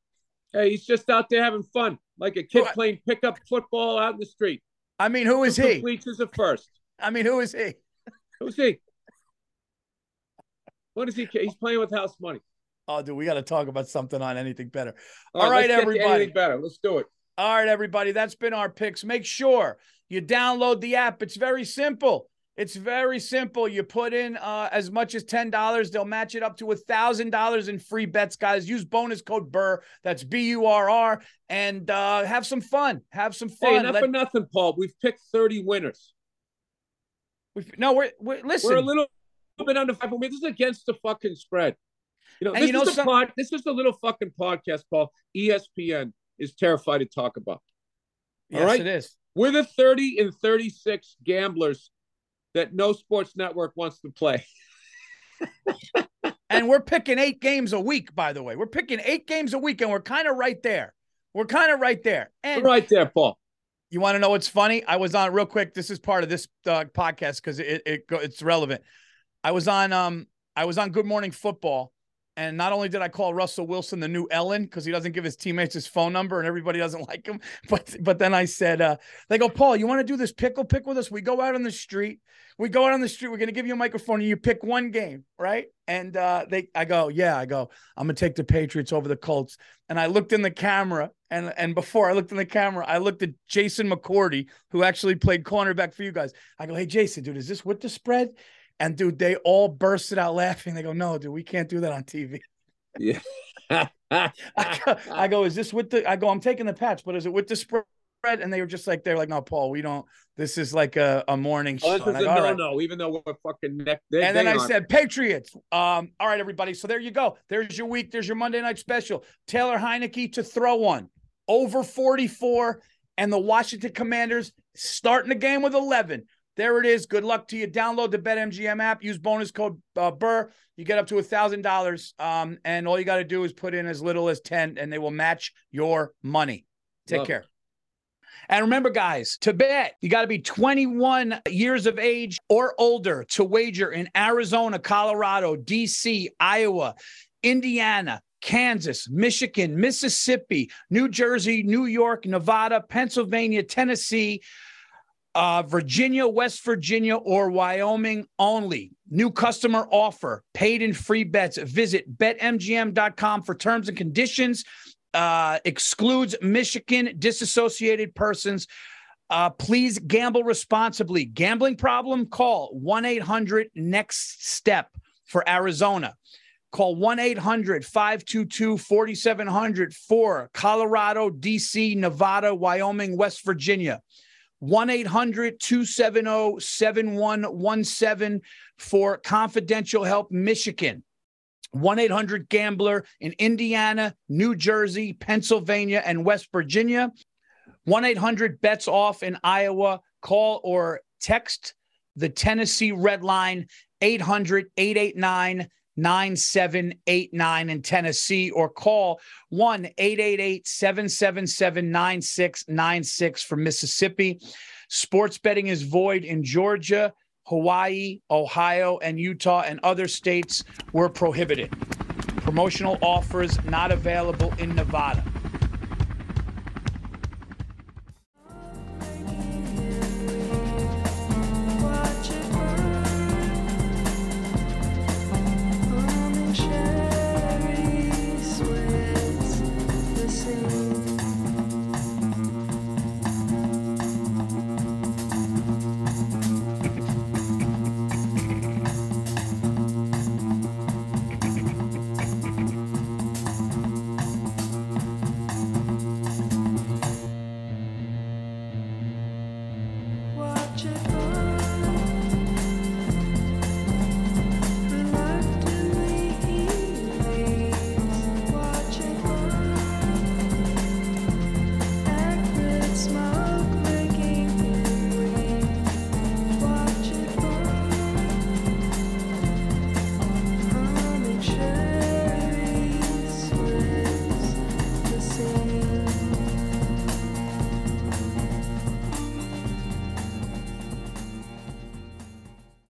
Hey, he's just out there having fun, like a kid Who- playing pickup football out in the street. I mean, who is he? completes as a first? I mean, who is he? Who's he? What is he? He's playing with house money. Oh, dude, we got to talk about something on anything better. All All right, let's everybody. better. Let's do it. All right, everybody, that's been our picks. Make sure you download the app. It's very simple. It's very simple. You put in uh, as much as ten dollars, they'll match it up to a thousand dollars in free bets, guys. Use bonus code Burr. That's B U R R, and uh, have some fun. Have some Hey, fun. not Let- for nothing, Paul. We've picked 30 winners. We've, no, we're, we're listen. We're a little bit under five. This is against the fucking spread. You know, And this you know is a some- pod, This is a little fucking podcast, Paul. ESPN is terrified to talk about. yes, all right. it is. We're the 30 and 36 gamblers that no sports network wants to play. and we're picking eight games a week, by the way. We're picking eight games a week, and we're kind of right there. We're kind of right there. And right there, Paul. you want to know what's funny? I was on real quick. This is part of this uh, podcast because it, it it's relevant. I was on um I was on Good Morning Football, and not only did I call Russell Wilson the new Ellen because he doesn't give his teammates his phone number and everybody doesn't like him, but but then I said, uh, they go, Paul, you want to do this pickle pick with us? We go out on the street. We go out on the street. We're gonna give you a microphone and you pick one game, right? And uh, they, I go, yeah, I go, I'm gonna take the Patriots over the Colts. And I looked in the camera, and and before I looked in the camera, I looked at Jason McCourty, who actually played cornerback for you guys. I go, hey Jason, dude, is this with the spread? And dude, they all bursted out laughing. They go, no, dude, we can't do that on TV. Yeah. I go, I go, is this with the? I go, I'm taking the patch, but is it with the spread? And they were just like, they're like, no, Paul, we don't. This is like a, a morning show. Oh, this is a no right." no, even though we're fucking neck. They, and then I aren't. said Patriots. Um, all right, everybody. So there you go. There's your week. There's your Monday night special. Taylor Heinicke to throw one over 44, and the Washington Commanders starting the game with 11. There it is. Good luck to you. Download the BetMGM app. Use bonus code uh, Burr. You get up to a thousand dollars. Um, and all you got to do is put in as little as 10, and they will match your money. Take Love it. care. And remember, guys, to bet, you got to be 21 years of age or older to wager in Arizona, Colorado, DC, Iowa, Indiana, Kansas, Michigan, Mississippi, New Jersey, New York, Nevada, Pennsylvania, Tennessee, uh, Virginia, West Virginia, or Wyoming only. New customer offer, paid and free bets. Visit betmgm.com for terms and conditions. Uh, excludes Michigan disassociated persons. Uh, please gamble responsibly. Gambling problem? Call 1 800 NEXT STEP for Arizona. Call 1 800 522 4700 for Colorado, DC, Nevada, Wyoming, West Virginia. 1 800 270 7117 for confidential help, Michigan. 1 800 Gambler in Indiana, New Jersey, Pennsylvania, and West Virginia. 1 800 Bets Off in Iowa. Call or text the Tennessee Red Line 800 889 9789 in Tennessee or call 1 888 777 9696 for Mississippi. Sports betting is void in Georgia, Hawaii, Ohio, and Utah, and other states were prohibited. Promotional offers not available in Nevada.